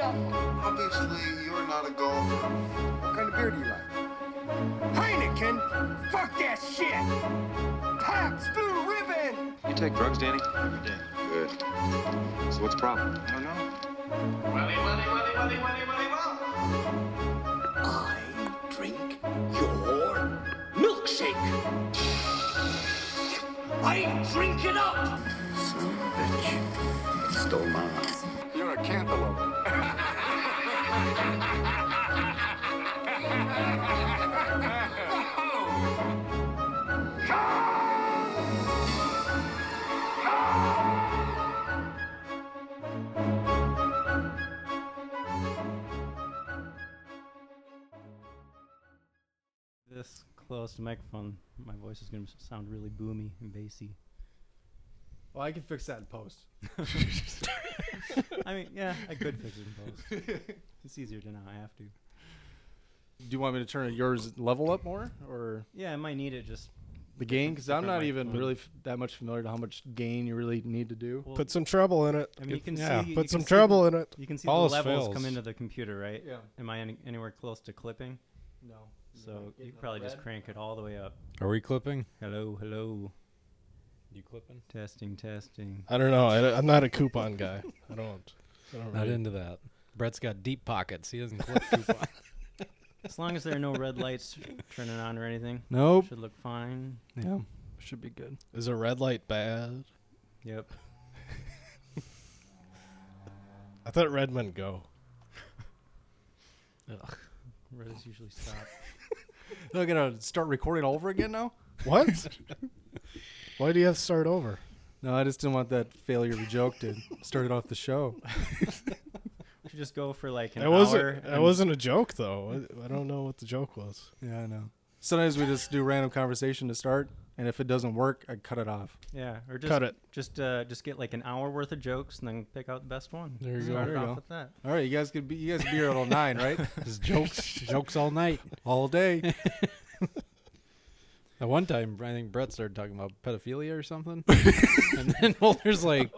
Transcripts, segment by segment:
Angel. Obviously, you're not a golfer. What kind of beer do you like? Heineken? Fuck that shit! Pabst Blue Ribbon! You take drugs, Danny? Every day. Good. So what's the problem? I don't know. I drink your milkshake. I drink it up. Son of a bitch. Stole mine. You're a cantaloupe. This close to microphone, my voice is going to sound really boomy and bassy. Well, I can fix that in post. I mean, yeah, I could fix it in post. It's easier to now. I have to. Do you want me to turn yours level up more or Yeah, I might need it just. the gain? Because I'm not even really f- that much familiar to how much gain you really need to do. Well, Put some treble in it. I mean, you can yeah, see. you Put can some see treble the- in it. You can see All the else levels fails. come into the computer, right? Yeah. Am I any, anywhere close to clipping? No. So you could probably just crank it all the way up. Are we clipping? Hello, hello. You clipping? Testing, testing. I don't know. I, am not a coupon guy. I don't. I don't Not really- into that. Brett's got deep pockets. He doesn't clip coupon. As long as there are no red lights turning on or anything, Nope. should look fine. Yeah. Should be good. Is a red light bad? Yep. I thought red men go. Red is usually stop. They're gonna start recording all over again now. What? Why do you have to start over? No, I just didn't want that failure of a joke to start it off the show. We should just go for like an That hour. wasn't. That and- wasn't a joke though. I, I don't know what the joke was. Yeah, I know. Sometimes we just do random conversation to start, and if it doesn't work, I cut it off. Yeah, or just Cut it. Just uh, just get like an hour worth of jokes and then pick out the best one. There you go. Start There it you off go. with that. All right, you guys could be you guys could be here till nine, right? Just jokes, jokes all night. all day. At one time, I think Brett started talking about pedophilia or something, and then Mulder's like,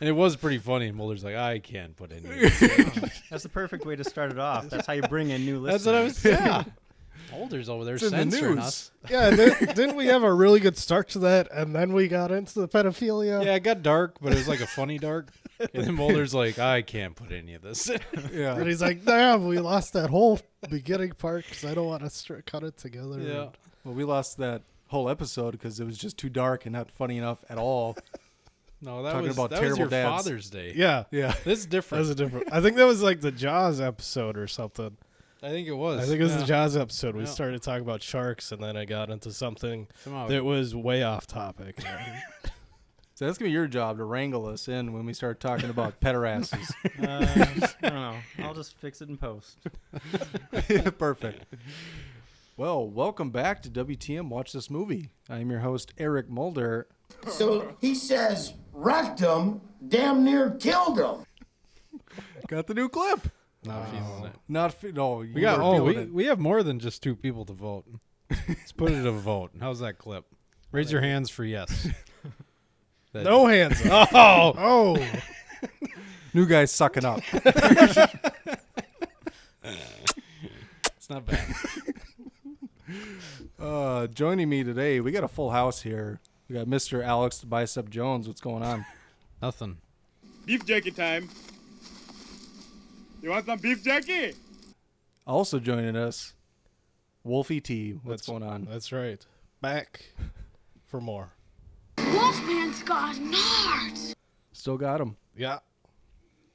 and it was pretty funny. And Mulder's like, I can't put in. That's the perfect way to start it off. That's how you bring in new listeners. That's what I was saying. Mulder's over there It's in the censoring news. us. Yeah. Did, didn't we have a really good start to that, and then we got into the pedophilia? Yeah, it got dark, but it was like a funny dark. And then Mulder's like, I can't put any of this. in." Yeah. And he's like, "Damn, we lost that whole beginning part because I don't want to str- cut it together." yeah. Well, we lost that whole episode because it was just too dark and not funny enough at all. No, that Talking was about that was terrible your dads. Father's Day. Yeah. Yeah. This is That different. was a different. I think that was like the Jaws episode or something. I think it was. I think it was yeah. the Jaws episode. We Yeah. started talking about sharks, and then I got into something Somehow, that was way off topic. So that's gonna be your job to wrangle us in when we start talking about pederasses. Uh, I don't know. I'll just fix it in post. Perfect. Well, welcome back to WTM Watch This Movie. I'm your host Eric Mulder. So he says rectum damn near killed him. Got the new clip. not feeling it. Not fe- no. We got. Oh, we, we have more than just two people to vote. Let's put it to a vote. How's that clip? Raise your hands for yes. That- no hands. Up. Oh, oh. new guys sucking up. It's not bad. Uh, joining me today, we got a full house here. We got Mr. Alex the Bicep Jones. What's going on? Nothing. Beef jerky time. You want some beef jerky? Also joining us, Wolfie T. What's That's- going on? That's right. Back for more. Wolfman's got nards. Still got him. Yeah.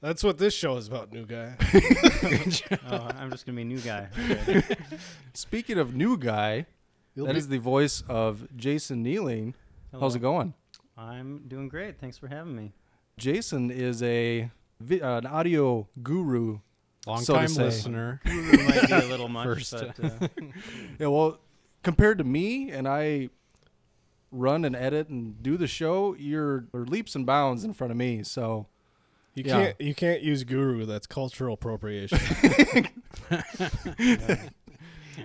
That's what this show is about, new guy. Oh, I'm just gonna be new guy. Okay. Speaking of new guy, You'll that be- is the voice of Jason Nealing. How's it going? I'm doing great. Thanks for having me. Jason is a vi- uh, an audio guru. Long So time say. listener. Guru might be a little much, First. but uh, Yeah, well, compared to me, and I run and edit and do the show, you're are leaps and bounds in front of me. So You Yeah. can't you can't use guru. That's cultural appropriation.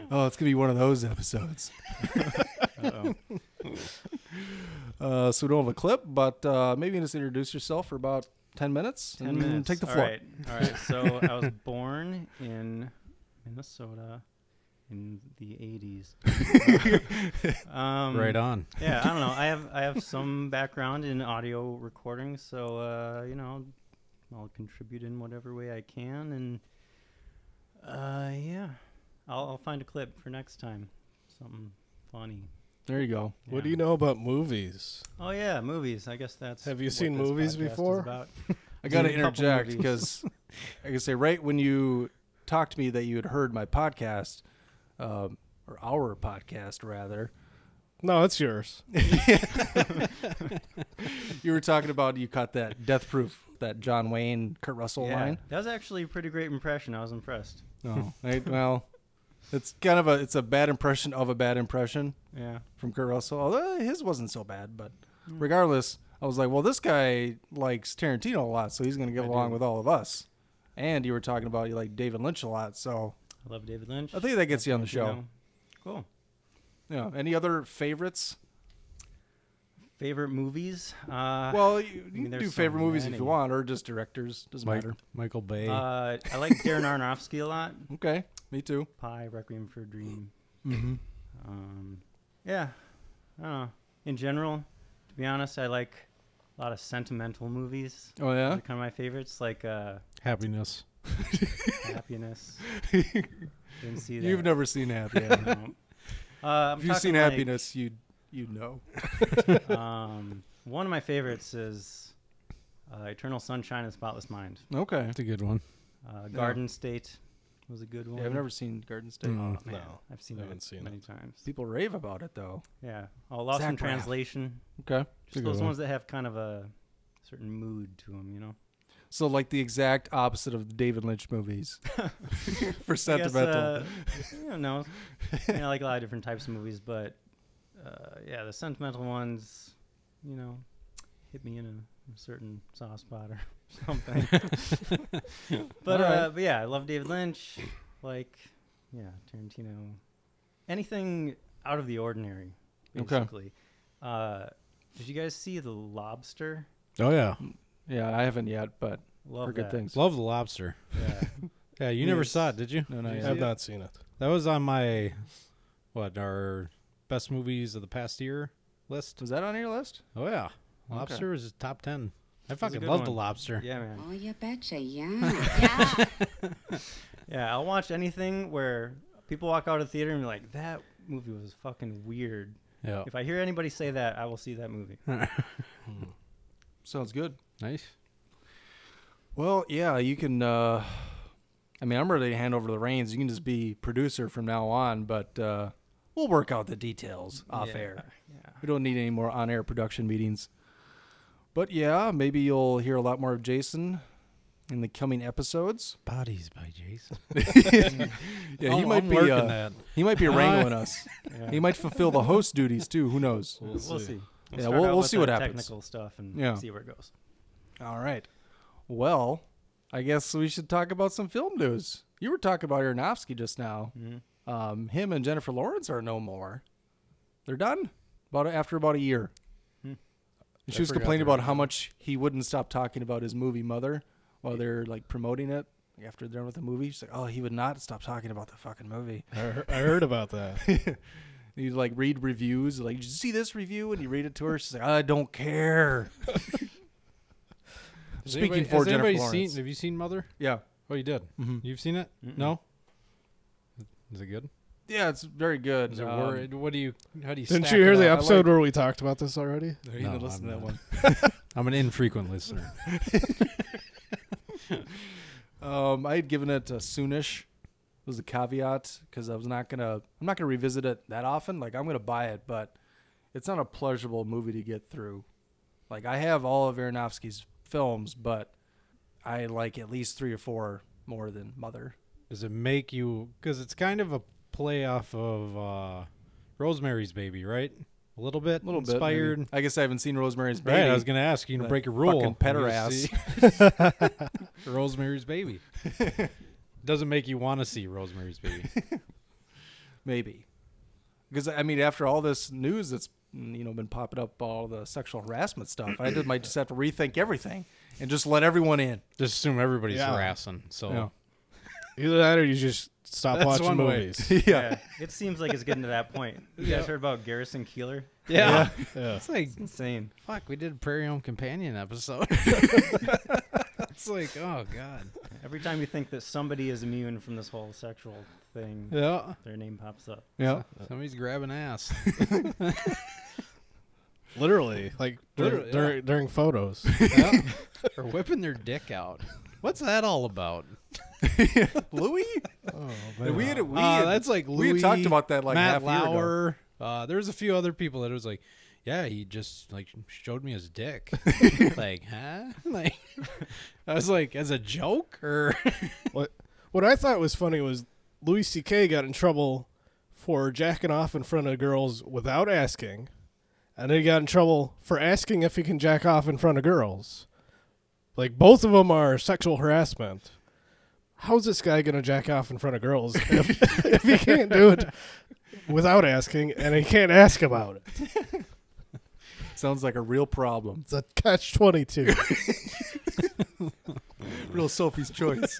Oh, it's gonna be one of those episodes. uh-oh. Uh, so we don't have a clip, but uh, maybe just introduce yourself for about ten minutes. 10 and minutes. Take the floor. right. All right. So I was born in Minnesota in the 80s. um, right on. Yeah, I don't know. I have I have some background in audio recording, so uh, you know, I'll contribute in whatever way I can, and uh, yeah, I'll, I'll find a clip for next time. Something funny. There you go. What do you know about movies? Oh yeah, movies. I guess that's. Have you what seen this movies podcast is before? about. I got to Seen a couple interject movies. because I can say right when you talked to me that you had heard my podcast, um, or our podcast rather, No, it's yours. you were talking about you caught that Death Proof, that John Wayne, Kurt Russell Yeah, line. that was actually a pretty great impression. I was impressed. No, I, well, it's kind of a it's a bad impression of a bad impression Yeah. from Kurt Russell. Although his wasn't so bad, but Hmm. regardless, I was like, well, this guy likes Tarantino a lot, so he's going to get I along do. with all of us. And you were talking about you like David Lynch a lot, so I love David Lynch. I think that gets you on the show. Tarantino. Cool. Yeah. Any other favorites? Favorite movies? Uh, Well, you, you mean, can there's do favorite so movies if you want, or just directors. Doesn't Mike, matter. Michael Bay. uh, I like Darren Aronofsky a lot. Okay, me too. Pi, Requiem for a Dream. Mm-hmm. Um, yeah, I don't know. In general, to be honest, I like a lot of sentimental movies. Oh Those yeah. are kind of my favorites, like uh, Happiness. Happiness. Didn't see that. You've never seen Happy. have you? No. Uh, I'm if you've seen talking like, Happiness, you you know. um, one of my favorites is uh, Eternal Sunshine of the Spotless Mind. Okay. That's a good one. Uh, Garden State was a good one. Yeah, I've never seen Garden State. Mm. Oh, man, No, I've seen I that seen many it. times. People rave about it though. Yeah. Oh, Lost Zach in Translation. Okay. Just those one. ones that have kind of a certain mood to them, you know. So like the exact opposite of the David Lynch movies. For I guess, sentimental. uh, I don't know. I, mean, I like a lot of different types of movies, but uh, yeah, the sentimental ones, you know, hit me in a, a certain soft spot or something. but, All right. uh, but yeah, I love David Lynch. Like, yeah, Tarantino. Anything out of the ordinary, Okay. basically. Uh, did you guys see The Lobster? Oh yeah, yeah, I haven't yet, but Love heard good things. love the lobster. Yeah. Yeah, you never saw it, did you? No, not Did you yet. see I've not seen it. That was on my what our best movies of the past year list. Was that on your list? Oh yeah, Lobster is top ten. I a fucking good love the lobster. yeah, man. Oh, you betcha, yeah. Yeah, I'll watch anything where people walk out of the theater and be like, "That movie was fucking weird." Yeah, If I hear anybody say that, I will see that movie. Sounds good. nice. Well, yeah, you can. Uh, I mean, I'm ready to hand over the reins. You can just be producer from now on, but uh, we'll work out the details off Yeah, air. Yeah. We don't need any more on-air production meetings. But yeah, maybe you'll hear a lot more of Jason in the coming episodes. Bodies by Jason. Yeah, Oh, he might I'm be. working Uh, that. he might be wrangling us. Yeah. He might fulfill the host duties too. Who knows? We'll, see. Yeah, we'll- out we'll with see the what happens. Technical stuff and Yeah. see where it goes. All right. Well, I guess we should talk about some film news. You were talking about Aronofsky just now. Mhm. Um, him and Jennifer Lawrence are no more. They're done. About after about a year. And She I was complaining about how much he wouldn't stop talking about his movie Mother while they're like promoting it. Like, after they're done with the movie, she's like, "Oh, he would not stop talking about the fucking movie." I, heard, I heard about that. You like read reviews, like, "Did you see this review?" And you read it to her. She's like, "I don't care." Has Speaking anybody- for has Jennifer anybody Lawrence. Seen, have you seen Mother? Yeah. Oh, you did. Mhm. You've seen it? No. Is it good? Yeah, it's very good. Is it Um, wor- What do you? How do you? Didn't stack you hear it the up? episode like- where we talked about this already? You No, didn't listen to that I'm one. not. I'm an infrequent listener. Um, I had given it a soonish. Was a caveat because I was not gonna. I'm not gonna revisit it that often. Like I'm gonna buy it, but it's not a pleasurable movie to get through. Like I have all of Aronofsky's films, but I like at least three or four more than Mother. Does it make you? Because it's kind of a play off of uh, Rosemary's Baby, right? A little bit. A little inspired. bit. maybe. I guess I haven't seen Rosemary's Baby. Right. I was gonna ask you to break a rule. fucking when you pederast. Rosemary's Baby. Doesn't make you want to see Rosemary's Baby. Maybe. because I mean, after all this news that's you know been popping up, all the sexual harassment stuff, I just might just have to rethink everything and just let everyone in. Just assume everybody's Yeah. harassing. So Yeah. Either that or you just stop That's watching one way. movies. yeah. It seems like it's getting to that point. You guys heard about Garrison Keillor? yeah. Yeah. It's like Insane. fuck. We did a Prairie Home Companion episode. it's like oh god. Every time you think that somebody is immune from this whole sexual thing, Yeah. their name pops up. Yeah. Somebody's grabbing ass. Literally, like dur- Literally, dur- during photos. yeah. Or whipping their dick out. What's that all about? Louis. oh, we had we Uh, had, that's like we had talked about that like Matt half year ago. Lauer. Uh, there's a few other people that it was like, yeah, he just like showed me his dick. like, huh? Like, I was like, as a joke or What what I thought was funny was Louis C.K. got in trouble for jacking off in front of girls without asking, and then he got in trouble for asking if he can jack off in front of girls. Like both of them are sexual harassment. How's this guy gonna jack off in front of girls if, if he can't do it without asking and he can't ask about it? Sounds like a real problem. It's a catch twenty two. Real Sophie's choice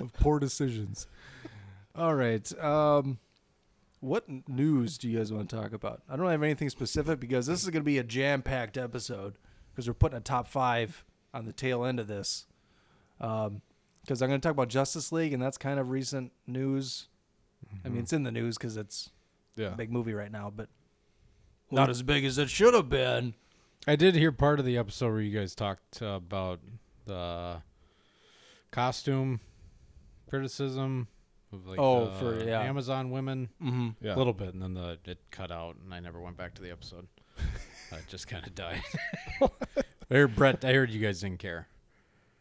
of poor decisions. All right. Um, what news do you guys want to talk about? I don't have anything specific because this is going to be a jam-packed episode because we're putting a top five on the tail end of this. Um, because I'm going to talk about Justice League, and that's kind of recent news. I mean, it's in the news because it's Yeah. a big movie right now, but not as big as it should have been. I did hear part of the episode where you guys talked uh, about the costume criticism of like Oh, the for- yeah. Amazon women Mm-hmm. Yeah. a little bit, and then the it cut out, and I never went back to the episode. I just kind of died. I heard Brett. I heard you guys didn't care.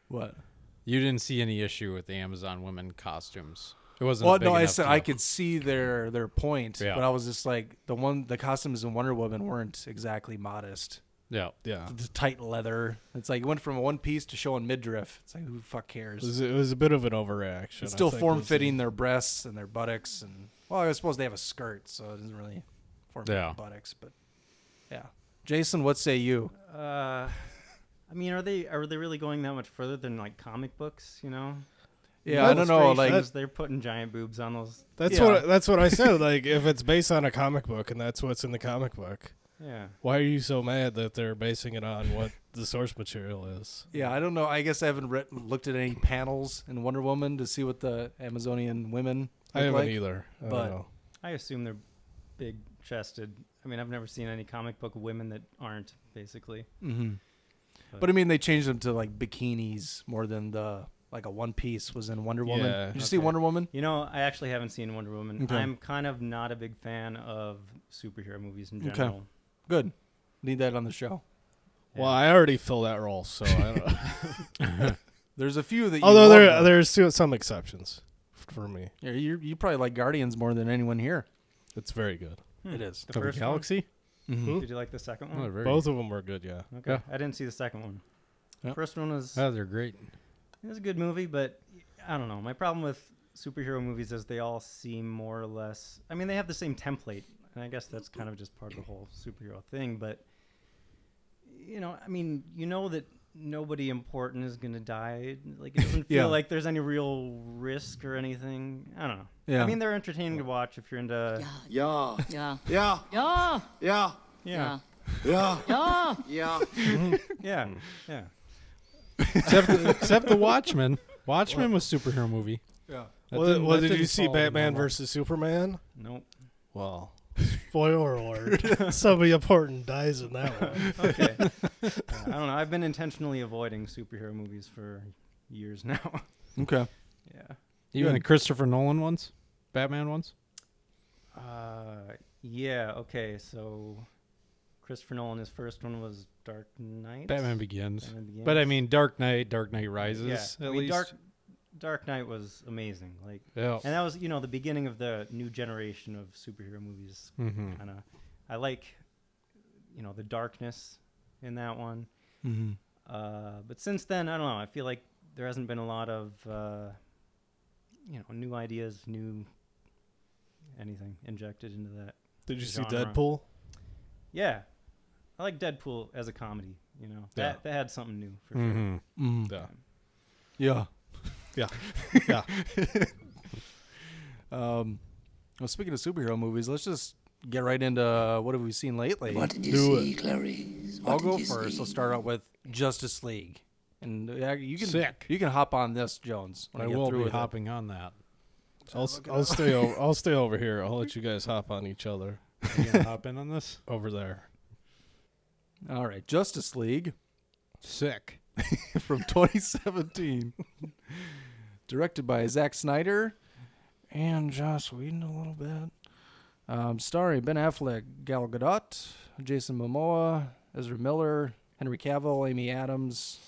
What? You didn't see any issue with the Amazon women costumes. It wasn't. a Well, big no, I said. I could see their their point, Yeah. but I was just like the one the costumes in Wonder Woman weren't exactly modest. Yeah. Yeah. The tight leather. It's like it went from one piece to showing midriff. It's like who the fuck It cares? was, it was a bit of an overreaction. It's I still think, form fitting their breasts and their buttocks and well, I suppose they have a skirt, so it doesn't really form fit Yeah. buttocks, but yeah. Jason, what say you? Uh, I mean, are they are they really going that much further than like comic books? You know? Yeah, I don't know. Like Illustrations, they're putting giant boobs on those. That's Yeah. what that's what I said. Like if it's based on a comic book and that's what's in the comic book, Yeah. why are you so mad that they're basing it on what the source material is? yeah, I don't know. I guess I haven't read, looked at any panels in Wonder Woman to see what the Amazonian women I look haven't like. either. I but- don't know. I assume they're big chested. I mean, I've never seen any comic book women that aren't basically. Mm-hmm. But- But I mean, they changed them to like bikinis more than the like a one piece was in Wonder Woman. Yeah, Did you see. Wonder Woman? You know, I actually haven't seen Wonder Woman. Okay. I'm kind of not a big fan of superhero movies in Okay. general. Good. Need that on the show. Well, I already fill that role, so I don't. There's a few that. You Although there though. there's some exceptions for me. Yeah, you you probably like Guardians more than anyone here. It's very good. It is. The Of the first Galaxy. Mm-hmm. Did you like the second Oh, one? very Both of them were good. Yeah. Okay. Yeah. I didn't see the second one. Yeah. First one was Oh, they're great. it was a good movie, but I don't know. My problem with superhero movies is they all seem more or less. I mean, they have the same template, and I guess that's kind of just part of the whole superhero thing. But you know, I mean, you know that nobody important is gonna die. Like it doesn't feel Yeah. like there's any real risk or anything. I don't know. Yeah. I mean, they're entertaining to watch if you're into. Yeah. Yeah. Yeah. Yeah. Yeah. Yeah. Yeah. Yeah. Yeah. Yeah. Yeah. Yeah. except the, except the Watchmen. Watchmen was superhero movie. Yeah. That Well, didn't- well did you didn't see Batman versus Superman? Nope. Well, spoiler alert. Somebody important dies in that one. Okay. Yeah, I don't know. I've been intentionally avoiding superhero movies for years now. Okay. yeah. Even the Christopher Nolan ones, Batman ones. Uh, yeah. Okay. So, Christopher Nolan, his first one was Dark Knight. Batman Begins. Batman Begins. But I mean, Dark Knight, Dark Knight Rises. yeah. At I mean, least. Dark Dark Knight was amazing. Like, Yeah. and that was you know the beginning of the new generation of superhero movies. Mhm. Kind of, I like, you know, the darkness in that one. Mm-hmm. Uh, but since then, I don't know. I feel like there hasn't been a lot of, uh, you know, new ideas, new anything injected into that. Did you see. Deadpool? Yeah, I like Deadpool as a comedy. You know, Yeah. that that had something new for Mhm. Mm. Yeah. Yeah. Yeah. Yeah. Um, well, speaking of superhero movies, let's just get right into uh, what have we seen lately. What did you Do see, it. Clarice? I'll go first. see? Let's start out with Justice League, and uh, you can Sick. you can hop on this, Jones. When I, I will through be with it. hopping on that. I'll s- I'll stay over I'll stay over here. I'll let you guys hop on each other Are you gonna hop in on this? over there. All right, Justice League Sick. from 2017, directed by Zack Snyder and Joss Whedon a little bit. Um, starring Ben Affleck, Gal Gadot, Jason Momoa, Ezra Miller, Henry Cavill, Amy Adams,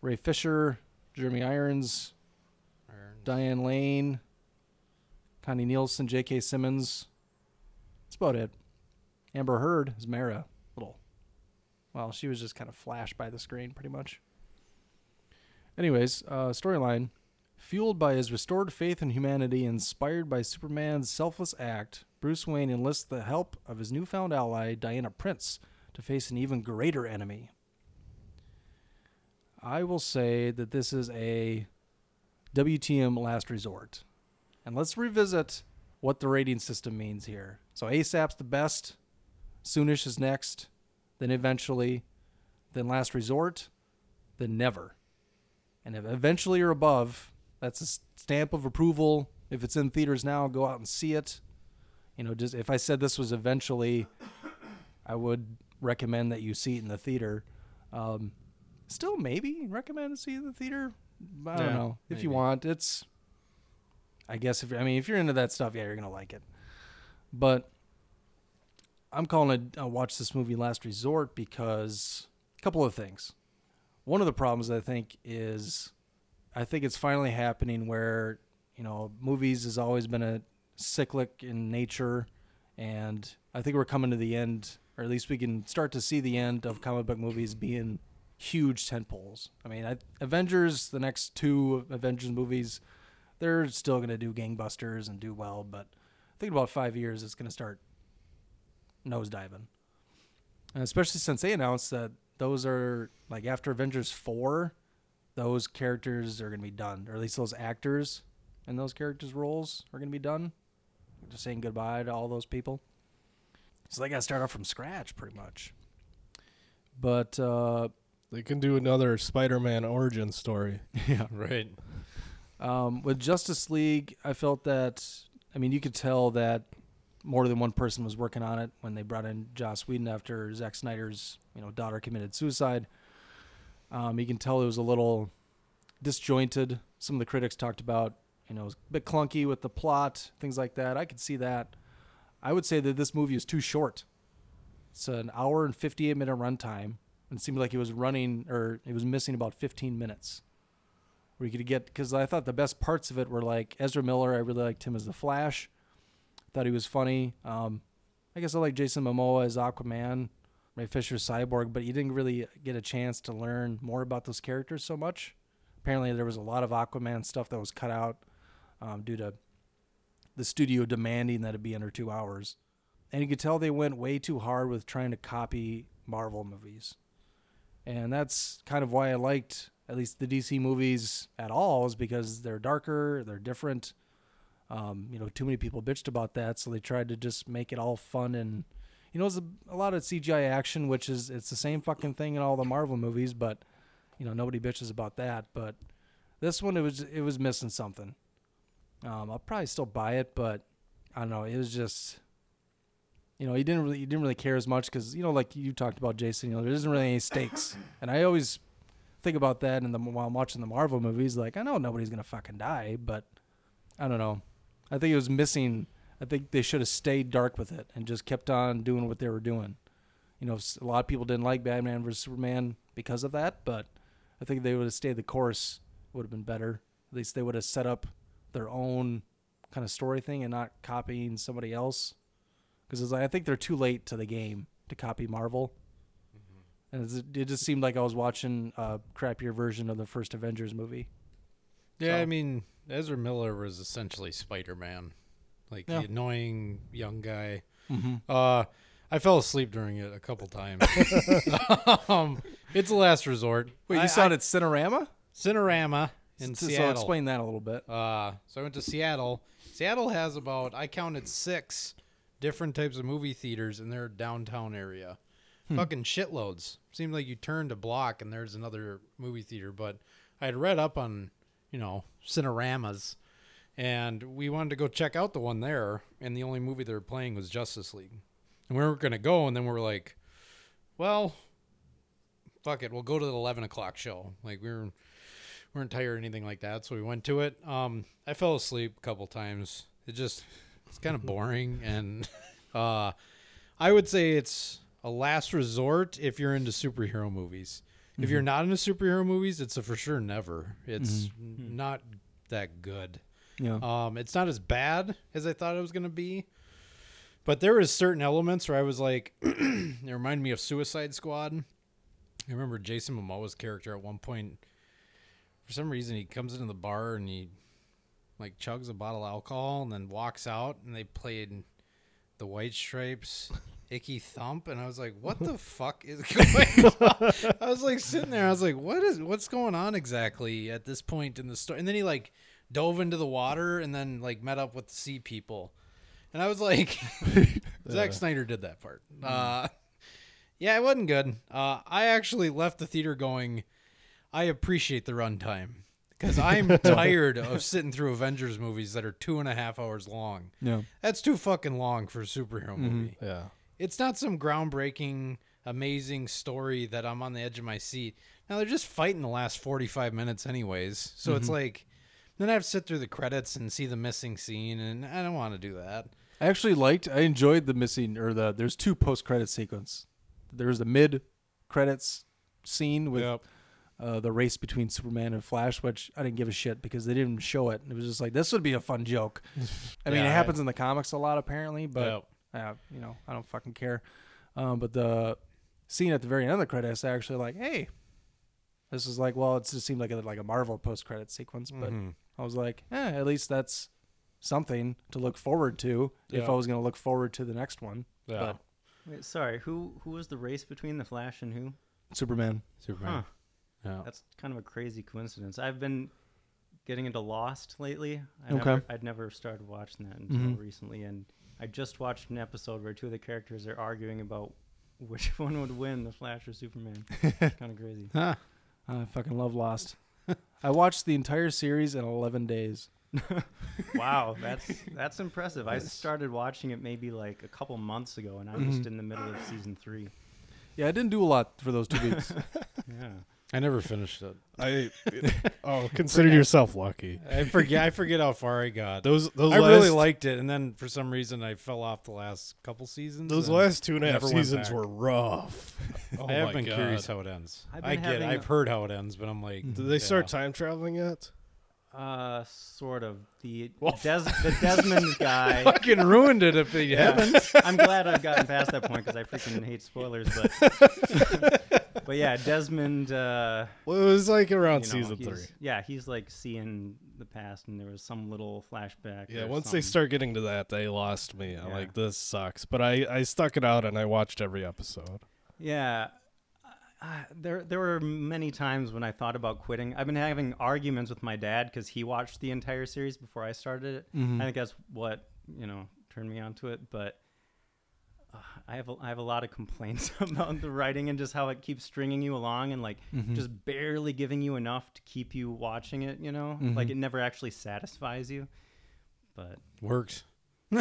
Ray Fisher, Jeremy Irons, Diane Lane, Connie Nielsen, J.K. Simmons. That's about it. Amber Heard is Mera. Little. Well, she was just kind of flashed by the screen, pretty much. Anyways, uh, storyline. Fueled by his restored faith in humanity, inspired by Superman's selfless act, Bruce Wayne enlists the help of his newfound ally, Diana Prince, to face an even greater enemy. I will say that this is a WTM last resort. And let's revisit what the rating system means here. So ASAP's the best, Soonish is next, then eventually, then last resort, then never. And if eventually or above, that's a stamp of approval. If it's in theaters now, go out and see it. You know, just if I said this was eventually, I would recommend that you see it in the theater. Um, still, maybe recommend to see it in the theater. I don't Yeah, know if you want. It's, I guess if I mean if you're into that stuff, yeah, you're gonna like it. But I'm calling it uh, watch this movie last resort because a couple of things. One of the problems I think is I think it's finally happening where, you know, movies has always been a cyclic in nature and I think we're coming to the end or at least we can start to see the end of comic book movies being huge tentpoles. I mean, I, Avengers, the next two Avengers movies, they're still going to do gangbusters and do well, but I think about 5 years it's going to start nosediving. And especially since they announced that those are like after Avengers 4, those characters are going to be done, or at least those actors and those characters' roles are going to be done. Just saying goodbye to all those people. So they got to start off from scratch pretty much. But uh, They can do another Spider-Man origin story. yeah, Right. Um, with Justice League, I felt that I mean you could tell that more than one person was working on it when they brought in Joss Whedon after Zack Snyder's you know daughter committed suicide. Um, you can tell it was a little disjointed. Some of the critics talked about you know it was a bit clunky with the plot, things like that. I could see that. I would say that this movie is too short. It's an hour and 58 minute runtime, and it seemed like it was running or it was missing about 15 minutes where you could get because I thought the best parts of it were like Ezra Miller. I really liked him as the Flash. Thought he was funny. Um, I guess I like Jason Momoa as Aquaman, Ray Fisher's Cyborg, but you didn't really get a chance to learn more about those characters so much. Apparently, there was a lot of Aquaman stuff that was cut out um, due to the studio demanding that it be under two hours, and you could tell they went way too hard with trying to copy Marvel movies and that's kind of why I liked at least the DC movies at all is because they're darker, they're different. Um, you know, too many people bitched about that, so they tried to just make it all fun and you know, it's a, a lot of CGI action, which is it's the same fucking thing in all the Marvel movies, but you know, nobody bitches about that. But this one, it was it was missing something. Um, I'll probably still buy it, but I don't know. It was just you know, he didn't really he didn't really care as much because you know, like you talked about, Jason. You know, there isn't really any stakes, and I always think about that. And the while I'm watching the Marvel movies, like I know nobody's gonna fucking die, but I don't know. I think it was missing. I think they should have stayed dark with it and just kept on doing what they were doing. You know, a lot of people didn't like Batman vs Superman because of that, but I think they would have stayed the course. Would have been better. At least they would have set up their own kind of story thing and not copying somebody else because like, I think they're too late to the game to copy Marvel. Mm-hmm. And it just seemed like I was watching a crappier version of the first Avengers movie. Yeah, So- I mean, Ezra Miller was essentially Spider Man. Like Yeah. the annoying young guy. Mhm. Uh, I fell asleep during it a couple times. um, it's a last resort. Wait, you I- saw it at Cinerama? Cinerama in So- so Seattle. explain that a little bit. Uh, so I went to Seattle. Seattle has about I counted six different types of movie theaters in their downtown area. Hmm. Fucking shitloads. Seemed like you turned a block and there's another movie theater. But I had read up on, you know, Cineramas, and we wanted to go check out the one there. And the only movie they were playing was Justice League, and we were gonna go. And then we were like, well, fuck it, we'll go to the eleven o'clock show. Like we were weren't tired or anything like that, so we went to it. Um, I fell asleep a couple times. It just it's kind of boring, and uh, I would say it's a last resort if you're into superhero movies. If you're Mhm. not into superhero movies, it's a for sure never. It's Mhm. not that good. Yeah. Um, it's not as bad as I thought it was gonna be. But there was certain elements where I was like, it reminded me of Suicide Squad. I remember Jason Momoa's character at one point. For some reason, he comes into the bar and he like chugs a bottle of alcohol and then walks out. And they played the White Stripes, "Icky Thump," and I was like, "What the fuck is going on?" I was like sitting there. I was like, "What is what's going on exactly at this point in the story?" And then he like dove into the water and then like met up with the sea people. And I was like, Zack Snyder did that part. Uh, yeah, it wasn't good. Uh, I actually left the theater going, I appreciate the runtime because I'm tired of sitting through Avengers movies that are two and a half hours long. Yeah. That's too fucking long for a superhero Mhm. movie. Yeah. It's not some groundbreaking, amazing story that I'm on the edge of my seat. Now they're just fighting the last 45 minutes, anyways. So it's Mhm. like, then I have to sit through the credits and see the missing scene, and I don't want to do that. I actually liked. I enjoyed the missing or the. There's two post credit sequence. There's the mid credits scene with uh, the race between Superman and Flash, which I didn't give a shit because they didn't show it. It was just like this would be a fun joke. I mean, Yeah, it I- happens in the comics a lot apparently, but uh, you know, I don't fucking care. Um, but the scene at the very end of the credits, I actually like, hey, this is like, well, it just seemed like a, like a Marvel post credit sequence, but Mhm. I was like, eh, at least that's something to look forward to if I was going to look forward to the next one. But Wait, sorry, who who was the race between the Flash and who? Superman. Superman. Huh. Yeah. That's kind of a crazy coincidence. I've been getting into Lost lately. I Okay. Never, I'd never started watching that until Mhm. recently, and I just watched an episode where two of the characters are arguing about which one would win, the Flash or Superman. it's kind of crazy. Huh. I fucking love Lost. I watched the entire series in 11 days. wow, that's that's impressive. I started watching it maybe like a couple months ago, and I'm just Mhm. in the middle of season three. Yeah, I didn't do a lot for those two weeks. Yeah. I never finished it. I oh, consider yourself lucky. I forget. I forget how far I got. Those those I really liked it, and then for some reason I fell off the last couple seasons. Those last two and a half seasons were rough. Oh I have my been curious how it ends. I've get. I've heard how it ends, but I'm like, Did they start time traveling yet? Uh, sort of. The Des- the Desmond guy fucking ruined it if they haven't. I'm glad I've gotten past that point because I freaking hate spoilers. But but yeah, Desmond. Uh, Well, it was like around you know, season three. Yeah, he's like seeing the past, and there was some little flashback. Yeah, once they start getting to that, they lost me. I'm like, this sucks. But I, I stuck it out and I watched every episode. Yeah. Uh, there, there were many times when I thought about quitting. I've been having arguments with my dad because he watched the entire series before I started it. Mhm. I think that's what you know turned me onto it. But uh, I have a, I have a lot of complaints about the writing and just how it keeps stringing you along and like Mhm. just barely giving you enough to keep you watching it. You know, like Mhm. it never actually satisfies you. But Works.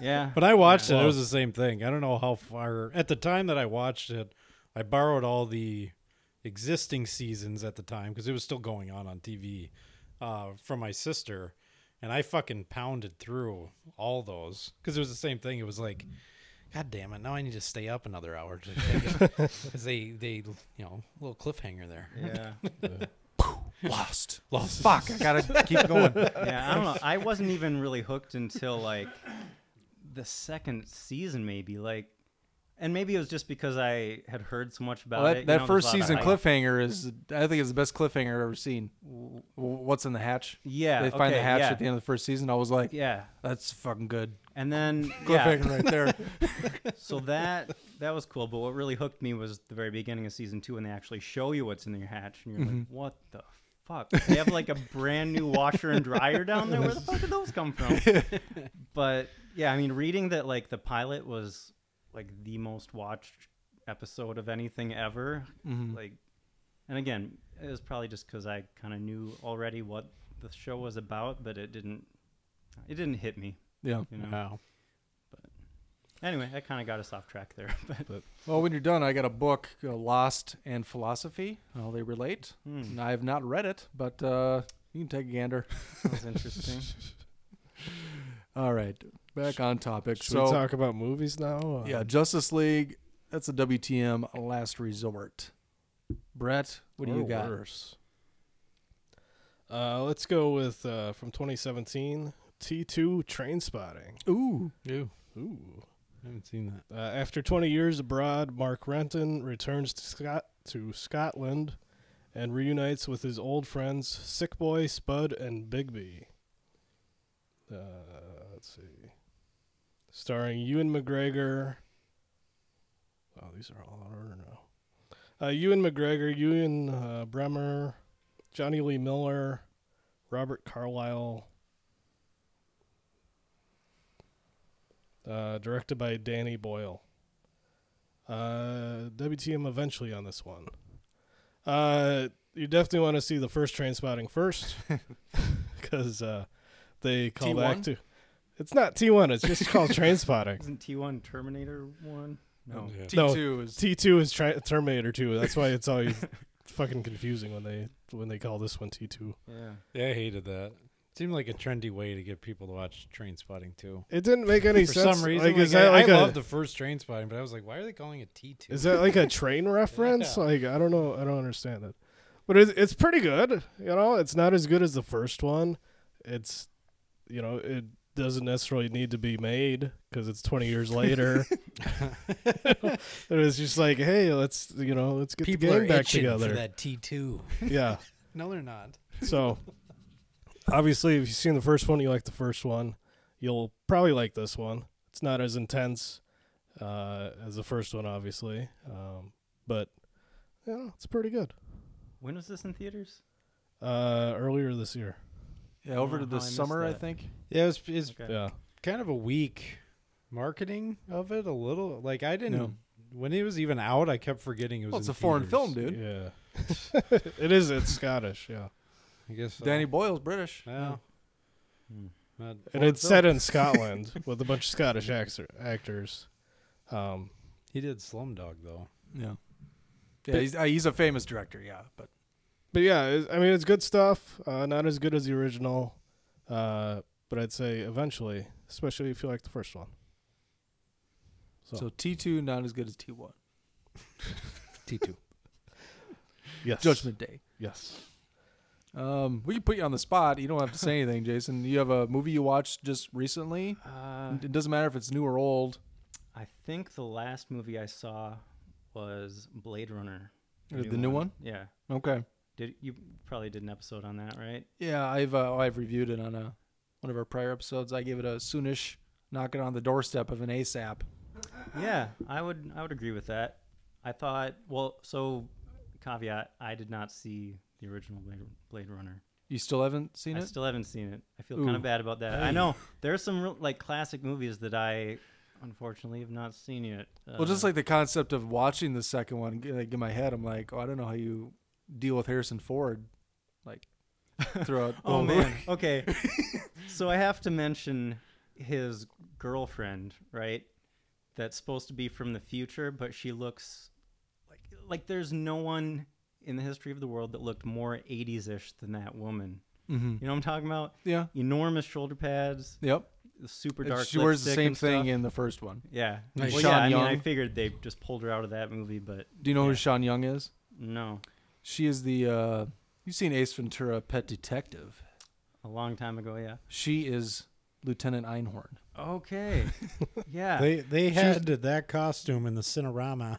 yeah, But I watched yeah. it. It was the same thing. I don't know how far. At the time that I watched it, I borrowed all the existing seasons at the time because it was still going on on TV uh, from my sister, and I fucking pounded through all those because it was the same thing. It was like, God damn it! Now I need to stay up another hour because they they you know little cliffhanger there. Yeah. Lost. Lost. Fuck, I gotta keep going. yeah, I don't know. I wasn't even really hooked until like the second season, maybe. Like, and maybe it was just because I had heard so much about Well, that it. that know, first there's a lot season cliffhanger is, I think, is the best cliffhanger I've ever seen. W- What's in the hatch? Yeah, they find the hatch yeah. at the end of the first season. I was like, Yeah, that's fucking good. And then Cliffhanger yeah. right there. so that that was cool. But what really hooked me was the very beginning of season two, when they actually show you what's in your hatch, and you're Mm-hmm. like, "What the fuck?" They have like a brand new washer and dryer down there. Where the fuck did those come from? but yeah, I mean, reading that like the pilot was like the most watched episode of anything ever, Mhm. like, and again, it was probably just because I kind of knew already what the show was about, but it didn't. It didn't hit me. Yeah. You know. Wow. Anyway, that kind of got us off track there, but. Well, when you're done, I got a book, uh, Lost and Philosophy, how they relate. Hmm. And I have not read it, but uh, you can take a gander. Sounds interesting. All right, back on topic. Should so, we talk about movies now? Uh, yeah, Justice League. That's a WTM last resort. Brett, what do you or got? worse. Uh, let's go with uh, from 2017 T2 Trainspotting. Ooh, Ew. Ooh. I haven't seen that. Uh, after 20 years abroad, Mark Renton returns to, Scot- to Scotland and reunites with his old friends Sick Boy, Spud, and Begbie. Uh, let's see. Starring Ewan McGregor. Wow, these are all out of order now. Uh, Ewan McGregor, Ewan uh, Bremner, Jonny Lee Miller, Robert Carlyle. Uh, directed by Danny Boyle. Uh, WTM eventually on this one. Uh, you definitely want to see the first Trainspotting first, because uh, they call back T1? to. It's not T1. It's just called Trainspotting. Isn't T1 Terminator 1? No. Yeah. T2 No, is T2 is tra- Terminator 2. That's why it's always fucking confusing when they when they call this one T2. Yeah. Yeah, I hated that. Seemed like a trendy way to get people to watch Trainspotting too. It didn't make any For sense. some reason, like, like, is that I, like I a love the first Trainspotting, but I was like, why are they calling it T two? is that like a train reference? Yeah. Like I don't know. I don't understand that. But it's it's pretty good. You know, it's not as good as the first one. It's you know it doesn't necessarily need to be made because it's 20 years later. it was just like, hey, let's you know let's get people the game back together. for that T two? Yeah. no, they're not. So, obviously, if you've seen the first one, you like the first one. You'll probably like this one. It's not as intense uh, as the first one, obviously, um, but yeah, it's pretty good. When was this in theaters? Uh, earlier this year, yeah over to the I summer, I think. Yeah, it's, it's Okay. yeah. kind of a weak marketing of it. A little like I didn't No. when it was even out. I kept forgetting it was. Well, it's in a foreign film, dude. Yeah, it is. It's Scottish, yeah, I guess so. Danny Boyle's British. Yeah. Hmm. Not and it's film. set in Scotland with a bunch of Scottish actor, actors. Um, He did Slumdog though. Yeah. Yeah, he's, uh, he's a famous director, yeah, but but yeah, it, I mean, it's good stuff. Uh, not as good as the original, uh, but I'd say eventually, especially if you like the first one. So, so T2 not as good as T1. T two. yes, Judgment Day. Yes. Um, we can put you on the spot. You don't have to say anything, Jason. You have a movie you watched just recently. Uh, It doesn't matter if it's new or old. I think the last movie I saw was Blade Runner. Uh, the new one? Yeah. Okay. Did you probably did an episode on that, right? Yeah, I've uh, I've reviewed it on a one of our prior episodes. I gave it a soonish knock it on the doorstep of an ASAP. Yeah, I would I would agree with that. I thought well, so caveat, I did not see the original Blade, Blade Runner. You still haven't seen I it? I still haven't seen it. I feel kind of bad about that. I know there's some real, like classic movies that I unfortunately have not seen yet. well, just Uh, like the concept of watching the second one, like in my head, I'm like, oh, I don't know how you deal with Harrison Ford, like throughout. Oh man. Okay. so I have to mention his girlfriend, right? That's supposed to be from the future, but she looks like like there's no one in the history of the world that looked more 80s-ish than that woman. Mhm. You know what I'm talking about? Yeah. Enormous shoulder pads, Yep. super dark She wears the same thing in the first one. Yeah. And Well, Sean yeah, I mean, I figured they just pulled her out of that movie, but Do you know who Sean Young is? no. She is the. uh You've seen Ace Ventura: Pet Detective. A long time ago, yeah. She is Lieutenant Einhorn. Okay. Yeah. They they had that costume in the Cinerama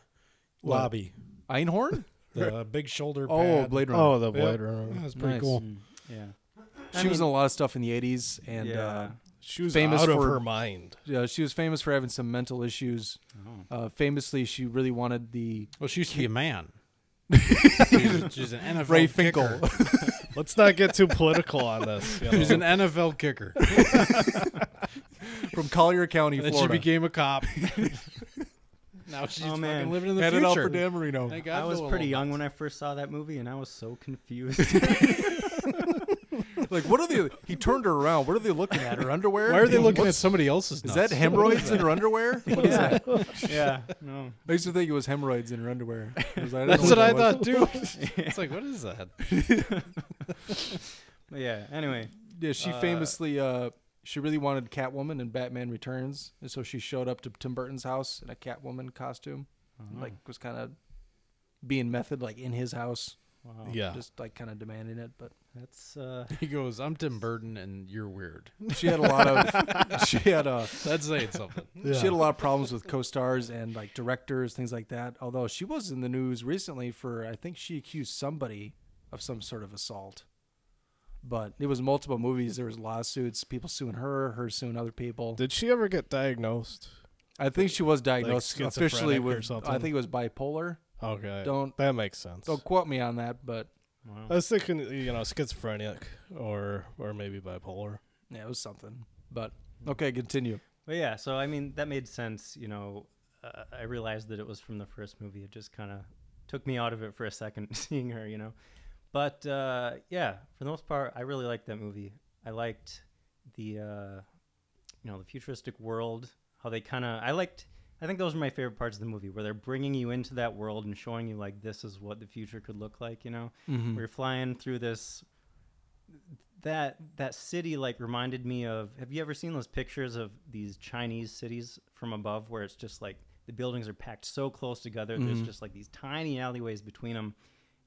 What? lobby. Einhorn? The big shoulder. Oh, pad. Blade Runner. Oh, the Yep. Blade Runner. That was pretty Nice. cool. Mm, yeah. She was in a lot of stuff in the '80s, and Yeah. uh, She was famous out of for her mind. Yeah, she was famous for having some mental issues. Oh. Uh, famously, she really wanted the Well, she used to be a man. she's, she's an NFL Ray kicker. Finkel. Let's not get too political on this. you She's know. an NFL kicker. from Collier County, And then she Florida. became a cop. Now she's Oh, man. fucking living in the Had it future. out for Dan Marino. Thank I was no pretty young knows. when I first saw that movie, and I was so confused. like, what are they? He turned her around. What are they looking at? Her underwear? Why are they looking at What's- somebody else's? Is nuts? that hemorrhoids in her underwear? What is yeah. that? yeah. No. I used to think it was hemorrhoids in her underwear. I was like, I didn't That's know what I that thought was. too. it's like, what is that? But yeah. Anyway. Yeah, she Uh, famously, uh, she really wanted Catwoman in Batman Returns, and so she showed up to Tim Burton's house in a Catwoman costume, Oh, like was kind of being method, like in his house, wow. yeah. just like kind of demanding it. But That's uh. He goes, "I'm Tim Burton, and you're weird." she had a lot of, she had a, That's saying something. she had a lot of problems with co-stars and like directors, things like that. Although she was in the news recently for, I think she accused somebody of some sort of assault. But it was multiple movies. There was lawsuits, people suing her, her suing other people. Did she ever get diagnosed? I think she was diagnosed officially schizophrenic or with. something? I think it was bipolar. Okay. Don't- that makes sense. Don't quote me on that, but Wow. I was thinking, you know, schizophrenic or or maybe bipolar. yeah, it was something. But okay, continue. But yeah, so I mean that made sense. You know, uh, I realized that it was from the first movie. It just kind of took me out of it for a second seeing her. You know, but uh, yeah, for the most part, I really liked that movie. I liked the uh, you know the futuristic world. How they kind of I liked. I think those are my favorite parts of the movie, where they're bringing you into that world and showing you like this is what the future could look like. You know, Mm-hmm. you're flying through this that that city like reminded me of have you ever seen those pictures of these chinese cities from above where it's just like the buildings are packed so close together there's just like these tiny alleyways between them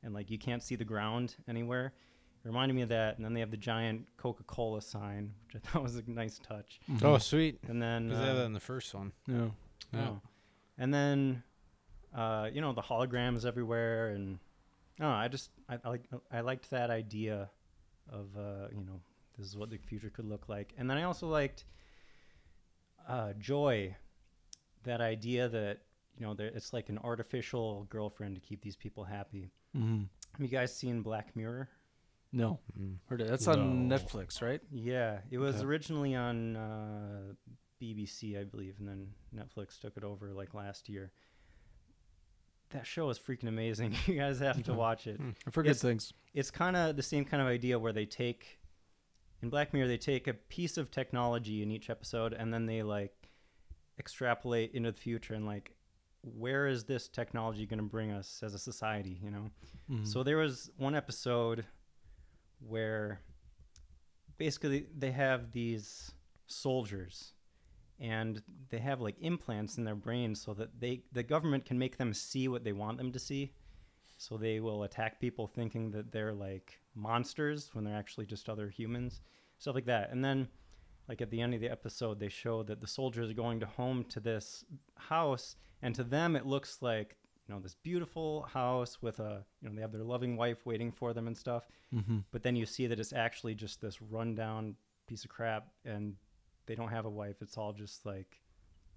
and like you can't see the ground anywhere it reminded me of that and then they have the giant coca-cola sign which i thought was a nice touch Oh, sweet. and then Because they had uh, that in the first one. Yeah. Yeah. Oh. And then, uh, you know, the holograms everywhere, and no, I just I, I like I liked that idea of uh, you know this is what the future could look like, and then I also liked uh, Joy, that idea that you know there, it's like an artificial girlfriend to keep these people happy. Mm-hmm. Have you guys seen Black Mirror? No, heard it. That's on Netflix, right? Yeah, it was Okay. originally on uh, BBC, I believe, and then Netflix took it over like last year. That show is freaking amazing. You guys have to watch it. I've heard good It's- things. It's kind of the same kind of idea where they take in Black Mirror they take a piece of technology in each episode and then they like extrapolate into the future and like where is this technology going to bring us as a society, you know? Mm-hmm. So there was one episode where basically they have these soldiers and they have like implants in their brains so that they the government can make them see what they want them to see. So they will attack people thinking that they're like monsters when they're actually just other humans stuff like that. And then like at the end of the episode they show that the soldiers are going to home to this house and to them it looks like you know this beautiful house with a you know they have their loving wife waiting for them and stuff. Mm-hmm. But then you see that it's actually just this rundown piece of crap and they don't have a wife. It's all just like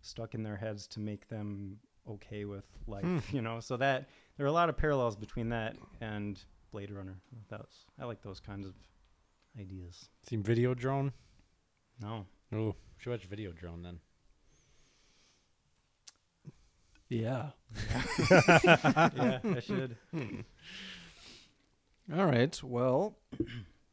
stuck in their heads to make them okay with life hmm. you know? So that there are a lot of parallels between that and blade runner. That was, i like those kinds of ideas. Seen Videodrome? No Oh, should watch Videodrome then. Yeah. yeah i should All right. Well,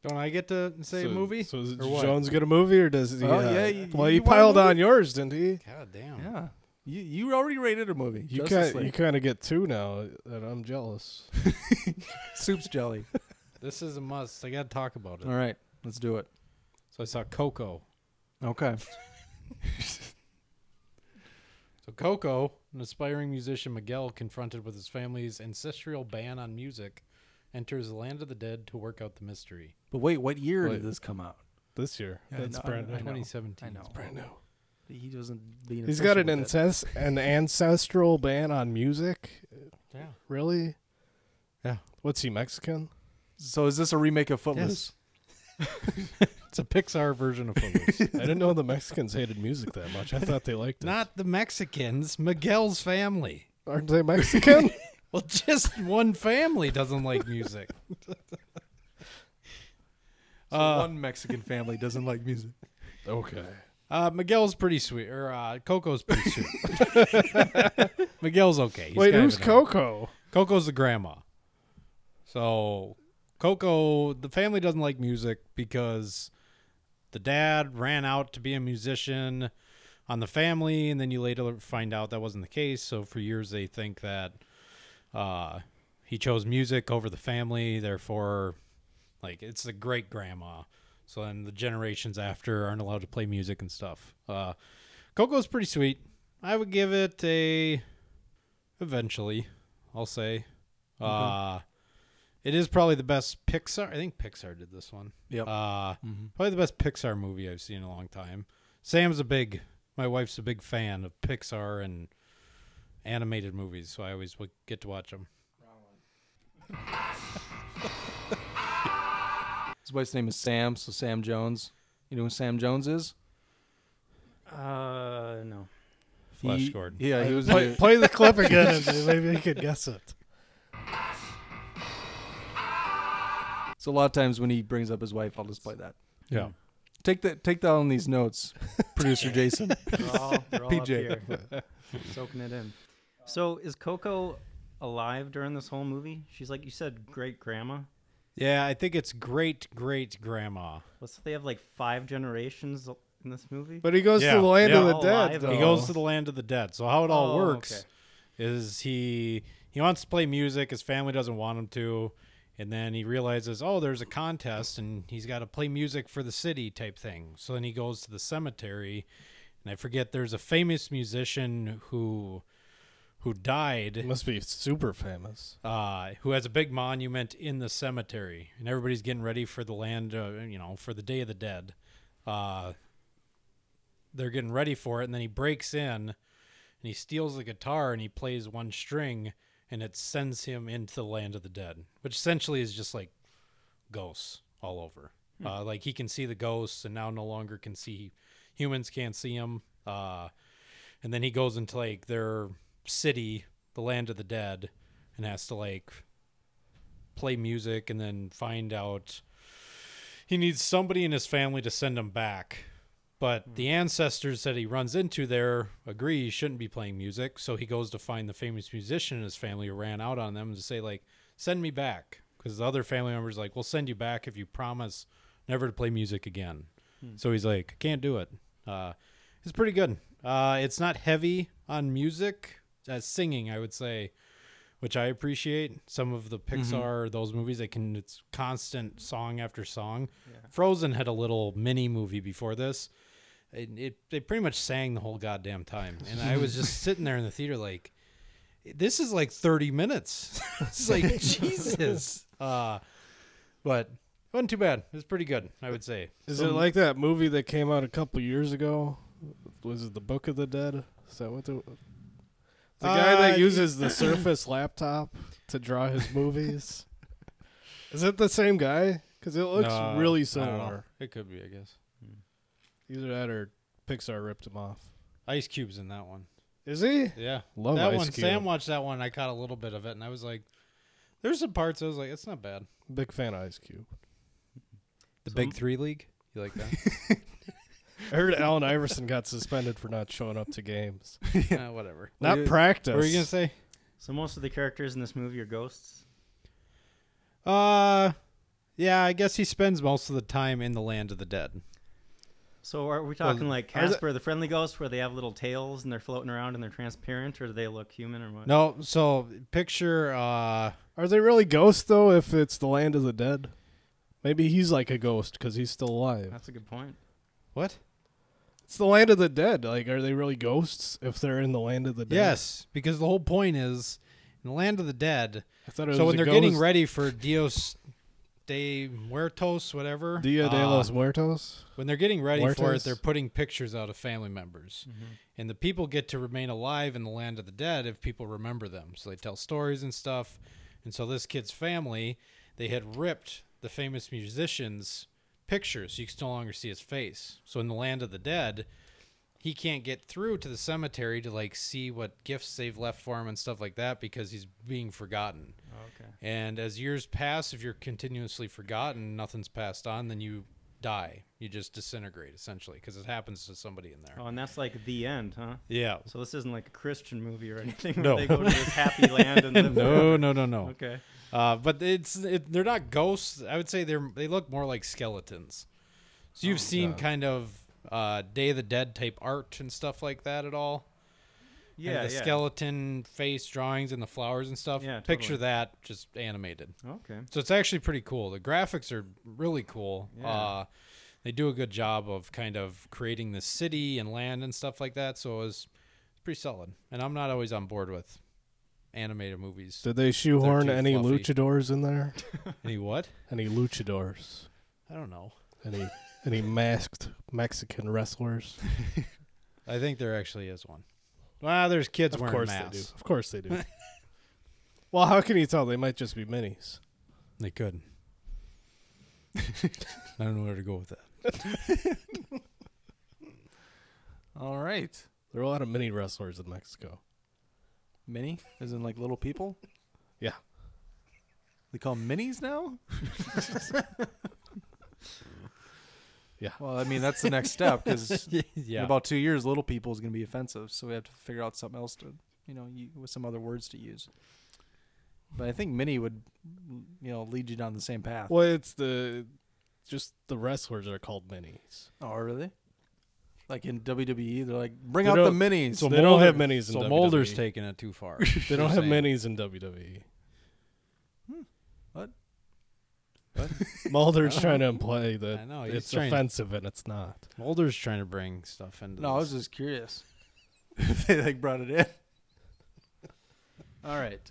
Don't I get to say so, movie? So does Or what? Jones get a movie, or does he? Oh, uh, yeah, you- well, you he piled on yours, didn't he? God damn. yeah. You you already rated a movie. You kind you kind of get two now, and I'm jealous. Soup's jelly. This is a must. I got to talk about it. All right. Let's do it. So I saw Coco. Okay. So Coco, an aspiring musician Miguel, confronted with his family's ancestral ban on music, enters the land of the dead to work out the mystery. But wait, what year Wait. did this come out? This year, Yeah, that's no, brand I new. know. 2017. I know. Brand new. he wasn't being. He's got an official with it. incest, an ancestral ban on music. Yeah. Really? Yeah. What's he Mexican? So is this a remake of Footloose? It's a Pixar version of Footloose. I didn't know the Mexicans hated music that much. I thought they liked it. Not the Mexicans, Miguel's family. Aren't they Mexican? Well, just one family doesn't like music. So Uh, one Mexican family doesn't like music. okay. Uh, Miguel's pretty sweet, or uh, Coco's pretty sweet. Miguel's okay. He's Wait, who's an- Coco? Coco's the grandma. So Coco, the family doesn't like music because the dad ran out to be a musician on the family, and then you later find out that wasn't the case. So for years they think that uh, he chose music over the family, therefore, like it's the great grandma. So then the generations after aren't allowed to play music and stuff. Uh, Coco's pretty sweet. I would give it a eventually. I'll say. Uh, it is probably the best Pixar. I think Pixar did this one. Yep. Uh, Mhm. probably the best Pixar movie I've seen in a long time. Sam's a big. My wife's a big fan of Pixar and animated movies, so I always would get to watch them. His wife's name is Sam, so Sam Jones. You know who Sam Jones is? Uh, no. Flash He- Gordon. Yeah, he was. Play, the- play the clip again, and maybe he could guess it. So a lot of times when he brings up his wife, I'll just play that. Yeah. Take that. Take down these notes, producer Jason. They're all, they're all up PJ. here, soaking it in. So is Coco alive during this whole movie? She's like you said, great grandma. Yeah, I think it's great great grandma. What's they have like five generations in this movie? But he goes Yeah, to the land yeah. of the All dead. alive, Though. He goes to the land of the dead. So how it all Oh, works okay. is he he wants to play music. His family doesn't want him to, and then he realizes, oh, there's a contest, and he's got to play music for the city type thing. So then he goes to the cemetery, and I forget there's a famous musician who who died Must be super famous. uh, who has a big monument in the cemetery, and everybody's getting ready for the land, uh, you know, for the Day of the Dead. Uh, they're getting ready for it, and then he breaks in, and he steals the guitar, and he plays one string, and it sends him into the land of the dead, which essentially is just like ghosts all over. Uh, like he can see the ghosts, and now no longer can see humans. Can't see him. Uh, and then he goes into like their city, the land of the dead, and has to like play music and then find out he needs somebody in his family to send him back. But the ancestors that he runs into there agree he shouldn't be playing music, so he goes to find the famous musician in his family who ran out on them to say like, "Send me back," because the other family members like, "We'll send you back if you promise never to play music again." So he's like, can't do it." Uh, it's pretty good. Uh, it's not heavy on music, uh, singing, I would say, which I appreciate. Some of the Pixar those movies, they can it's constant song after song. Frozen had a little mini movie before this. It, it they pretty much sang the whole goddamn time, and I was just sitting there in the theater like, this is like thirty minutes. it's like Jesus. Uh, but it wasn't too bad. It was pretty good, I would say. Is Some- it like that movie that came out a couple years ago? Was it the Book of the Dead? Is that what the the guy Uh, that uses the Surface laptop to draw his movies? Is it the same guy? Because it looks No, really I don't know. similar. It could be, I guess. Either that or Pixar ripped him off. Ice Cube's in that one. Is he? Yeah, Love that Ice one. Cube. Sam watched that one. I caught a little bit of it, and I was like, "There's some parts." I was like, "It's not bad." Big fan of Ice Cube. The Some- Big Three League. You like that? I heard Allen Iverson got suspended for not showing up to games. yeah, whatever. Not you- practice. What were you gonna say? So most of the characters in this movie are ghosts. Uh, yeah. I guess he spends most of the time in the land of the dead. So are we talking like are the- Casper the Friendly Ghost, where they have little tails and they're floating around and they're transparent, or do they look human or what? No, so picture. Uh, Are they really ghosts though? If it's the land of the dead, maybe he's like a ghost because he's still alive. That's a good point. what? It's the land of the dead. Like, are they really ghosts if they're in the land of the dead? Yes, because the whole point is in the land of the dead. I thought it So was when a they're getting ready for Dios de Muertos, whatever. Dia de los um, Muertos. when they're getting ready for it, they're putting pictures out of family members. And the people get to remain alive in the land of the dead if people remember them. So they tell stories and stuff. And so this kid's family, they had ripped the famous musician's pictures so you can no longer see his face. So in the land of the dead, he can't get through to the cemetery to like see what gifts they've left for him and stuff like that because he's being forgotten. Okay. And as years pass, if you're continuously forgotten, nothing's passed on, then you die. You just disintegrate essentially because it happens to somebody in there. Oh, and that's like the end, huh? Yeah. So this isn't like a Christian movie or anything. No. They go to this happy land and live no, forever. no, no, no. Okay. Uh, but it's it, they're not ghosts. I would say they're they look more like skeletons. So you've seen kind of uh, Day of the Dead type art and stuff like that at all. Kind of Yeah, the yeah. skeleton face drawings and the flowers and stuff. Yeah, Picture that just animated. Okay. So it's actually pretty cool. The graphics are really cool. Yeah. Uh, they do a good job of kind of creating the city and land and stuff like that. So it was pretty solid. And I'm not always on board with animated movies. Did they shoehorn any fluffy. luchadors in there? Any what? Any luchadors? I don't know. Any any masked Mexican wrestlers? I think there actually is one. Well, there's kids of wearing course masks. they do. Of course they do. well, how can you tell? They might just be minis. They could. I don't know where to go with that. All right. There are a lot of mini wrestlers in Mexico. Mini, as in like little people. Yeah. They call them minis now. Yeah. Well, I mean that's the next step because in about two years, little people is going to be offensive. So we have to figure out something else to, you know, u- with some other words to use. But I think mini would, you know, lead you down the same path. Well, it's the just the wrestlers are called minis. Oh, really? Like in WWE, they're like, bring They out the minis. So they don't have minis in So WWE. Mulder's taking it too far. They don't have saying. minis in WWE. What? Mulder's oh. trying to imply that I know, he's it's trying- offensive and it's not. Mulder's trying to bring stuff into No, I was this. just curious. if they like brought it in. All right.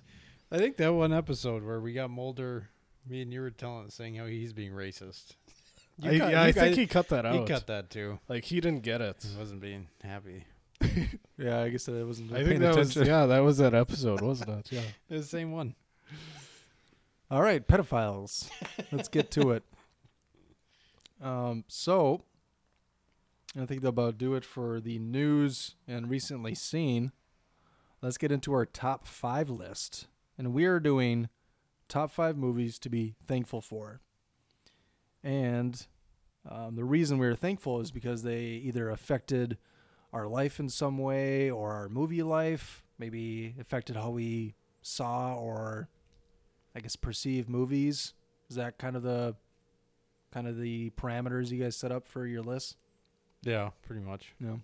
I think that one episode where we got Mulder, me and you were telling, saying how he's being racist. You I, cut- yeah, you I think guys- he cut that out. He cut that too. Like he didn't get it. He wasn't being happy. Yeah, I guess that wasn't. I paying think that was attention. yeah, that was that episode, wasn't it? Yeah. It was the same one. All right, pedophiles. Let's get to it. Um, so I think that'll about do it for the news and recently seen. Let's get into our top five list, and we are doing top five movies to be thankful for. And um, the reason we're thankful is because they either affected our life in some way or our movie life, maybe affected how we saw or I guess perceive movies. Is that kind of the kind of the parameters you guys set up for your list? Yeah, pretty much. No.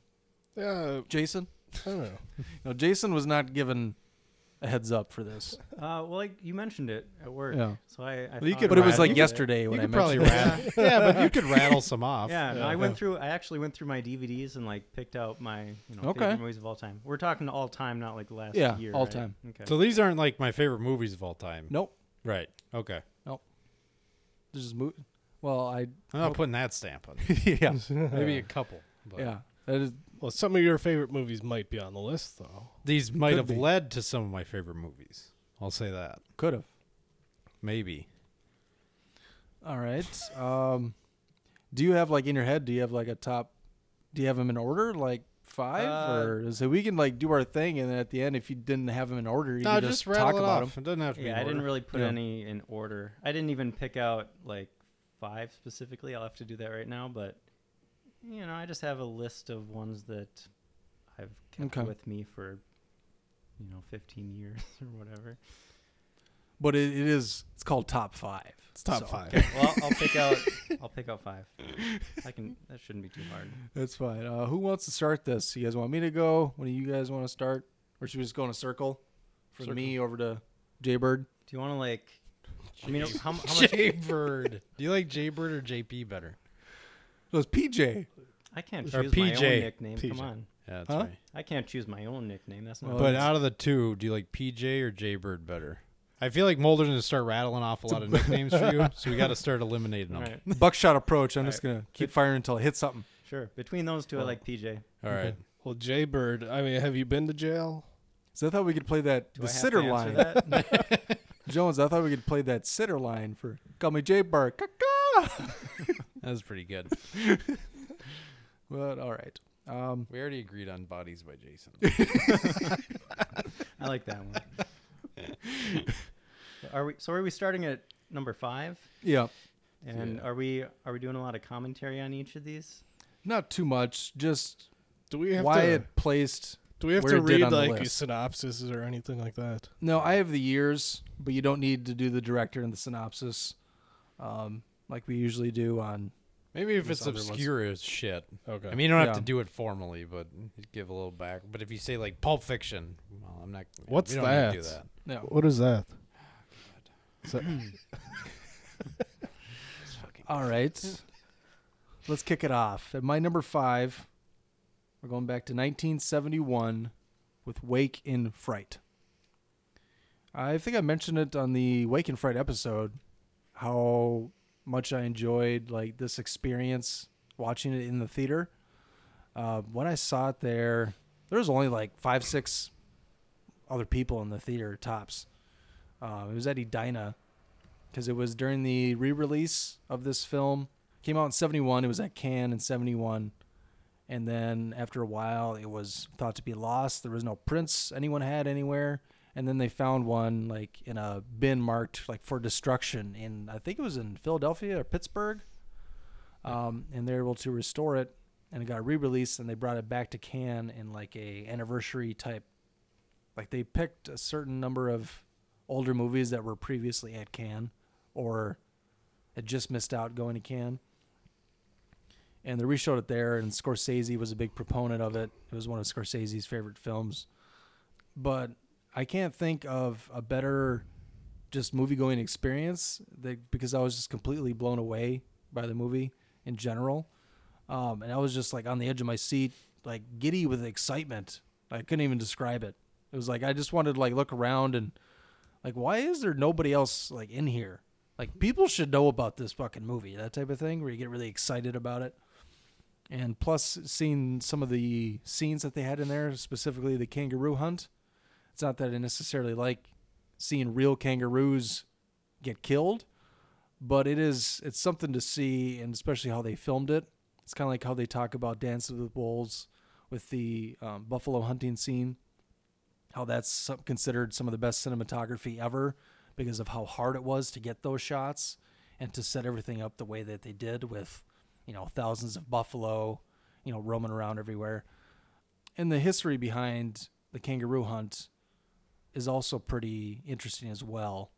Yeah, Jason? I don't know. No, Jason was not given a heads up for this. Uh, well, like you mentioned it at work. Yeah. So I. I Well, you could But it was like you could- yesterday You when I could probably it. rattle. yeah, but you could rattle some off. Yeah, no, I went through. I actually went through my DVDs and like picked out my you know Okay. favorite movies of all time. We're talking all time, not like last Yeah, year. all right? time. Okay. So these aren't like my favorite movies of all time. Nope. Right. Okay. Oh. This is mo- well, I I'm not putting that stamp on. it. yeah. Maybe a couple. But yeah. That is Well, some of your favorite movies might be on the list, though. These might Could have be. led to some of my favorite movies. I'll say that. could have. Maybe. All right. Um do you have like in your head, do you have like a top do you have them in order like 5 Uh, or so we can like do our thing and then at the end if you didn't have them in order, you No, can just, just, talk it about off. them. It doesn't have to be. yeah, in I didn't really put Yeah. any in order. I didn't even pick out like five specifically. I'll have to do that right now, but you know, I just have a list of ones that I've kept Okay. with me for you know 15 years or whatever. But it, it is it's called top 5. It's top So- five. Okay, well, I'll pick out. I'll pick out five. I can. That shouldn't be too hard. That's fine. Uh, who wants to start this? You guys want me to go? One do you guys want to start? Or should we just go in a circle? From Circle. me over to Jaybird? Do you want to like? I mean, how, how much? Jaybird. Do you like Jaybird or JP better? It was PJ. I can't Or choose my own nickname. PJ. Come on, Yeah, that's Huh? right. I can't choose my own nickname. That's not. Well, But out of the two, do you like PJ or Jaybird better? I feel like Mulder's gonna start rattling off a lot of nicknames for you, so we got to start eliminating them. All right. Buckshot approach. I'm All just right. gonna keep firing until I hit something. Sure. Between those two, I like PJ. All right. Well, Jay Bird. I mean, have you been to jail? So I thought we could play that Do the I have sitter to line. that? Jones, I thought we could play that sitter line for call me Jay Bird. That was pretty good. but all right. Um, We already agreed on bodies by Jason. I like that one. Are we? So are we starting at number five? yeah, And are we are we doing a lot of commentary on each of these? not too much. Just Do we have why to? it placed. do we have to read like list. synopses or anything like that? No, I have the years, but you don't need to do the director and the synopsis, um, like we usually do on. Maybe if it's other ones. obscure as shit. Okay. I mean, you don't have to do it formally, but give a little back. But if you say like Pulp Fiction, well, I'm not. What's we don't need to do that? that. No, What is that? So- all right. Let's kick it off. At my number five, we're going back to 1971 with Wake in Fright. I think I mentioned it on the Wake in Fright episode how much I enjoyed like this experience watching it in the theater. Uh, when I saw it there, there was only like five, six other people in the theater tops. Uh, it was at Edina because it was during the re-release of this film. Came out in '71. It was at Cannes in '71, and then after a while, it was thought to be lost. There was no prints anyone had anywhere, and then they found one like in a bin marked like for destruction in I think it was in Philadelphia or Pittsburgh, um, and they're able to restore it, and it got re-released, and they brought it back to Cannes in like a anniversary type. Like they picked a certain number of older movies that were previously at Cannes or had just missed out going to Cannes. And they reshowed it there, and Scorsese was a big proponent of it. It was one of Scorsese's favorite films. But I can't think of a better just movie going experience that, because I was just completely blown away by the movie in general. Um, and I was just like on the edge of my seat, like giddy with excitement. I couldn't even describe it. It was like I just wanted to like look around and like why is there nobody else like in here? Like people should know about this fucking movie, that type of thing, where you get really excited about it. And plus, seeing some of the scenes that they had in there, specifically the kangaroo hunt. It's not that I necessarily like seeing real kangaroos get killed, but it is it's something to see, and especially how they filmed it. It's kind of like how they talk about Dances with Wolves with the um, buffalo hunting scene. How that's considered some of the best cinematography ever because of how hard it was to get those shots and to set everything up the way that they did with, you know, thousands of buffalo, you know, roaming around everywhere. And the history behind the kangaroo hunt is also pretty interesting as well.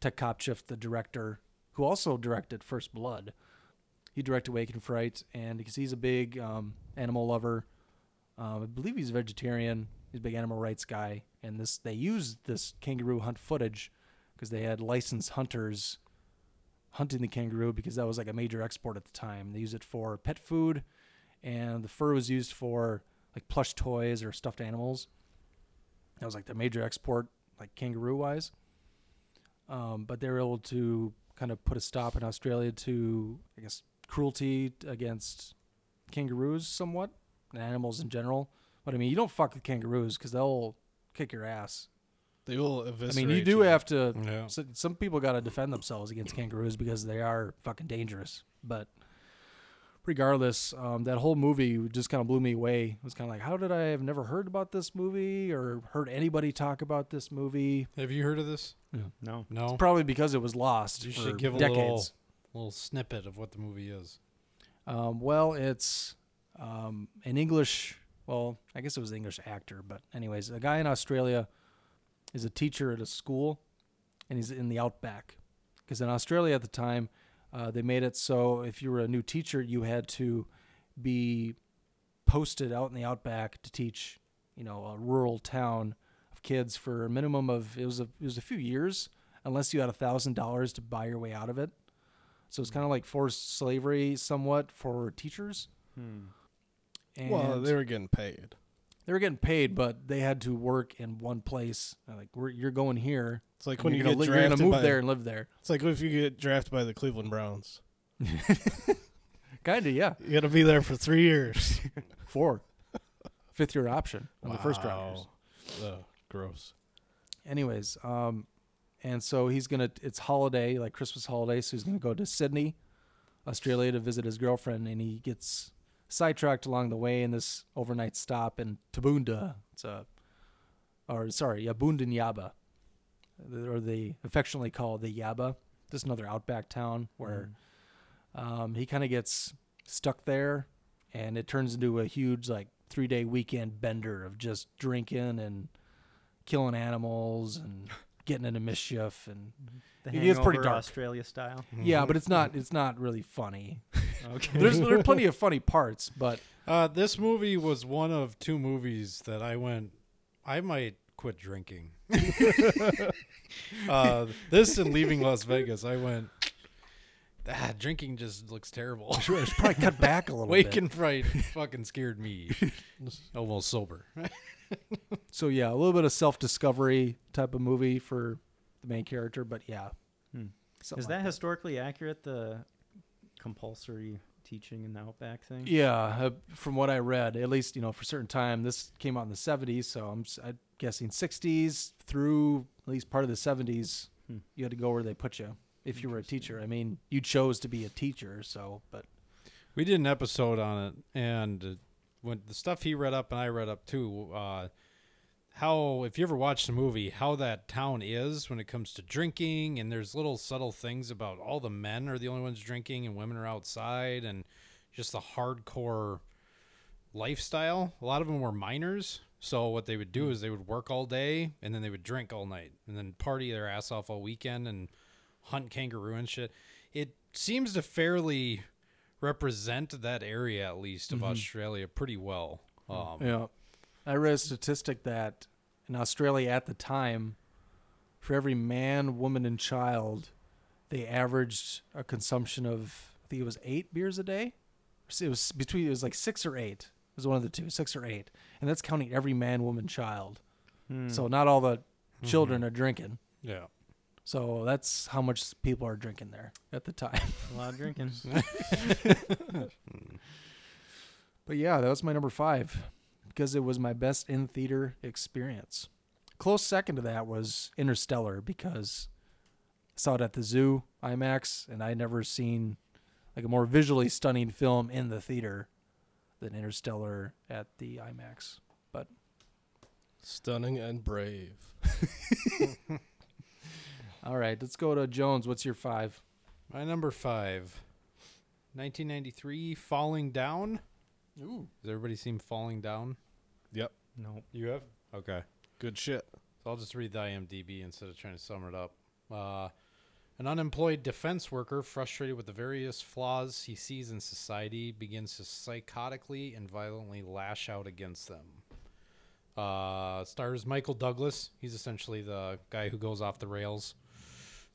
Ted Kotcheff, the director, who also directed First Blood, he directed Wake in Fright, and because he's a big um, animal lover, um, I believe he's a vegetarian. He's a big animal rights guy, and this they used this kangaroo hunt footage because they had licensed hunters hunting the kangaroo because that was like a major export at the time. They used it for pet food, and the fur was used for like plush toys or stuffed animals. That was like the major export, like kangaroo wise. Um, but they were able to kind of put a stop in Australia to, I guess, cruelty against kangaroos somewhat and animals in general. But I mean, you don't fuck with kangaroos because they'll kick your ass. They will I eviscerate. mean, you do have to. Yeah. So, some people got to defend themselves against kangaroos because they are fucking dangerous. But regardless, um, that whole movie just kind of blew me away. It was kind of like, how did I have never heard about this movie or heard anybody talk about this movie? Have you heard of this? No. No. It's probably because it was lost You for should give a decades. little little snippet of what the movie is. Um, well, it's um, an English. Well, I guess it was an English actor, but anyways, a guy in Australia is a teacher at a school, and he's in the outback. Because in Australia at the time, uh, they made it so if you were a new teacher, you had to be posted out in the outback to teach, you know, a rural town of kids for a minimum of it was a it was a few years, unless you had a thousand dollars to buy your way out of it. So it's kind of like forced slavery, somewhat for teachers. And well, they were getting paid. they were getting paid, but they had to work in one place. Like we're, you're going here. It's like when you're you gonna get li- you're gonna move by- there and live there. It's like if you get drafted by the Cleveland Browns. Kinda, yeah. You got to be there for three years. Four, fifth year option on the first Wow. rounders. Ugh, gross. Anyways, um, and so he's gonna. It's holiday, like Christmas holiday, so he's gonna go to Sydney, Australia, to visit his girlfriend, and he gets sidetracked along the way in this overnight stop in Tabunda. It's a, or sorry, Yabundan Yaba, or they affectionately call the Yaba. Just another outback town where um, he kind of gets stuck there, and it turns into a huge like three day weekend bender of just drinking and killing animals and getting into mischief and The it gets pretty dark. Australia style. Yeah, but it's not it's not really funny. Okay. there's there's plenty of funny parts, but Uh, this movie was one of two movies that I went. I might quit drinking. uh, this and leaving Las Vegas, I went. Ah, drinking just looks terrible. I should probably cut back a little Wake bit. and fright fucking scared me. Almost sober. So yeah, a little bit of self discovery type of movie for the main character, but yeah. Hmm. something Is like that historically accurate? The compulsory teaching in the Outback thing. Yeah, uh, from what I read, at least you know for a certain time, this came out in the '70s, so I'm, s- I'm guessing '60s through at least part of the '70s. Hmm. You had to go where they put you if you were a teacher. I mean, you chose to be a teacher, so but We did an episode on it, and uh, when the stuff he read up and I read up too, uh, how if you ever watched the movie, how that town is when it comes to drinking, and there's little subtle things about all the men are the only ones drinking and women are outside, and just the hardcore lifestyle. A lot of them were miners, so what they would do is they would work all day and then they would drink all night and then party their ass off all weekend and hunt kangaroo and shit. It seems to fairly represent that area at least of Mhm. Australia pretty well. Um, yeah, I read a statistic that in Australia at the time, for every man, woman, and child, they averaged a consumption of I think it was eight beers a day. It was between it was like six or eight. It was one of the two, six or eight, and that's counting every man, woman, child. Hmm. So not all the children are drinking. Yeah. So that's how much people are drinking there at the time. A lot of drinking. Hmm. but yeah, that was my number five because it was my best in theater experience. Close second to that was Interstellar because I saw it at the zoo IMAX, and I'd never seen like a more visually stunning film in the theater than Interstellar at the IMAX. But Stunning and brave. all right, let's go to Jones. What's your five? My number five, 1993, Falling Down. Ooh. Has everybody seen Falling Down? Yep. Nope. You have? Okay. Good shit. So I'll just read the IMDb instead of trying to sum it up. Uh, an unemployed defense worker, frustrated with the various flaws he sees in society, begins to psychotically and violently lash out against them. Uh, stars Michael Douglas. He's essentially the guy who goes off the rails.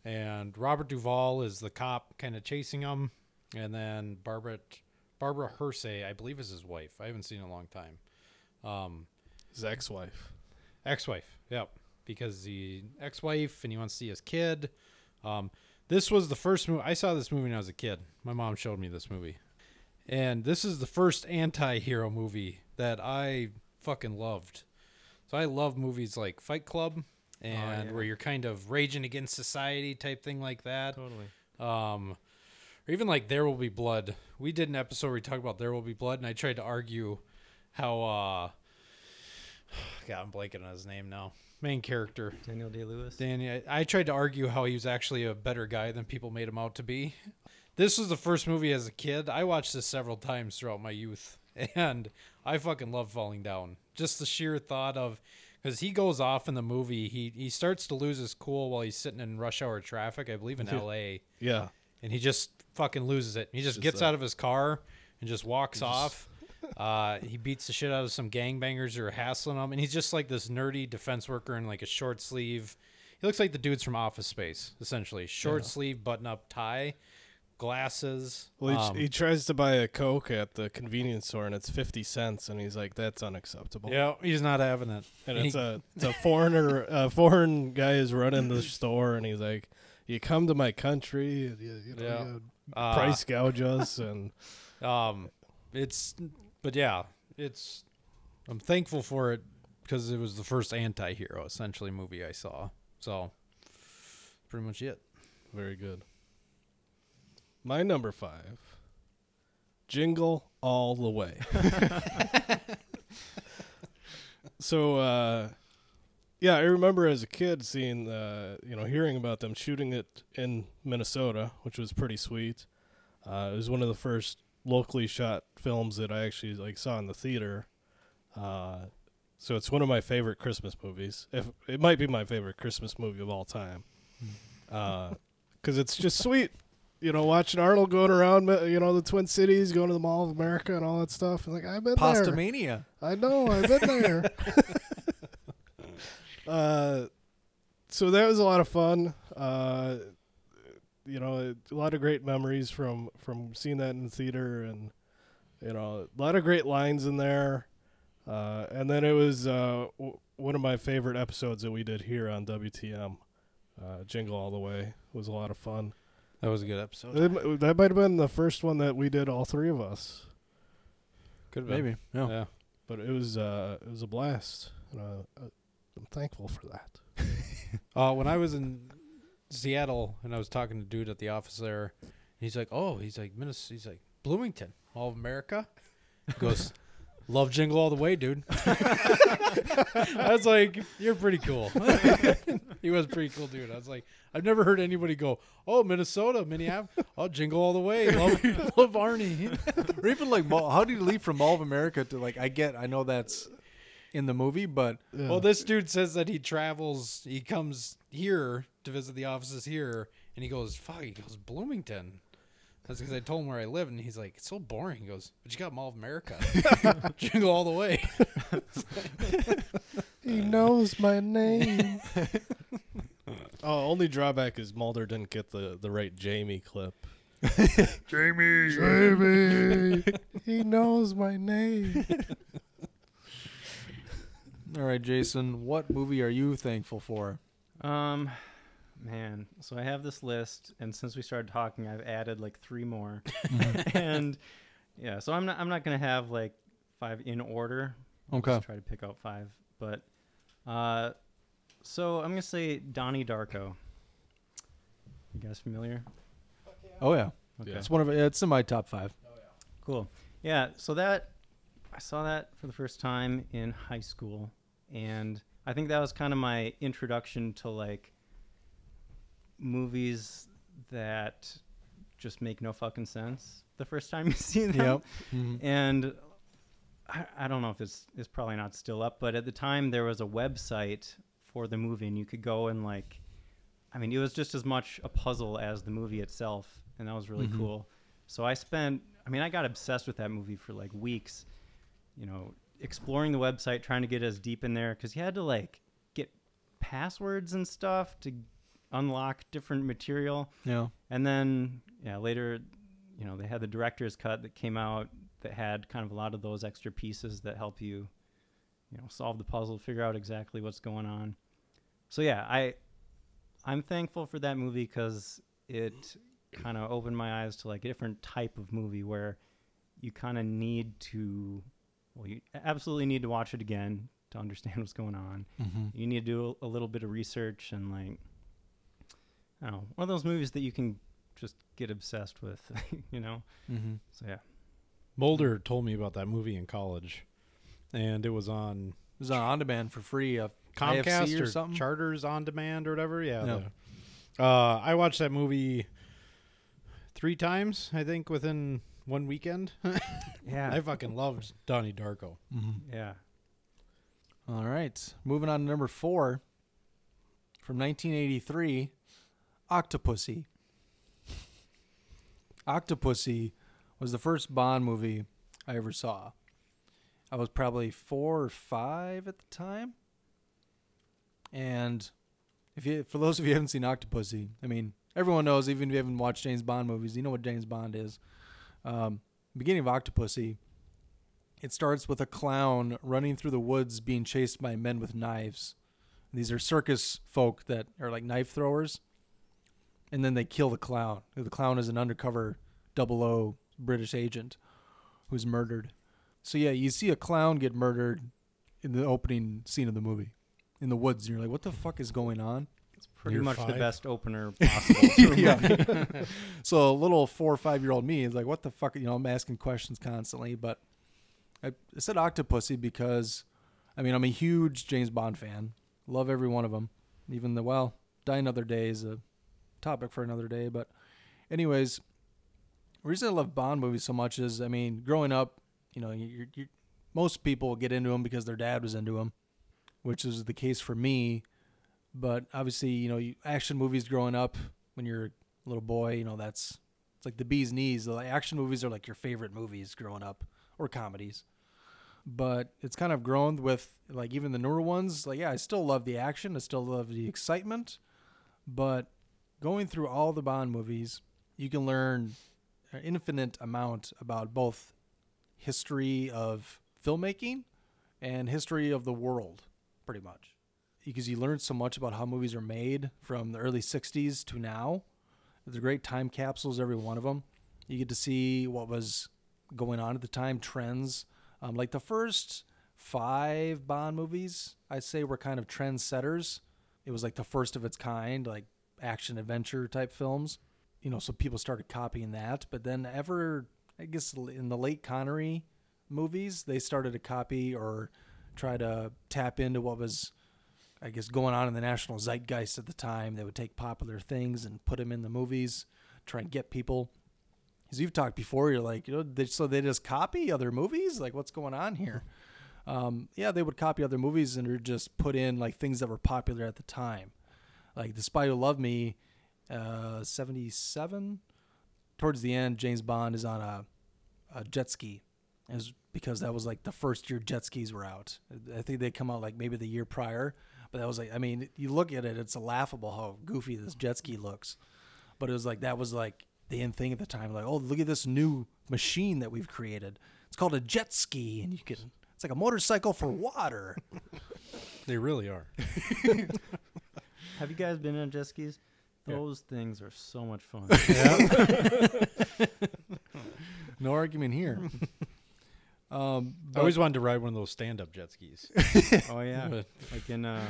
And Robert Duvall is the cop kind of chasing him. And then Barbara, Barbara Hershey, I believe, is his wife. I haven't seen in a long time. Um, His ex-wife. Ex-wife, yep. Because the ex-wife and he wants to see his kid. Um, this was the first movie I saw. This movie when I was a kid. My mom showed me this movie, and this is the first anti-hero movie that I fucking loved. So I love movies like Fight Club and yeah. where you're kind of raging against society type thing like that. Totally. Um, or even like There Will Be Blood. We did an episode where we talked about There Will Be Blood, and I tried to argue how uh, God, I'm blanking on his name now. Main character. Daniel Day Lewis. Danny, I, I tried to argue how he was actually a better guy than people made him out to be. This was the first movie as a kid. I watched this several times throughout my youth, and I fucking love Falling Down. Just the sheer thought of because he goes off in the movie, he he starts to lose his cool while he's sitting in rush hour traffic, I believe in L.A. Yeah. and he just fucking loses it. He just Just gets a- out of his car and just walks off. Uh, he beats the shit out of some gangbangers who are hassling him, and he's just like this nerdy defense worker in like a short sleeve. He looks like the dudes from Office Space, essentially. Short Yeah. sleeve, button up tie, glasses. Well, he, Um, he tries to buy a Coke at the convenience store and it's 50 cents, and he's like, that's unacceptable. yeah, he's not having it. And He- it's a, it's a foreigner, a foreign guy is running the store, and he's like, you come to my country, and you, you know, Yeah. you uh, price gouge us, and Um, it's, but yeah, it's. I'm thankful for it because it was the first anti-hero essentially movie I saw. So, pretty much it. very good. My number five, Jingle All the Way. so, uh, yeah, I remember as a kid seeing, uh, you know, hearing about them shooting it in Minnesota, which was pretty sweet. Uh, it was one of the first locally shot films that I actually like saw in the theater. Uh, so it's one of my favorite Christmas movies. If it might be my favorite Christmas movie of all time, because it's just sweet. You know, watching Arnold going around, you know, the Twin Cities, going to the Mall of America and all that stuff. And like, I've been Pasta there. mania. I know, I've been there. uh, so that was a lot of fun. Uh, you know, a lot of great memories from from seeing that in the theater, and you know, a lot of great lines in there. Uh, and then it was uh, w- one of my favorite episodes that we did here on WTM. Uh, Jingle All the Way was a lot of fun. That was a good episode. It that might have been the first one that we did, all three of us. Could have been. Maybe. Yeah. Yeah. But it was uh, it was a blast. And, uh, uh, I'm thankful for that. Uh, when I was in Seattle and I was talking to dude at the office there, he's like, "Oh, he's like Minnesota, he's like Bloomington, all of America." He goes, "Love Jingle all the way, dude." I was like, "You're pretty cool." he was a pretty cool dude. I was like, I've never heard anybody go, "Oh, Minnesota, Minneapolis, oh, Jingle all the way, love, love Arnie." or even like, how do you leap from Mall of America to like? I get, I know that's in the movie, but Well, this dude says that he travels. He comes here to visit the offices here, and he goes, "Fuck." He goes, "Bloomington." That's because I told him where I live, and he's like, "It's so boring." He goes, "But you got Mall of America, jingle all the way." He knows my name. oh, only drawback is Mulder didn't get the, the right Jamie clip. Jamie. Jamie, he knows my name. all right, Jason, what movie are you thankful for? Um, man. So I have this list, and since we started talking, I've added like three more, and yeah. So I'm not I'm not gonna have like five in order. I'll Okay. Just try to pick out five, but uh, so I'm gonna say Donnie Darko. You guys familiar? Oh yeah, Okay. it's one of it's in my top five. Cool. Yeah, so that I saw that for the first time in high school and I think that was kind of my introduction to like movies that just make no fucking sense the first time you see them. Yep. Mhm. And I, I don't know if it's it's probably not still up, but at the time there was a website for the movie and you could go and like I mean, it was just as much a puzzle as the movie itself, and that was really Mhm. cool. So I spent, I mean, I got obsessed with that movie for like weeks, you know, exploring the website, trying to get as deep in there because you had to like get passwords and stuff to unlock different material. Yeah. And then, yeah, later, you know, they had the director's cut that came out that had kind of a lot of those extra pieces that help you, you know, solve the puzzle, figure out exactly what's going on. So yeah, I I'm thankful for that movie because it kind of opened my eyes to like a different type of movie where you kind of need to, well, you absolutely need to watch it again to understand what's going on. Mhm. You need to do a, a little bit of research and like, know, one of those movies that you can just get obsessed with, you know? Mhm. So yeah. Mulder told me about that movie in college, and it was on It was on on demand for free. Uh, Comcast IFC or, or something. Charters on demand or whatever. Yeah. No. the- uh, I watched that movie three times, I think, within one weekend. Yeah. I fucking loved Donnie Darko. Yeah. All right, moving on to number four from 1983, Octopussy. Octopussy was the first Bond movie I ever saw. I was probably four or five at the time. And if you, for those of you who haven't seen Octopussy, I mean, everyone knows, even if you haven't watched James Bond movies, you know what James Bond is. Um, beginning of Octopussy, it starts with a clown running through the woods being chased by men with knives. These are circus folk that are like knife throwers. And then they kill the clown. The clown is an undercover double O British agent who's murdered. So yeah, you see a clown get murdered in the opening scene of the movie in the woods. And you're like, what the fuck is going on? It's pretty Year much the best opener possible. Yeah. so a little four or five year old me is like, what the fuck? You know, I'm asking questions constantly. But I I said Octopussy because, I mean, I'm a huge James Bond fan. Love every one of them. Even the, well, Die Another Day is a topic for another day. But, anyways, the reason I love Bond movies so much is, I mean, growing up, you know, you most people get into them because their dad was into them, which is the case for me. But obviously, you know, you, action movies growing up when you're a little boy, you know, that's it's like the bee's knees. The like, action movies are like your favorite movies growing up, or comedies. But it's kind of grown with like even the newer ones. Like, yeah, I still love the action, I still love the excitement, but going through all the Bond movies, you can learn an infinite amount about both history of filmmaking and history of the world, pretty much. Because you learn so much about how movies are made from the early 60s to now. They're great time capsules, every one of them. You get to see what was going on at the time, trends. Um, like the first five Bond movies, I'd say were kind of trendsetters. It was like the first of its kind, like action adventure type films. You know, so people started copying that. But then ever, I guess in the late Connery movies, they started to copy or try to tap into what was, I guess, going on in the national zeitgeist at the time. They would take popular things and put them in the movies, try and get people. As you've talked before, you're like, you know, they, so they just copy other movies? Like, what's going on here? Um, yeah, they would copy other movies and just put in like things that were popular at the time. Like The Spy Who Loved Me, uh, 77. Towards the end, James Bond is on a, a jet ski. Was because that was like the first year jet skis were out. I think they come out like maybe the year prior, but that was like, I mean, you look at it, it's laughable how goofy this jet ski looks. But it was like, that was like the end thing at the time. Like, oh, look at this new machine that we've created. It's called a jet ski, and you can, it's like a motorcycle for water. They really are. Have you guys been on jet skis? Yeah. Those things are so much fun. no argument here. Um, I always wanted to ride one of those stand-up jet skis. oh yeah, But- like in uh,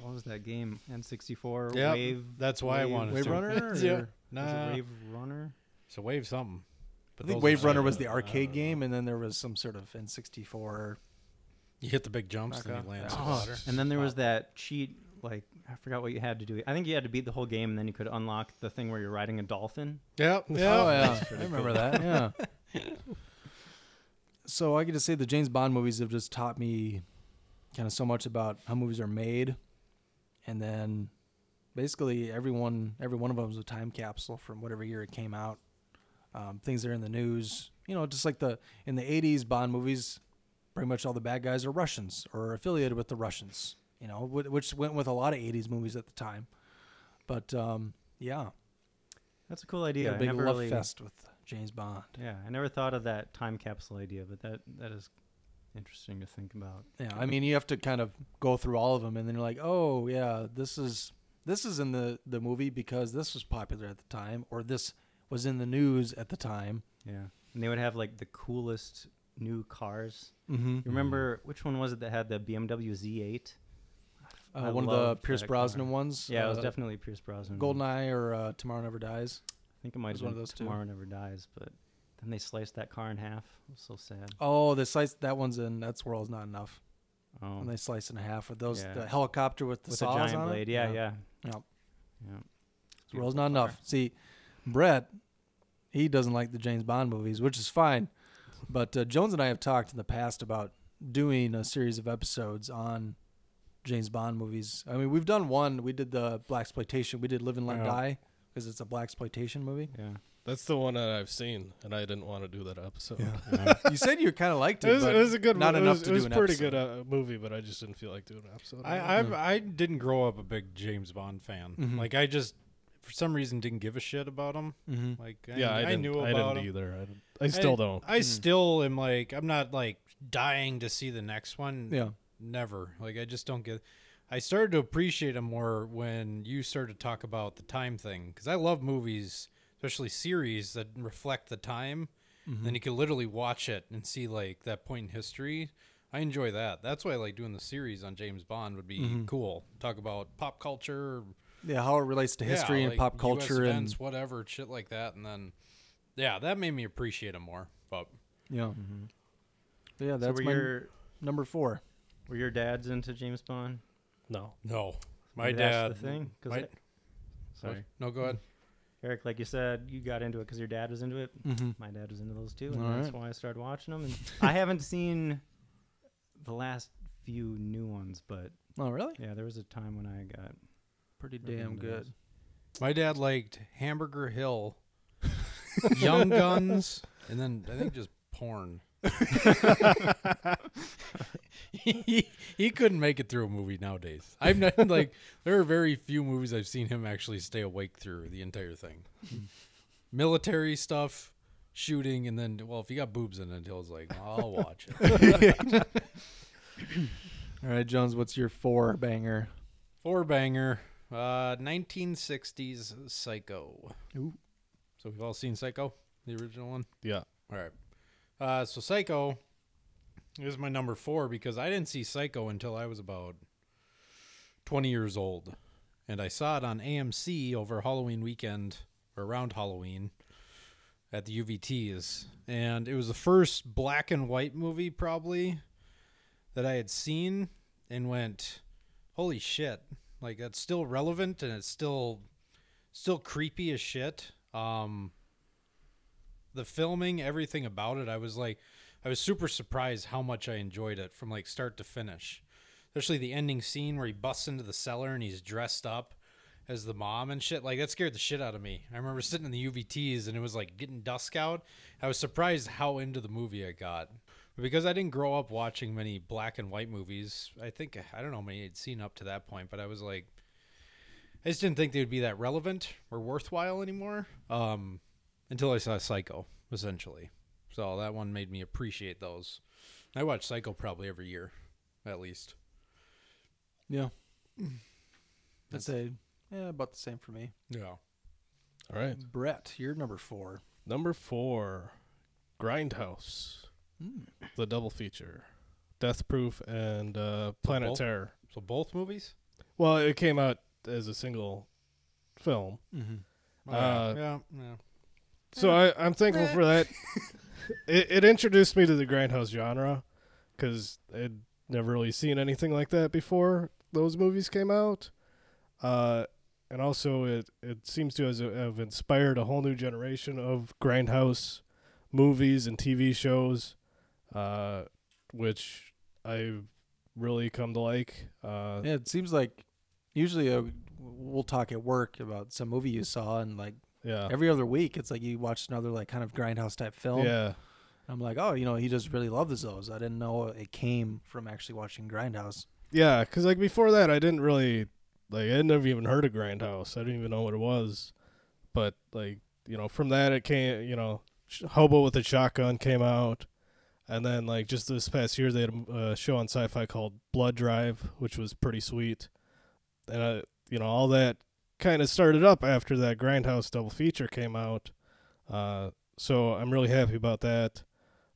what was that game? N64 Yep, Wave. that's why I wanted Wave to. Runner? Yeah. Was Nah. it Wave Runner? So wave something. I But think Wave Runner was the arcade game, and then there was some sort of N64. You hit the big jumps and you land in the Oh. And then there was that cheat. Like I forgot what you had to do. I think you had to beat the whole game, and then you could unlock the thing where you're riding a dolphin. Yep. Oh yeah, I remember cool. that. Yeah. so I get to say the James Bond movies have just taught me kind of so much about how movies are made, and then basically everyone, every one of them is a time capsule from whatever year it came out. Um, things that are in the news, you know, just like the in the '80s Bond movies, pretty much all the bad guys are Russians or affiliated with the Russians. You know, which went with a lot of '80s movies at the time. But um, yeah, That's a cool idea. got a big love really, fest with James Bond. Yeah, I never thought of that time capsule idea, but that that is interesting to think about. Yeah, I mean, you have to kind of go through all of them, and then you're like, oh yeah, this is this is in the the movie because this was popular at the time, or this was in the news at the time. Yeah, and they would have like the coolest new cars. Mm-hmm. You remember which one was it that had the BMW Z8? Uh, one of the Pierce Brosnan car. ones. Yeah, it was uh, definitely Pierce Brosnan. Goldeneye or uh, Tomorrow Never Dies. I think it might was have one of those two. Tomorrow Never Dies, but then they sliced that car in half. It was so sad. Oh, the slice that one's in That's World's not enough. Oh, And they sliced in half with those Yeah. the helicopter with the with a saws giant on blade. it. Yeah, yeah, Yep. yeah. This world's not enough. See, Brett, he doesn't like the James Bond movies, which is fine. But uh, Jones and I have talked in the past about doing a series of episodes on James Bond movies. I mean, we've done one. We did the blaxploitation. We did Live and Let Yeah. Die because it's a blaxploitation movie. Yeah. That's the one that I've seen, and I didn't want to do that episode. you said you kind of liked it, It was, but it was a good, not mo- enough it was, to it was do an pretty episode. good uh, movie, but I just didn't feel like doing an episode. I on it. I, I didn't grow up a big James Bond fan. Mhm. Like I just for some reason didn't give a shit about them. Mhm. Like I, yeah, I, I didn't, knew I about didn't 'em. either. I, didn't- I still I, don't. I still am like I'm not like dying to see the next one. Yeah. Never. Like I just don't get. I started to appreciate them more when you started to talk about the time thing because I love movies, especially series that reflect the time. Then mm-hmm. you can literally watch it and see like that point in history. I enjoy that. That's why I like doing the series on James Bond. Would be mm-hmm. cool. Talk about pop culture, Yeah, how it relates to history yeah, and like pop US culture and whatever shit like that. And then, yeah, that made me appreciate them more. But yeah. Mm-hmm. Yeah, that's were my your number four. Were your dads into James Bond? No. no, my Maybe that's dad. the thing. 'cause my- I- sorry, No, go ahead. Eric. Like you said, you got into it because your dad was into it. Mm-hmm. My dad was into those too, and All that's right. why I started watching them. And I haven't seen the last few new ones, but Oh, really? yeah, there was a time when I got Pretty damn into good. those. My dad liked Hamburger Hill, Young Guns, and then I think just porn. he, he couldn't make it through a movie nowadays. I've not like there are very few movies I've seen him actually stay awake through the entire thing. Military stuff, shooting, and then well, if you got boobs in it, he'll like, I'll watch it. All right, Jones, what's your four banger? Four banger, uh, 1960s Psycho. Ooh. So we've all seen Psycho, the original one. Yeah. All right. Uh, so Psycho is my number four because I didn't see Psycho until I was about 20 years old. And I saw it on AMC over Halloween weekend or around Halloween at the UVTs. And it was the first black and white movie, probably, that I had seen and went, holy shit. Like, that's still relevant and it's still still creepy as shit. Um, the filming, everything about it, I was like, I was super surprised how much I enjoyed it from like start to finish. Especially the ending scene where he busts into the cellar and he's dressed up as the mom and shit. Like that scared the shit out of me. I remember sitting in the UVTs and it was like getting dusk out. I was surprised how into the movie I got. But because I didn't grow up watching many black and white movies, I think I don't know how many I'd seen up to that point, but I was like I just didn't think they would be that relevant or worthwhile anymore. Um, until I saw Psycho, essentially. So that one made me appreciate those. I watch Psycho probably every year, at least. Yeah. I'd say, yeah, about the same for me. Yeah. All right. Brett, you're number four. Number four, Grindhouse, the double feature, Death Proof and uh, Planet both? Terror. So both movies? Well, it came out as a single film, Mm-hmm. Uh, yeah, yeah. So I, I'm thankful for that. it, it introduced me to the Grindhouse genre because I'd never really seen anything like that before those movies came out. Uh, and also, it, it seems to have inspired a whole new generation of Grindhouse movies and TV shows, uh, which I've really come to like. Uh, Yeah, it seems like usually uh, we'll talk at work about some movie you saw, and like yeah. every other week, it's like you watch another like kind of grindhouse type film. Yeah. I'm like, oh, you know, he just really loves those. I didn't know it came from actually watching Grindhouse. Yeah, because like before that, I didn't really like. I never even heard of Grindhouse. I didn't even know what it was. But like you know, from that it came. You know, Hobo with a Shotgun came out, and then like just this past year they had a uh, show on Syfy called Blood Drive, which was pretty sweet. And uh, you know, all that kind of started up after that Grindhouse double feature came out. Uh, so I'm really happy about that.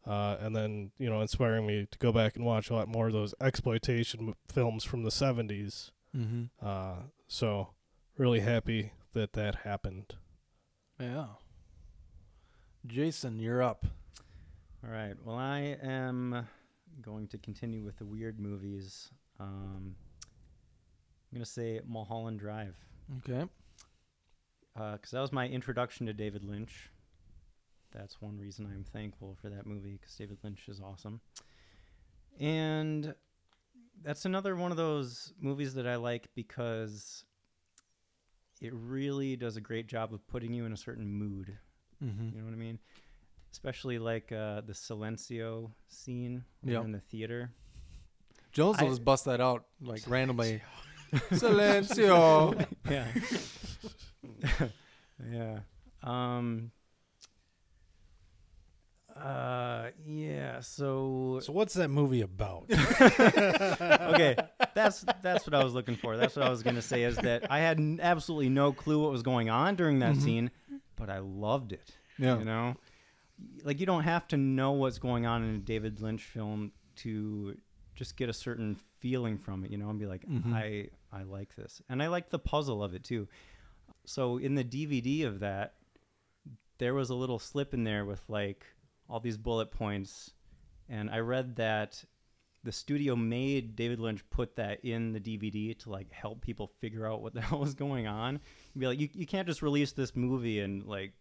Uh, and then you know, inspiring me to go back and watch a lot more of those exploitation films from the '70s. Mm-hmm. Uh, so really happy that that happened. Yeah. Jason, you're up. All right. Well, I am going to continue with the weird movies. Um, I'm going to say Mulholland Drive Okay. because that was my introduction to David Lynch. That's one reason I'm thankful for that movie because David Lynch is awesome. And that's another one of those movies that I like because it really does a great job of putting you in a certain mood. Mm-hmm. You know what I mean? Especially like uh, the Silencio scene Yep. in the theater. Jones will just bust that out like randomly. Silencio. yeah. yeah. Um. Uh. Yeah. So. So what's that movie about? okay, that's that's what I was looking for. That's what I was gonna say is that I had n- absolutely no clue what was going on during that scene, but I loved it. Yeah. You know, like you don't have to know what's going on in a David Lynch film to just get a certain feeling from it. You know, and be like, mm-hmm. I I like this, and I like the puzzle of it too. So in the DVD of that, there was a little slip in there with like all these bullet points, and I read that the studio made David Lynch put that in the DVD to like help people figure out what the hell was going on. Be like, you, you can't just release this movie and like,